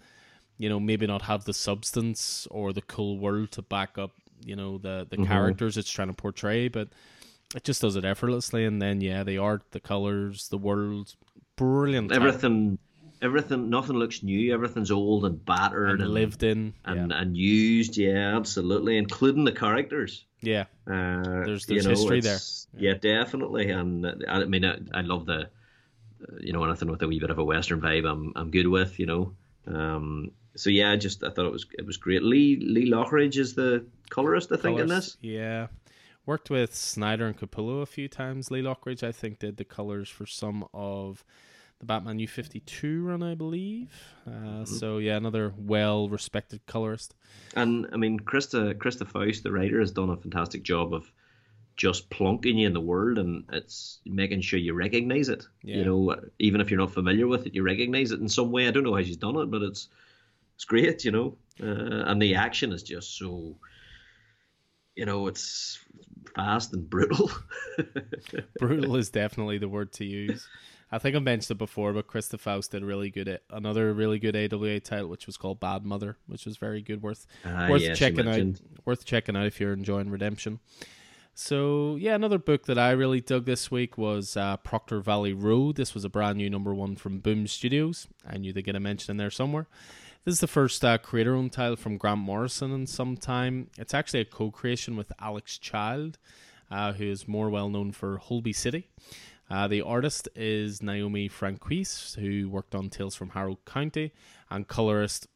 you know, maybe not have the substance or the cool world to back up, you know, the the Mm-hmm. characters it's trying to portray, but it just does it effortlessly. And then yeah, the art, the colors, the world, brilliant. Everything, everything, nothing looks new. Everything's old and battered and lived in. and, yeah. and used. Yeah, absolutely, including the characters. yeah. Uh, There's- you there's know, history it's- Yeah, definitely. And uh, I mean, I, I love the, uh, you know, anything with a wee bit of a western vibe. I'm I'm good with. You know. Um, so yeah, I just I thought it was it was great. Lee Lee Loughridge is the colorist, I think, in this. Yeah. Worked with Snyder and Capullo a few times. Lee Loughridge, I think, did the colors for some of the Batman New 52 run, I believe. Uh, Mm-hmm. So, yeah, another well respected colorist. And I mean, Christa Christa Faust, the writer, has done a fantastic job of just plonking you in the world, and it's making sure you recognize it. Yeah. You know, even if you're not familiar with it, you recognize it in some way. I don't know how she's done it, but it's it's great. You know, uh, and the action is just so. You know, it's fast and brutal. Brutal is definitely the word to use. I think I mentioned it before, but Christa Faust did a really good, another really good AWA title, which was called Bad Mother, which was very good, worth Ah, worth checking out. Worth checking out if you're enjoying Redemption. So yeah, another book that I really dug this week was uh, Proctor Valley Road. This was a brand new number one from Boom Studios. I knew they'd get a mention in there somewhere. This is the first uh, creator-owned title from Grant Morrison in some time. It's actually a co-creation with Alex Child, uh, who is more well known for Holby City. Uh, the artist is Naomi Franquiz, who worked on Tales from Harrow County, and colorist.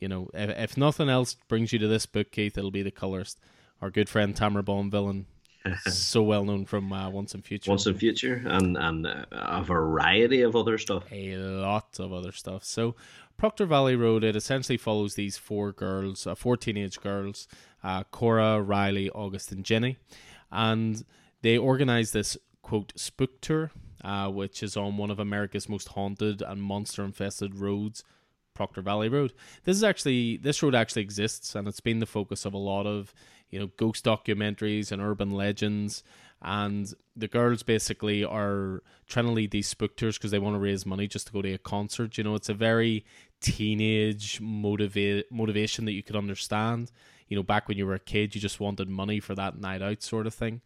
You know, if, if nothing else brings you to this book, Keith, it'll be the colorist. Our good friend Tamara Bonvillain, so well known from uh, Once and Future. Once in future, and and uh, a variety of other stuff. a lot of other stuff. So, Proctor Valley Road, it essentially follows these four girls, uh, four teenage girls, uh, Cora, Riley, August, and Jenny, and they organize this quote spook tour, uh, which is on one of America's most haunted and monster-infested roads. Proctor Valley Road. This is actually this road actually exists, and it's been the focus of a lot of you know ghost documentaries and urban legends. And the girls basically are trying to lead these spook tours because they want to raise money just to go to a concert. You know, it's a very teenage motiva- motivation that you could understand. You know, back when you were a kid, you just wanted money for that night out sort of thing.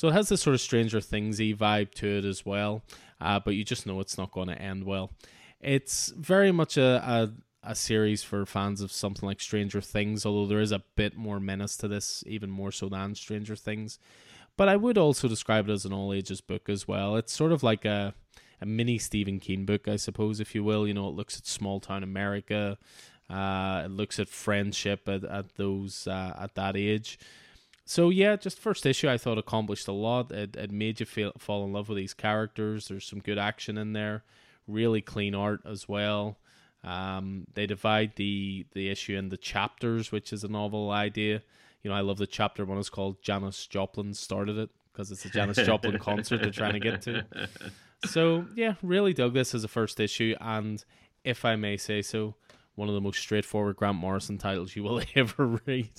So it has this sort of Stranger Thingsy vibe to it as well, uh, but you just know it's not going to end well. It's very much a, a a series for fans of something like Stranger Things, although there is a bit more menace to this, even more so than Stranger Things. But I would also describe it as an all ages book as well. It's sort of like a a mini Stephen King book, I suppose, if you will. You know, it looks at small town America. Uh, it looks at friendship at, at those uh, at that age. So yeah, just first issue I thought accomplished a lot. It, it made you feel fall in love with these characters. There's some good action in there, really clean art as well. Um, they divide the the issue into chapters, which is a novel idea. You know, I love the chapter one is called Janis Joplin started it because it's a Janis Joplin concert they're trying to get to. So yeah, really dug this as a first issue, and if I may say so, one of the most straightforward Grant Morrison titles you will ever read.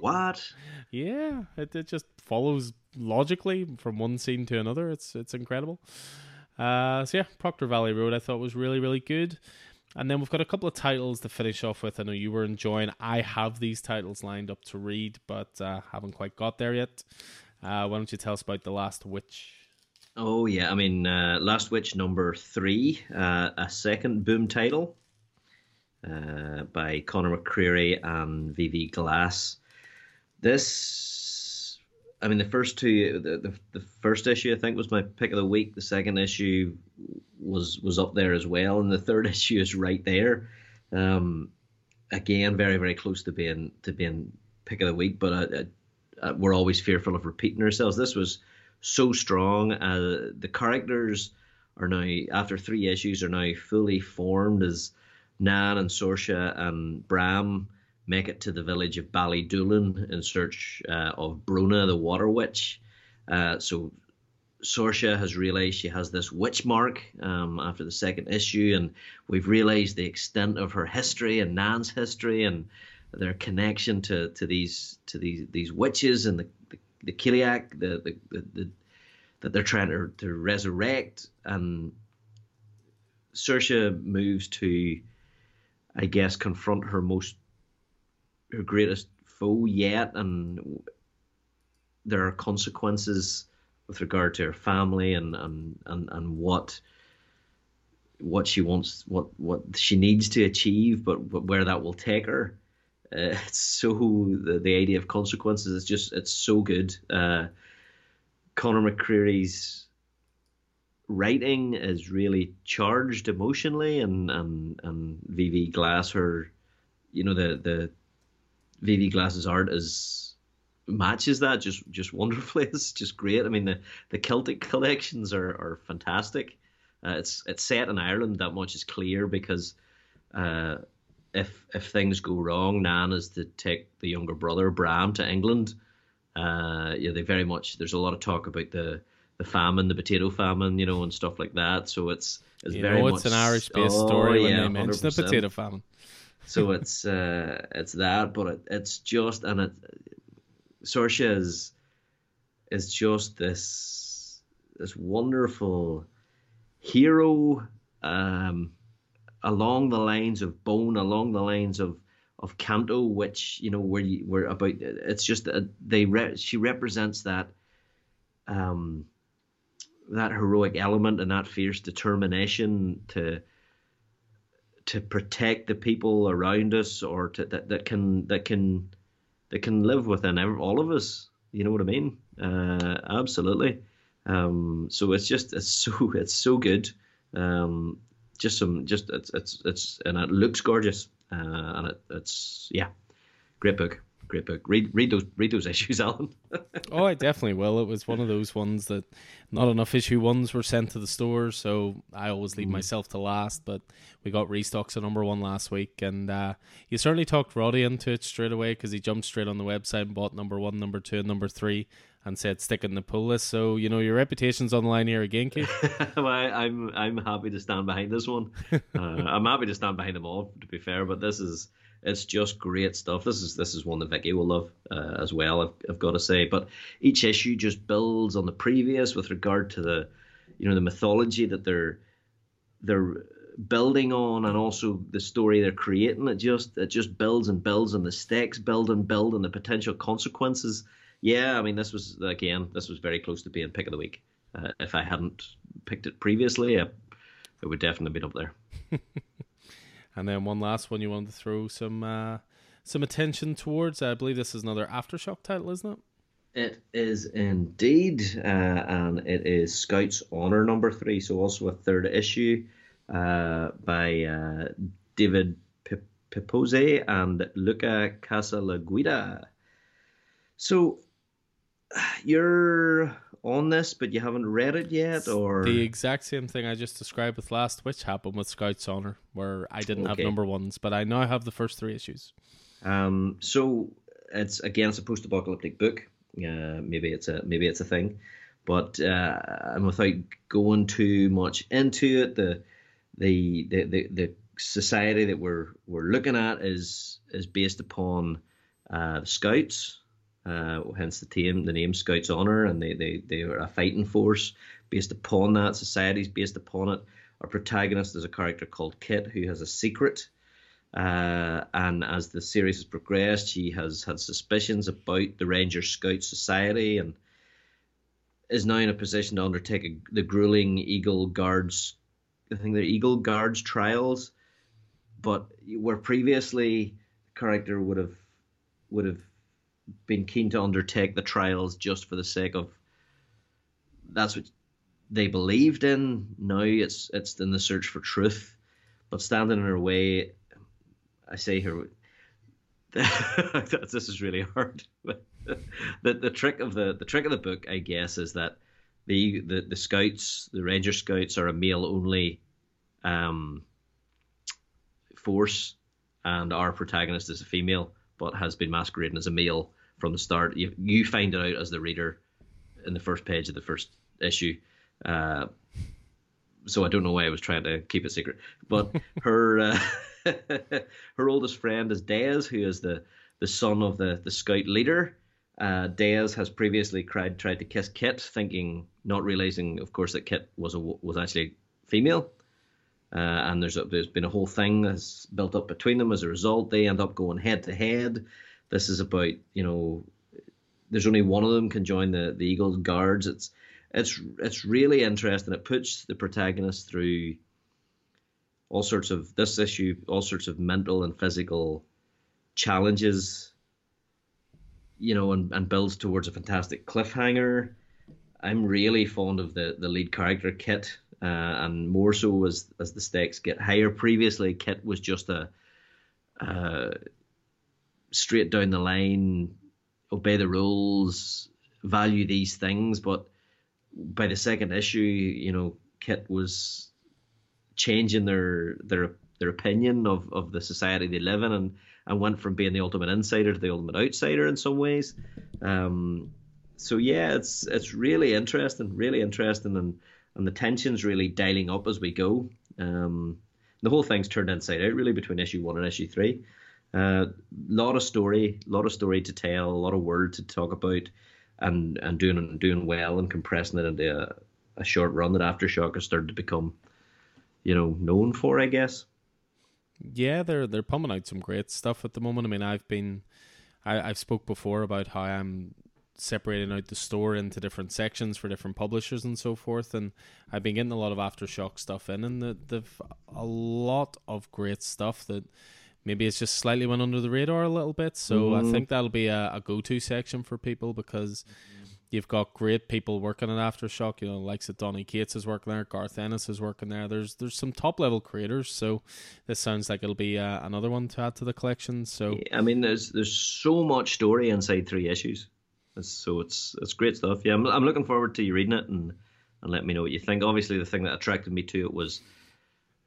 What? Yeah, it, it just follows logically from one scene to another. It's it's incredible. Uh, so yeah, Proctor Valley Road I thought was really really good. And then we've got a couple of titles to finish off with. I know you were enjoying. I have these titles lined up to read, but uh, haven't quite got there yet. Uh, why don't you tell us about The Last Witch? Oh yeah, I mean, uh, Last Witch number three, uh, a second boom title uh, by Conor McCreary and VV Glass. This, I mean, the first two, the, the the first issue I think was my pick of the week. The second issue was was up there as well, and the third issue is right there. Um, again, very very close to being to being pick of the week, but uh, uh, we're always fearful of repeating ourselves. This was so strong. Uh, the characters are now after three issues are now fully formed as Nan and Saoirse and Bram make it to the village of Ballydoolin in search uh, of Bruna the Water Witch. Uh, so Saoirse has realized she has this witch mark um, after the second issue, and we've realized the extent of her history and Nan's history and their connection to, to these to these these witches and the the, the Cailleach, the, the, the, the that they're trying to, to resurrect. And Saoirse moves to, I guess, confront her most her greatest foe yet, and there are consequences with regard to her family and and and, and what what she wants what what she needs to achieve but, but where that will take her. Uh, it's so the, the idea of consequences is just it's so good. Uh, conor mccreary's writing is really charged emotionally and and and vv glass her you know the the vv glass's art is matches that just just wonderfully. It's just great. I mean, the, the Celtic collections are, are fantastic. Uh, it's it's set in Ireland. That much is clear because uh, if if things go wrong, Nan is to take the younger brother Bram to England. Uh, yeah, they very much. There's a lot of talk about the the famine, the potato famine, you know, and stuff like that. So it's it's you very know, much it's an Irish-based oh, story when yeah, they mention 100%. the potato famine. so it's uh, it's that, but it, it's just and it Saoirse is is just this this wonderful hero um, along the lines of Bone, along the lines of of Canto, which you know where you where about it's just that they re, she represents that um that heroic element and that fierce determination to to protect the people around us or to, that that can that can that can live within all of us. You know what I mean? Uh, absolutely. Um, so it's just it's so it's so good. Um, just some just it's it's it's and it looks gorgeous. Uh, and it, it's yeah, great book, great book. Read read those read those issues, Alan. oh, I definitely will. It was one of those ones that not enough issue ones were sent to the store, so I always leave myself to last. But we got restocks of number one last week, and uh, you certainly talked Roddy into it straight away because he jumped straight on the website and bought number one, number two, and number three, and said stick it in the pull list. So you know your reputation's on the line here again, Keith. well, I'm I'm happy to stand behind this one. Uh, I'm happy to stand behind them all, to be fair. But this is it's just great stuff. This is this is one that Vicky will love uh, as well. I've, I've got to say. But each issue just builds on the previous with regard to the, you know, the mythology that they're they're building on, and also the story they're creating. It just it just builds and builds, and the stakes build and build, and the potential consequences. Yeah, I mean, this was again, this was very close to being pick of the week. Uh, if I hadn't picked it previously, it would definitely have been up there. And then one last one you wanted to throw some uh, some attention towards. I believe this is another aftershock title, isn't it? It is indeed, uh, and it is Scouts Honor number three, so also a third issue uh, by uh, David Pepose and Luca Casalanguida. So you're on this, but you haven't read it yet, or the exact same thing I just described with Last Witch happened with Scouts Honor, where I didn't Okay. have number ones, but I now have the first three issues. Um, so it's again it's a post-apocalyptic book. Uh, maybe it's a maybe it's a thing, but uh, and without going too much into it, the the the the, the society that we're we're looking at is is based upon uh, the Scouts. Uh, hence the team, the name Scouts Honor, and they, they, they are a fighting force based upon that. Society's based upon it. Our protagonist is a character called Kit who has a secret uh, and as the series has progressed, she has had suspicions about the Ranger Scout Society and is now in a position to undertake a, the grueling Eagle Guards, I think they're Eagle Guards trials. But where previously the character would have would have been keen to undertake the trials just for the sake of that's what they believed in. Now it's it's in the search for truth, but standing in her way I say here, this is really hard. the the trick of the the trick of the book, I guess, is that the the, the scouts, the ranger scouts, are a male only um, force, and our protagonist is a female, but has been masquerading as a male from the start. You you find it out as the reader in the first page of the first issue. Uh, so I don't know why I was trying to keep it secret. But her uh, her oldest friend is Dez, who is the the son of the the scout leader. Uh, Dez has previously cried, tried to kiss Kit, thinking, not realizing, of course, that Kit was a, was actually female. Uh, and there's a, there's been a whole thing that's built up between them as a result. They end up going head to head. This is about you know, there's only one of them can join the the Eagles guards. It's it's it's really interesting. It puts the protagonist through all sorts of this issue, all sorts of mental and physical challenges, you know, and, and builds towards a fantastic cliffhanger. I'm really fond of the the lead character Kit, uh, and more so as as the stakes get higher. Previously, Kit was just a uh, straight down the line, obey the rules, value these things, but by the second issue, you know, Kit was changing their their their opinion of, of the society they live in and, and went from being the ultimate insider to the ultimate outsider in some ways. Um, so yeah, it's it's really interesting, really interesting, and and the tension's really dialing up as we go. Um, the whole thing's turned inside out really between issue one and issue three. A uh, lot of story, a lot of story to tell, a lot of word to talk about and and doing doing well and compressing it into a, a short run that Aftershock has started to become, you know, known for, I guess. Yeah, they're they're pumping out some great stuff at the moment. I mean, I've been, I, I've spoke before about how I'm separating out the store into different sections for different publishers and so forth, and I've been getting a lot of Aftershock stuff in, and the, they've a lot of great stuff that maybe it's just slightly went under the radar a little bit. So mm-hmm. I think that'll be a, a go to section for people because you've got great people working at Aftershock. You know, likes of Donny Cates is working there, Garth Ennis is working there. There's there's some top level creators. So this sounds like it'll be uh, another one to add to the collection. So I mean, there's there's so much story inside three issues. so it's it's great stuff. Yeah, I'm I'm looking forward to you reading it and and let me know what you think. Obviously, the thing that attracted me to it was,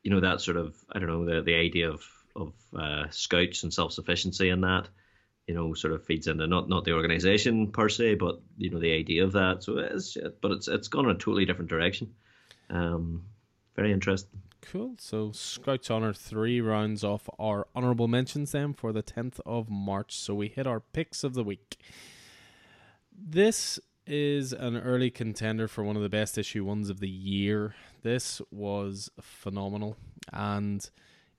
you know, that sort of I don't know the the idea of of uh, scouts and self sufficiency in that. You know, sort of feeds into not not the organization per se, but you know the idea of that. So it's but it's it's gone in a totally different direction. Um, very interesting. Cool. So Scouts Honor three rounds off our honorable mentions then for the tenth of March. So we hit our picks of the week. This is an early contender for one of the best issue ones of the year. This was phenomenal and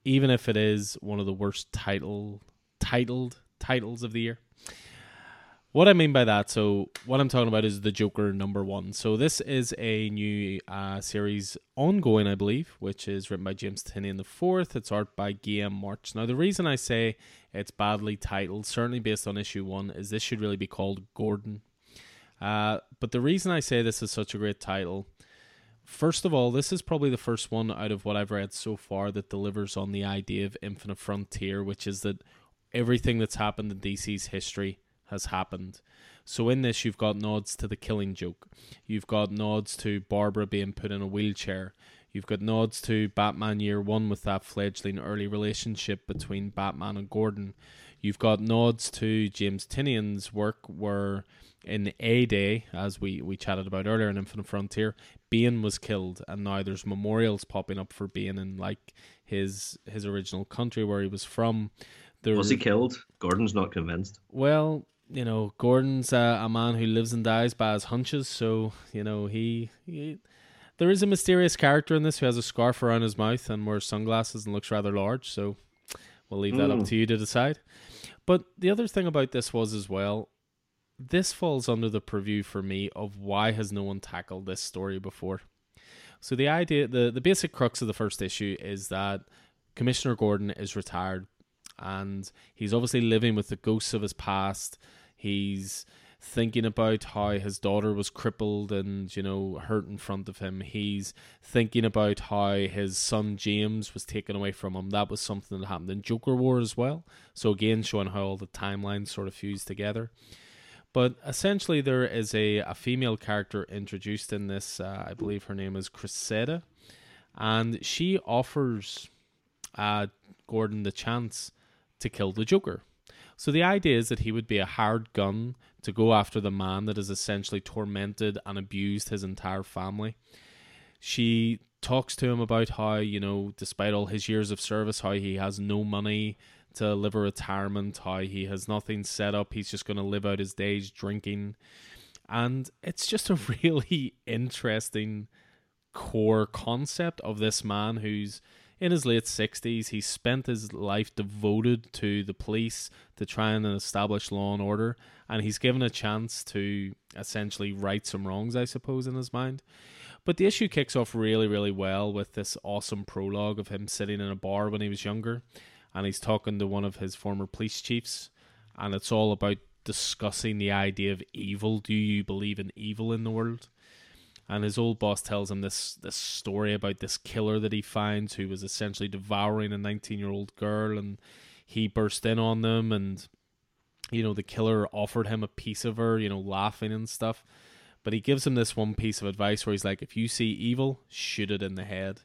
even if it is one of the worst title titled titles of the year. What I mean by that, so what I'm talking about is the Joker number one. So this is a new uh, series ongoing, I believe, which is written by James Tynion the fourth. It's art by Guillem March. Now the reason I say it's badly titled, certainly based on issue one, is this should really be called Gordon. Uh, but the reason I say this is such a great title First of all, this is probably the first one out of what I've read so far that delivers on the idea of Infinite Frontier, which is that everything that's happened in DC's history has happened. So in this, you've got nods to the Killing Joke, you've got nods to Barbara being put in a wheelchair, you've got nods to Batman Year One with that fledgling early relationship between Batman and Gordon. You've got nods to James Tynion's work where in A Day, as we, we chatted about earlier in Infinite Frontier, Bane was killed, and now there's memorials popping up for Bane in like his his original country where he was from. There, was he killed? Gordon's not convinced. Well, you know, Gordon's a man who lives and dies by his hunches, so you know he, he there is a mysterious character in this who has a scarf around his mouth and wears sunglasses and looks rather large. So we'll leave that mm. up hmm. to you to decide. But the other thing about this was as well, this falls under the purview for me of why has no one tackled this story before. So the idea, the the basic crux of the first issue is that Commissioner Gordon is retired, and he's obviously living with the ghosts of his past. He's thinking about how his daughter was crippled and you know hurt in front of him. He's thinking about how his son James was taken away from him. That was something that happened in Joker War as well. So again, showing how all the timelines sort of fuse together. But essentially, there is a, a female character introduced in this. Uh, I believe her name is Cressida. And she offers uh, Gordon the chance to kill the Joker. So the idea is that he would be a hired gun to go after the man that has essentially tormented and abused his entire family. She talks to him about how, you know, despite all his years of service, how he has no money to live a retirement, how he has nothing set up, he's just going to live out his days drinking. And it's just a really interesting core concept of this man who's in his late 60s. He spent his life devoted to the police to try and establish law and order, and he's given a chance to essentially right some wrongs, I suppose, in his mind. But the issue kicks off really, really well with this awesome prologue of him sitting in a bar when he was younger, and he's talking to one of his former police chiefs, and it's all about discussing the idea of evil. Do you believe in evil in the world? and his old boss tells him this this story about this killer that he finds who was essentially devouring a 19 year old girl and he burst in on them and you know the killer offered him a piece of her you know laughing and stuff but he gives him this one piece of advice where he's like if you see evil shoot it in the head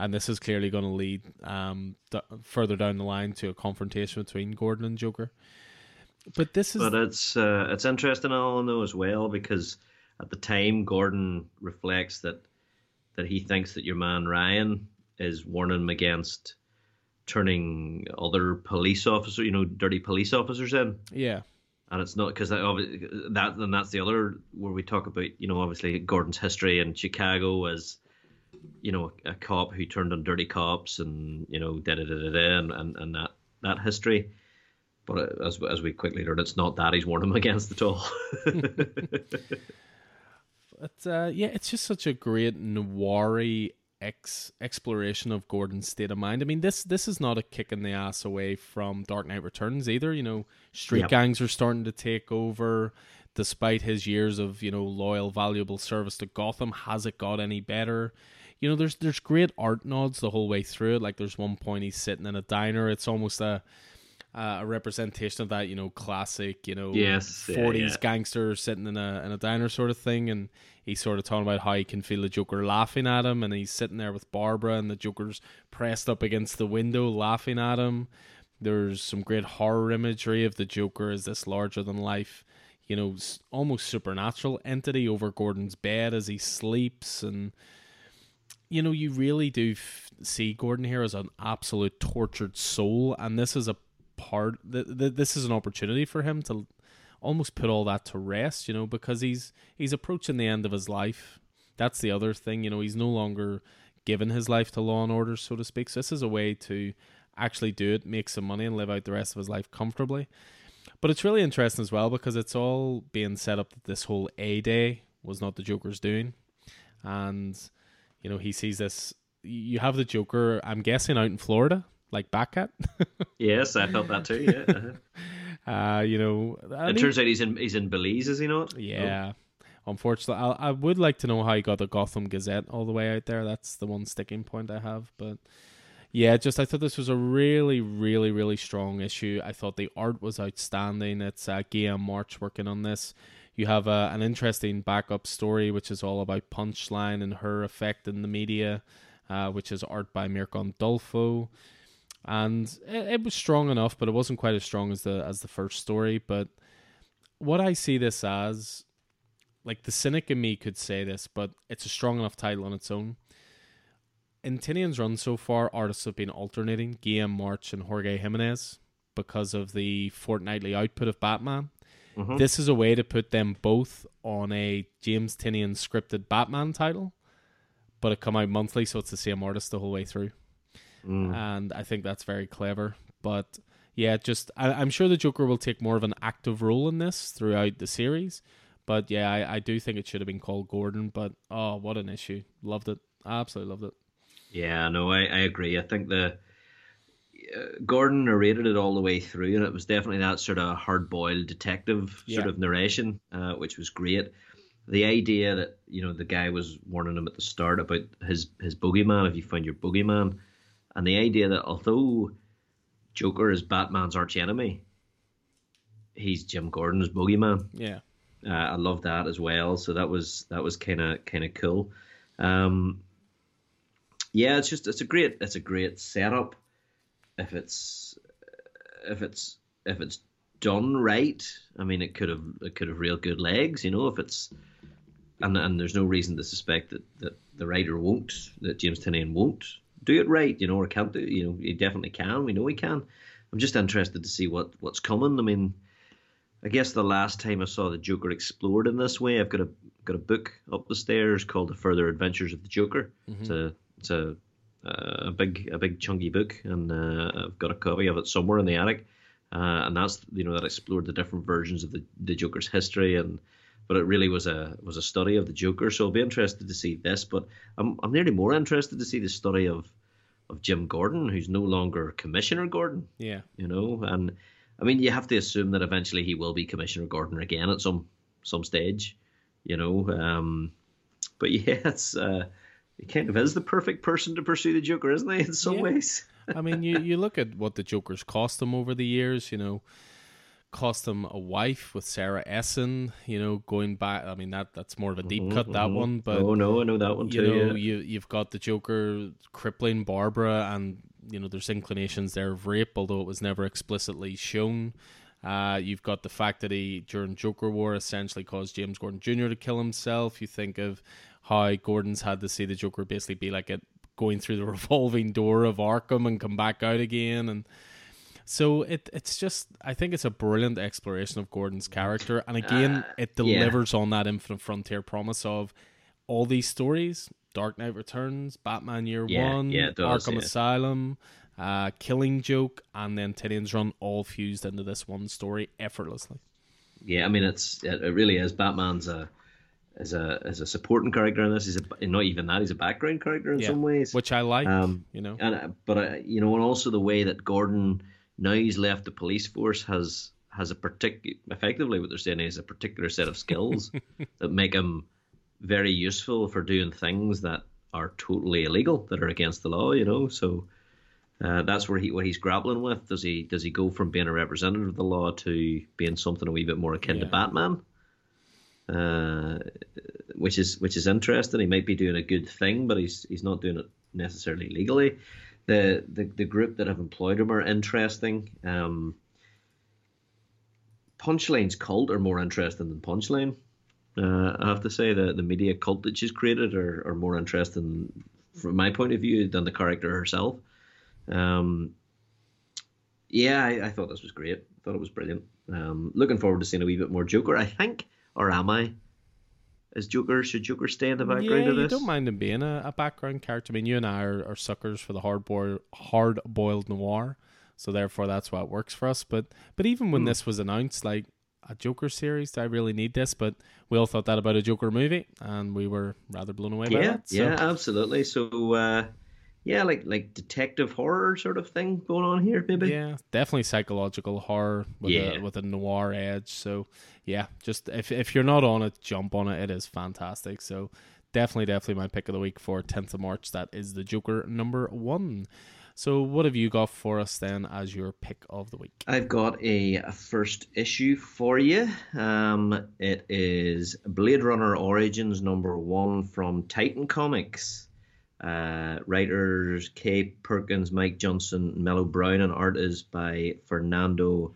and this is clearly going to lead um, d- further down the line to a confrontation between Gordon and Joker. But this is but it's uh, it's interesting, Alan, though, as well because at the time, Gordon reflects that that he thinks that your man Ryan is warning him against turning other police officers, you know, dirty police officers in. Yeah. And it's not because that, that, and that's the other where we talk about, you know, obviously Gordon's history in Chicago as, you know, a cop who turned on dirty cops and, you know, da da da da da, and, and, and that, that history. But as, as we quickly learned, it's not that he's warned him against at all. But uh, yeah, it's just such a great noir ex- exploration of Gordon's state of mind. I mean, this this is not a kick in the ass away from Dark Knight Returns either. You know, street yep. gangs are starting to take over. Despite his years of you know loyal, valuable service to Gotham, has it got any better? You know, there's there's great art nods the whole way through it. Like there's one point he's sitting in a diner. It's almost a uh, a representation of that, you know, classic, you know, yes, 40s yeah, yeah. gangster sitting in a in a diner sort of thing, and he's sort of talking about how he can feel the Joker laughing at him, and he's sitting there with Barbara, and the Joker's pressed up against the window laughing at him. There's some great horror imagery of the Joker as this larger than life, you know, almost supernatural entity over Gordon's bed as he sleeps, and you know, you really do f- see Gordon here as an absolute tortured soul, and this is a part th- th- this is an opportunity for him to almost put all that to rest you know because he's he's approaching the end of his life. That's the other thing you know he's no longer given his life to law and order so to speak. So this is a way to actually do it make some money and live out the rest of his life comfortably. But it's really interesting as well because it's all being set up that this whole a day was not the joker's doing. And you know he sees this you have the joker i'm guessing out in florida like Batcat. yes, I felt that too. Yeah. Uh-huh. Uh, you know, I it mean, turns out he's in he's in Belize, is he not? Yeah. Oh. Unfortunately, I, I would like to know how he got the Gotham Gazette all the way out there. That's the one sticking point I have. But yeah, just I thought this was a really, really, really strong issue. I thought the art was outstanding. It's uh, Guillem March working on this. You have uh, an interesting backup story, which is all about Punchline and her effect in the media, uh, which is art by Mirko Andolfo and it, it, was strong enough, but it wasn't quite as strong as the as the first story. But what I see this as, like the cynic in me could say this, but it's a strong enough title on its own. In Tynion's run so far, artists have been alternating Guillem March and Jorge Jimenez because of the fortnightly output of Batman. Mm-hmm. This is a way to put them both on a James Tynion scripted Batman title, but it come out monthly, so it's the same artist the whole way through mm. and I think that's very clever. But yeah, just I, am sure the Joker will take more of an active role in this throughout the series. But yeah, I, I do think it should have been called Gordon. But oh, what an issue! Loved it, absolutely loved it. Yeah, no, I, I agree. I think the Gordon narrated it all the way through, and it was definitely that sort of hard-boiled detective sort yeah. of narration, uh, which was great. The idea that you know the guy was warning him at the start about his his boogeyman. If you find your boogeyman, and the idea that although Joker is Batman's archenemy, he's Jim Gordon's boogeyman. Yeah, uh, I love that as well. So that was that was kind of kind of cool. Um, yeah, it's just it's a great it's a great setup. If it's if it's if it's done right, I mean, it could have it could have real good legs. You know, if it's and and there's no reason to suspect that, that the writer won't, that James Tynion won't do it right. You know, or can't do. You know, he definitely can. We know he can. I'm just interested to see what what's coming. I mean, I guess the last time I saw the Joker explored in this way, I've got a got a book up the stairs called The Further Adventures of the Joker. Mm-hmm. It's a it's a uh, a big a big chunky book, and uh, I've got a copy of it somewhere in the attic. Uh, and that's you know that explored the different versions of the, the Joker's history, and but it really was a was a study of the Joker. So I'll be interested to see this, but I'm I'm nearly more interested to see the study of of Jim Gordon, who's no longer Commissioner Gordon. Yeah, you know, and I mean you have to assume that eventually he will be Commissioner Gordon again at some some stage, you know. Um, but yeah, it's. Uh, he kind of is the perfect person to pursue the Joker, isn't he? In some yeah. ways. I mean, you you look at what the Joker's cost him over the years. You know, cost him a wife with Sarah Essen. You know, going back. I mean, that that's more of a deep mm-hmm, cut that mm-hmm. one. But oh no, I know that one too. You know, yeah. you you've got the Joker crippling Barbara, and you know, there's inclinations there of rape, although it was never explicitly shown. Uh, you've got the fact that he during Joker War essentially caused James Gordon Jr. to kill himself. You think of how Gordon's had to see the Joker basically be like it going through the revolving door of Arkham and come back out again and so it it's just I think it's a brilliant exploration of Gordon's character and again uh, it delivers yeah. on that infinite frontier promise of all these stories Dark Knight Returns, Batman Year yeah, One, yeah, does, Arkham Asylum, uh, Killing Joke, and then Tynion's Run all fused into this one story effortlessly. Yeah, I mean it's it really is. Batman's a as a as a supporting character in this. He's a, not even that. He's a background character in yeah, some ways, which I like. Um, you know, and but uh, you know, and also the way that Gordon now he's left the police force has has a particular effectively what they're saying is a particular set of skills that make him very useful for doing things that are totally illegal that are against the law. You know, so. Uh, that's where he what he's grappling with. Does he does he go from being a representative of the law to being something a wee bit more akin yeah. to Batman? Uh, which is which is interesting. He might be doing a good thing, but he's he's not doing it necessarily legally. The the, the group that have employed him are interesting. Um, Punchline's cult are more interesting than Punchline. Uh, I have to say the the media cult that she's created are, are more interesting from my point of view than the character herself. Um, yeah, I, I, thought this was great. I thought it was brilliant. Um, looking forward to seeing a wee bit more Joker. I think or am I? Is Joker should Joker stay in the background yeah, of this? you don't mind him being a, a background character. I mean, you and I are, are suckers for the hard boiled hard boiled noir, so therefore that's why it works for us. But but even when hmm. this was announced, like a Joker series, do I really need this? But we all thought that about a Joker movie, and we were rather blown away yeah, by that. So. Yeah, absolutely. So uh, yeah, like like detective horror sort of thing going on here, maybe. Yeah, definitely psychological horror with yeah. a with a noir edge. So yeah, just if if you're not on it, jump on it. It is fantastic. So definitely, definitely my pick of the week for 10th of March. That is the Joker number one. So what have you got for us then as your pick of the week? I've got a, a first issue for you. Um, it is Blade Runner Origins number one from Titan Comics. Uh, writers Kay Perkins, Mike Johnson, Mellow Brown, and art is by Fernando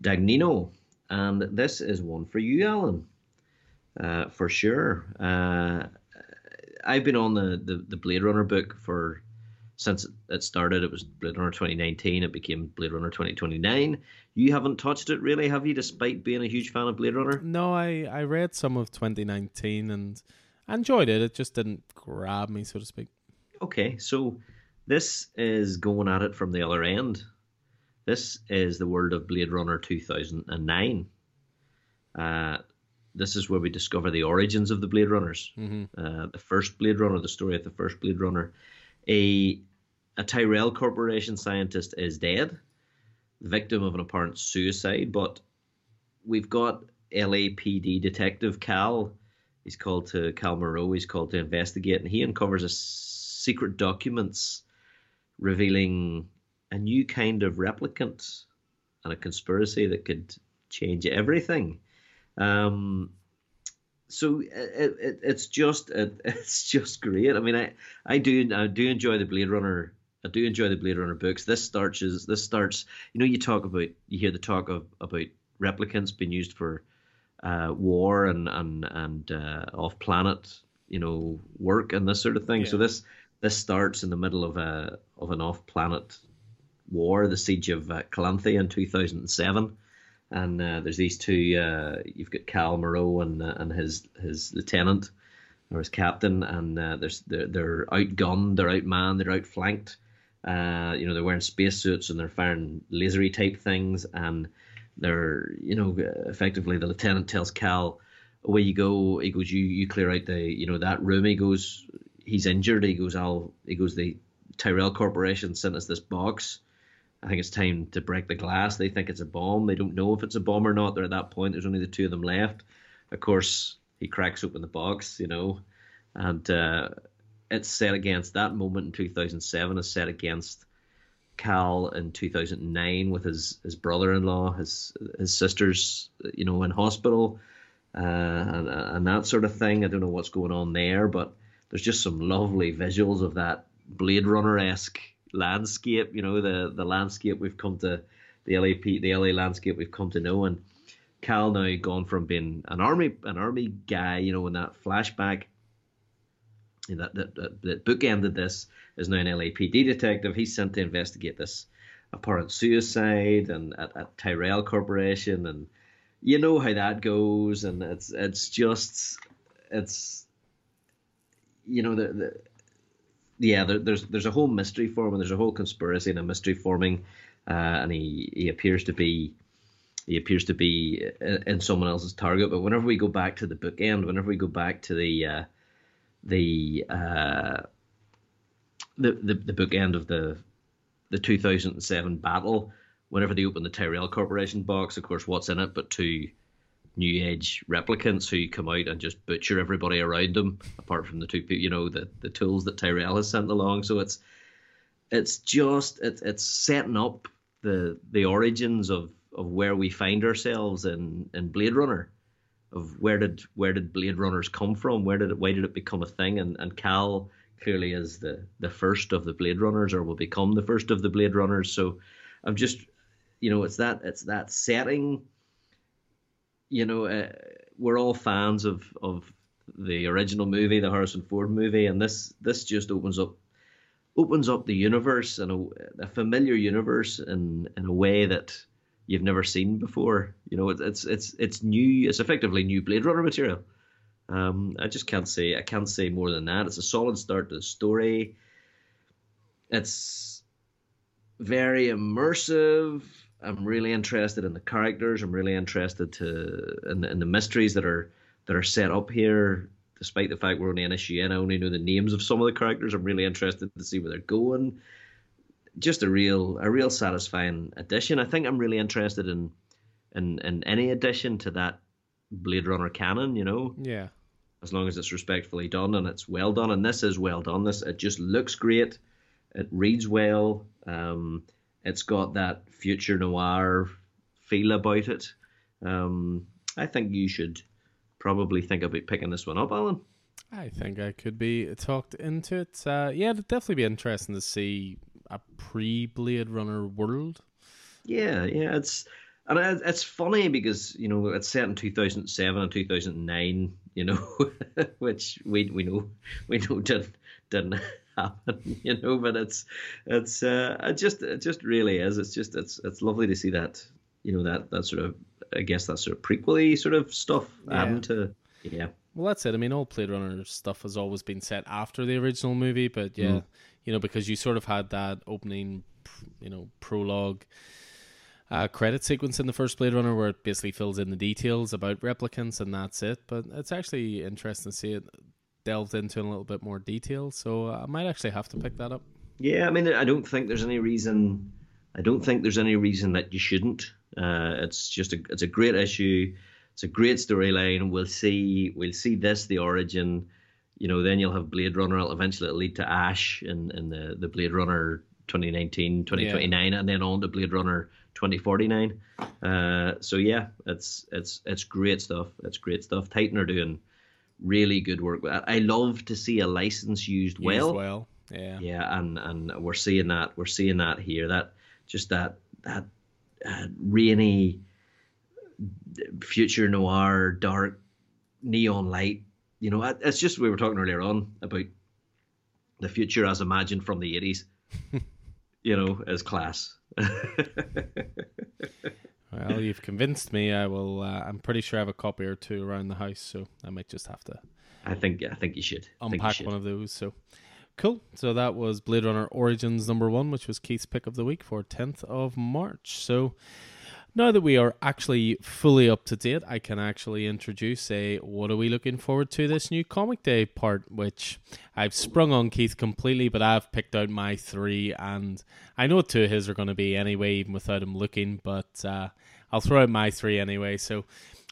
Dagnino. And this is one for you, Alan, uh, for sure. Uh, I've been on the, the, the, Blade Runner book for since it started. It was Blade Runner 2019. It became Blade Runner 2029. You haven't touched it really, have you? Despite being a huge fan of Blade Runner. No, I I read some of 2019 and I enjoyed it. It just didn't grab me, so to speak. Okay, so this is going at it from the other end. This is the world of Blade Runner 2009. Uh, this is where we discover the origins of the Blade Runners. Mm-hmm. Uh, the first Blade Runner, the story of the first Blade Runner. A, a Tyrell Corporation scientist is dead, the victim of an apparent suicide, but we've got LAPD detective Cal. He's called to Cal Moreau. He's called to investigate, and he uncovers a secret documents revealing a new kind of replicant and a conspiracy that could change everything. Um, so it, it, it's just it, it's just great. I mean, I, I do I do enjoy the Blade Runner. I do enjoy the Blade Runner books. This starts this starts. You know, you talk about you hear the talk of about replicants being used for uh, war and and and uh, off planet, you know, work and this sort of thing. Yeah. So this this starts in the middle of a of an off planet war, the siege of uh, Calanthe in 2007. And uh, there's these two. Uh, you've got Cal Moreau and uh, and his his lieutenant or his captain, and uh, there's they're, they're outgunned, they're outmanned, they're outflanked. Uh, you know, they're wearing spacesuits and they're firing lasery type things, and they're you know effectively the lieutenant tells Cal, away you go. He goes, you you clear out the you know that room. He goes, he's injured. He goes, I'll. He goes, the Tyrell Corporation sent us this box. I think it's time to break the glass. They think it's a bomb. They don't know if it's a bomb or not. They're at that point. There's only the two of them left. Of course, he cracks open the box, you know, and uh, it's set against that moment in 2007 is set against Cal in 2009 with his, his brother-in-law, his his sisters, you know, in hospital, uh, and and that sort of thing. I don't know what's going on there, but there's just some lovely visuals of that Blade Runner esque landscape. You know, the the landscape we've come to the LAP, the LA landscape we've come to know, and Cal now gone from being an army an army guy, you know, in that flashback that that, that, that bookended this is now an LAPD detective. He's sent to investigate this apparent suicide and at, at Tyrell Corporation, and you know how that goes, and it's it's just it's you know the, the yeah there, there's there's a whole mystery forming, there's a whole conspiracy and a mystery forming, uh, and he he appears to be he appears to be in someone else's target. But whenever we go back to the bookend, whenever we go back to the uh, the, uh, the the the bookend of the the 2007 battle, whenever they open the Tyrell Corporation box, of course, what's in it but two new age replicants who come out and just butcher everybody around them, apart from the two people, you know the the tools that Tyrell has sent along. So it's it's just it's it's setting up the the origins of of where we find ourselves in in Blade Runner, of where did where did Blade Runners come from? Where did it why did it become a thing? And and Cal clearly is the the first of the Blade Runners, or will become the first of the Blade Runners. So I'm just, you know, it's that it's that setting. You know, uh, we're all fans of of the original movie, the Harrison Ford movie, and this this just opens up opens up the universe and a, familiar universe in in a way that you've never seen before. You know, it's it's it's new. It's effectively new Blade Runner material. Um, I just can't say I can't say more than that. It's a solid start to the story. It's very immersive. I'm really interested in the characters. I'm really interested to in, in the mysteries that are that are set up here. Despite the fact we're only an issue in, I only know the names of some of the characters. I'm really interested to see where they're going just a real a real satisfying addition. I think I'm really interested in in in any addition to that Blade Runner canon. You know, yeah. As long as it's respectfully done and it's well done, and this is well done. This it just looks great. It reads well. Um, it's got that future noir feel about it. Um, I think you should probably think about picking this one up, Alan. I think I could be talked into it. Uh, yeah, it'd definitely be interesting to see a pre Blade Runner world. Yeah, yeah, it's and it's funny because you know it's set in 2007 and 2009, you know, which we we know we know didn't didn't happen, you know, but it's it's uh, it just it just really is. It's just it's it's lovely to see that you know that that sort of I guess that sort of prequely sort of stuff yeah. adding to yeah. Well, that's it. I mean, all Blade Runner stuff has always been set after the original movie, but yeah, mm you know, because you sort of had that opening, you know, prologue. Uh, credit sequence in the first Blade Runner where it basically fills in the details about replicants and that's it. But it's actually interesting to see it delved into in a little bit more detail. So I might actually have to pick that up. Yeah, I mean, I don't think there's any reason. I don't think there's any reason that you shouldn't. Uh, it's just a it's a great issue. It's a great storyline. We'll see we'll see this the origin you know, then you'll have Blade Runner. Eventually, it'll lead to Ash in, in the, the Blade Runner 2019, 2029, yeah. and then on to Blade Runner 2049. Uh, so yeah, it's it's it's great stuff. It's great stuff. Titan are doing really good work. I love to see a license used, used well. well, yeah, yeah, and and we're seeing that. We're seeing that here. That just that that uh, rainy future noir, dark, neon light. You know, it's just we were talking earlier on about the future as imagined from the eighties. you know, as class. well, you've convinced me. I will. Uh, I'm pretty sure I have a copy or two around the house, so I might just have to. I think. I think you should unpack you should. one of those. So Cool. So that was Blade Runner Origins number one, which was Keith's pick of the week for 10th of March. So now that we are actually fully up to date, I can actually introduce a what are we looking forward to this new comic day part, which I've sprung on Keith completely, but I've picked out my three, and I know two of his are going to be anyway, even without him looking, but uh, I'll throw out my three anyway. So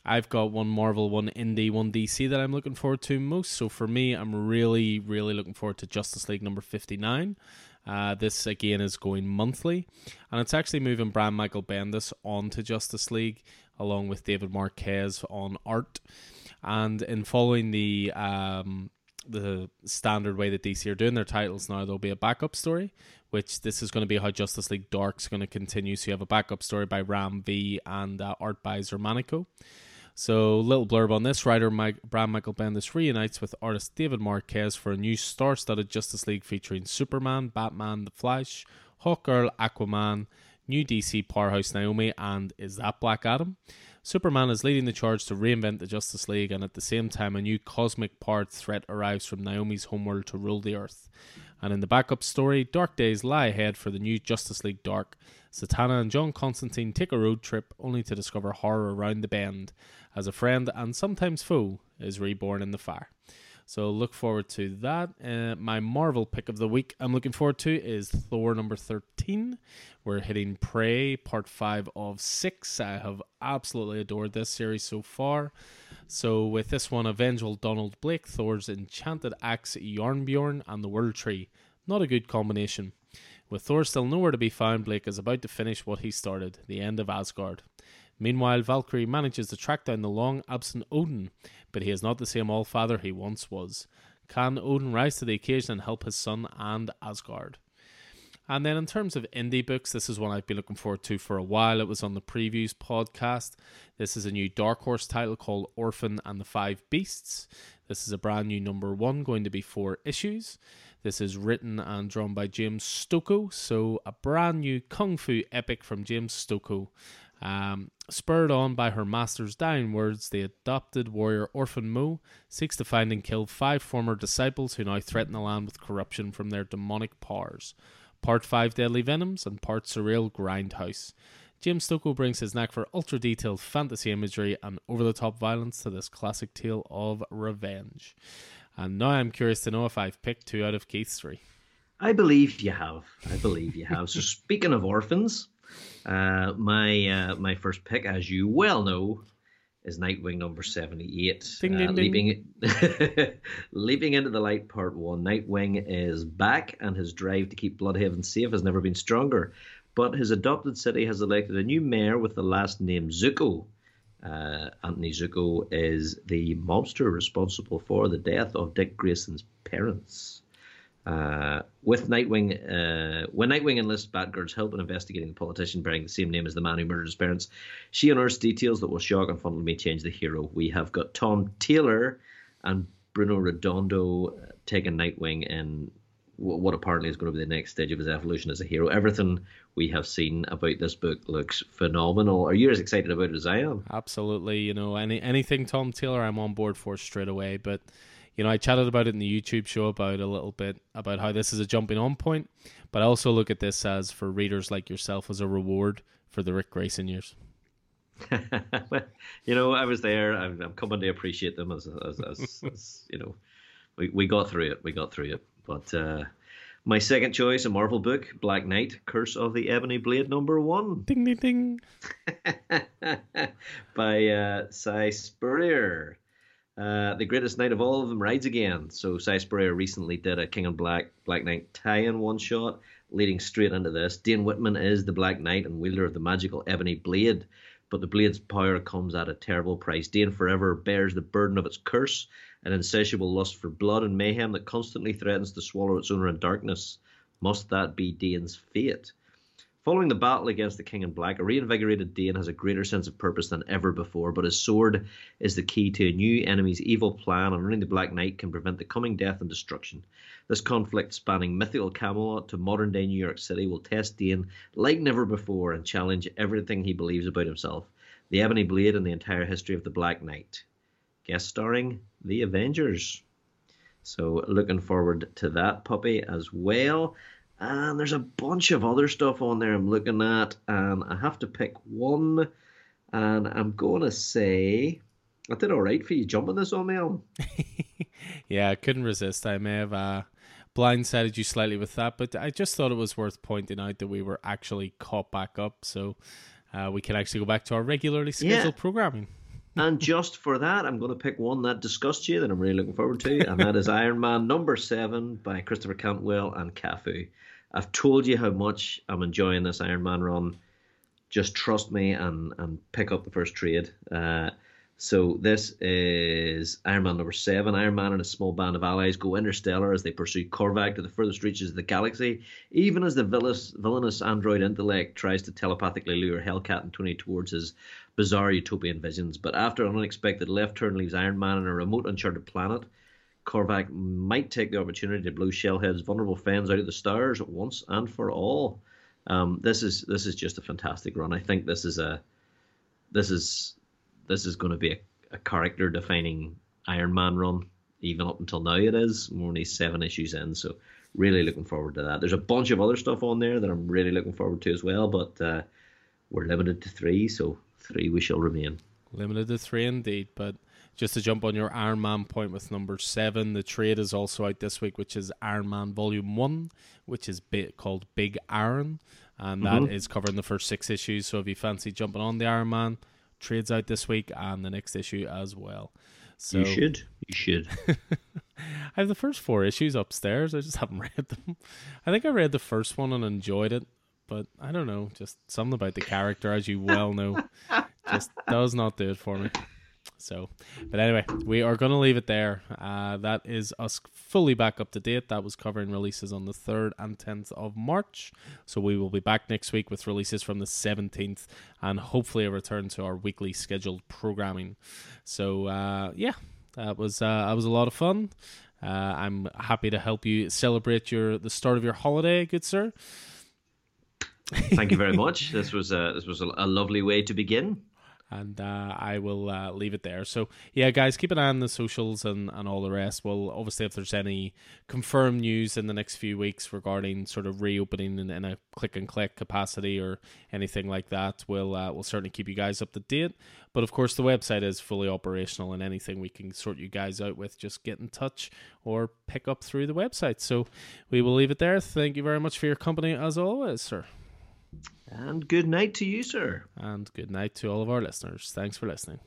I've got one Marvel, one Indie, one DC that I'm looking forward to most. So for me, I'm really, really looking forward to Justice League number 59. Uh, this again is going monthly, and it's actually moving Brian Michael Bendis onto Justice League along with David Marquez on art. And in following the um, the standard way that DC are doing their titles now, there'll be a backup story, which this is going to be how Justice League Dark's going to continue. So you have a backup story by Ram V and uh, art by Xermanico. So, little blurb on this writer Mike, Brian Michael Bendis reunites with artist David Marquez for a new star studded Justice League featuring Superman, Batman, The Flash, Hawkgirl, Aquaman, new DC powerhouse Naomi, and Is That Black Adam? Superman is leading the charge to reinvent the Justice League, and at the same time, a new cosmic powered threat arrives from Naomi's homeworld to rule the Earth. And in the backup story, dark days lie ahead for the new Justice League Dark. Satana and John Constantine take a road trip only to discover horror around the bend as a friend and sometimes foe is reborn in the fire. So look forward to that. Uh, my Marvel pick of the week I'm looking forward to is Thor number 13. We're hitting Prey, part 5 of 6. I have absolutely adored this series so far. So with this one, Evangel Donald Blake, Thor's enchanted axe Jarnbjorn, and the World Tree. Not a good combination. With Thor still nowhere to be found, Blake is about to finish what he started, the end of Asgard. Meanwhile, Valkyrie manages to track down the long absent Odin, but he is not the same all father he once was. Can Odin rise to the occasion and help his son and Asgard? And then in terms of indie books, this is one I've been looking forward to for a while. It was on the previews podcast. This is a new Dark Horse title called Orphan and the Five Beasts. This is a brand new number one, going to be four issues. This is written and drawn by James Stokoe, so a brand new kung fu epic from James Stokoe. Um, spurred on by her master's dying words, the adopted warrior Orphan Mo seeks to find and kill five former disciples who now threaten the land with corruption from their demonic powers. Part 5 Deadly Venoms and part Surreal Grindhouse. James Stokoe brings his knack for ultra detailed fantasy imagery and over the top violence to this classic tale of revenge. And now I'm curious to know if I've picked two out of Keith's three. I believe you have. I believe you have. so speaking of orphans, uh, my uh, my first pick, as you well know, is Nightwing number seventy eight. Ding, ding, uh, leaping leaping into the light, part one. Nightwing is back, and his drive to keep Blüdhaven safe has never been stronger. But his adopted city has elected a new mayor with the last name Zucco. Uh, Anthony Zucco is the mobster responsible for the death of Dick Grayson's parents. Uh, with Nightwing, uh, when Nightwing enlists Batgirl's help in investigating the politician bearing the same name as the man who murdered his parents, she unearths details that will shock and fundamentally change the hero. We have got Tom Taylor and Bruno Redondo taking Nightwing in what apparently is going to be the next stage of his evolution as a hero. Everything we have seen about this book looks phenomenal. Are you as excited about it as I am? Absolutely. You know, any anything Tom Taylor, I'm on board for straight away. But you know, I chatted about it in the YouTube show about a little bit about how this is a jumping on point, but I also look at this as for readers like yourself as a reward for the Ric Grayson years. you know, I was there. I'm, I'm coming to appreciate them as, as, as, as, you know, we, we got through it. We got through it. But uh, my second choice, a Marvel book, Black Knight, Curse of the Ebony Blade, number one. Ding, ding, ding. By uh, Si Spurrier. Uh, the greatest knight of all of them rides again. So Si Spurrier recently did a King in Black Black Knight tie-in one shot, leading straight into this. Dane Whitman is the Black Knight and wielder of the magical ebony blade, but the blade's power comes at a terrible price. Dane forever bears the burden of its curse, an insatiable lust for blood and mayhem that constantly threatens to swallow its owner in darkness. Must that be Dane's fate? Following the battle against the King in Black, a reinvigorated Dane has a greater sense of purpose than ever before, but his sword is the key to a new enemy's evil plan, and only the Black Knight can prevent the coming death and destruction. This conflict, spanning mythical Camelot to modern day New York City, will test Dane like never before and challenge everything he believes about himself, the Ebony Blade, and the entire history of the Black Knight. Guest starring The Avengers. So, looking forward to that puppy as well. And there's a bunch of other stuff on there I'm looking at, and I have to pick one. And I'm going to say, I did all right for you jumping this on me, Alan. yeah, I couldn't resist. I may have uh, blindsided you slightly with that, but I just thought it was worth pointing out that we were actually caught back up, so uh, we can actually go back to our regularly scheduled yeah. programming. and just for that, I'm going to pick one that disgusts you that I'm really looking forward to, and that is Iron Man number seven by Christopher Cantwell and Cafu. I've told you how much I'm enjoying this Iron Man run. Just trust me and and pick up the first trade. Uh, so this is Iron Man number seven. Iron Man and a small band of allies go interstellar as they pursue Korvac to the furthest reaches of the galaxy, even as the villainous, villainous android intellect tries to telepathically lure Hellcat and Tony towards his bizarre utopian visions. But after an unexpected left turn leaves Iron Man on a remote uncharted planet, Korvac might take the opportunity to blow Shellhead's vulnerable fans out of the stars once and for all. Um, this is this is just a fantastic run. I think this is a this is this is going to be a, a character defining Iron Man run. Even up until now, it is. We're only seven issues in, so really looking forward to that. There's a bunch of other stuff on there that I'm really looking forward to as well, but uh, we're limited to three, so three we shall remain. Limited to three indeed, but just to jump on your Iron Man point with number seven, the trade is also out this week, which is Iron Man Volume One, which is called Big Iron, and that mm-hmm. is covering the first six issues. So if you fancy jumping on the Iron Man, trades out this week and the next issue as well. So you should, you should. I have the first four issues upstairs. I just haven't read them. I think I read the first one and enjoyed it, but I don't know, just something about the character, as you well know, just does not do it for me. So, but anyway, we are going to leave it there. Uh, that is us fully back up to date. That was covering releases on the 3rd and 10th of March. So, we will be back next week with releases from the 17th and hopefully a return to our weekly scheduled programming. So, uh, yeah, that was, uh, that was a lot of fun. Uh, I'm happy to help you celebrate your the start of your holiday, good sir. Thank you very much. This was a, this was a, a lovely way to begin and uh, I will uh, leave it there. So yeah, guys, keep an eye on the socials and, and all the rest. Well, obviously, if there's any confirmed news in the next few weeks regarding sort of reopening in, in a click and click capacity or anything like that, we'll uh, we'll certainly keep you guys up to date. But of course, the website is fully operational, and anything we can sort you guys out with, just get in touch or pick up through the website. So we will leave it there. Thank you very much for your company as always, sir. And good night to you, sir. And good night to all of our listeners. Thanks for listening.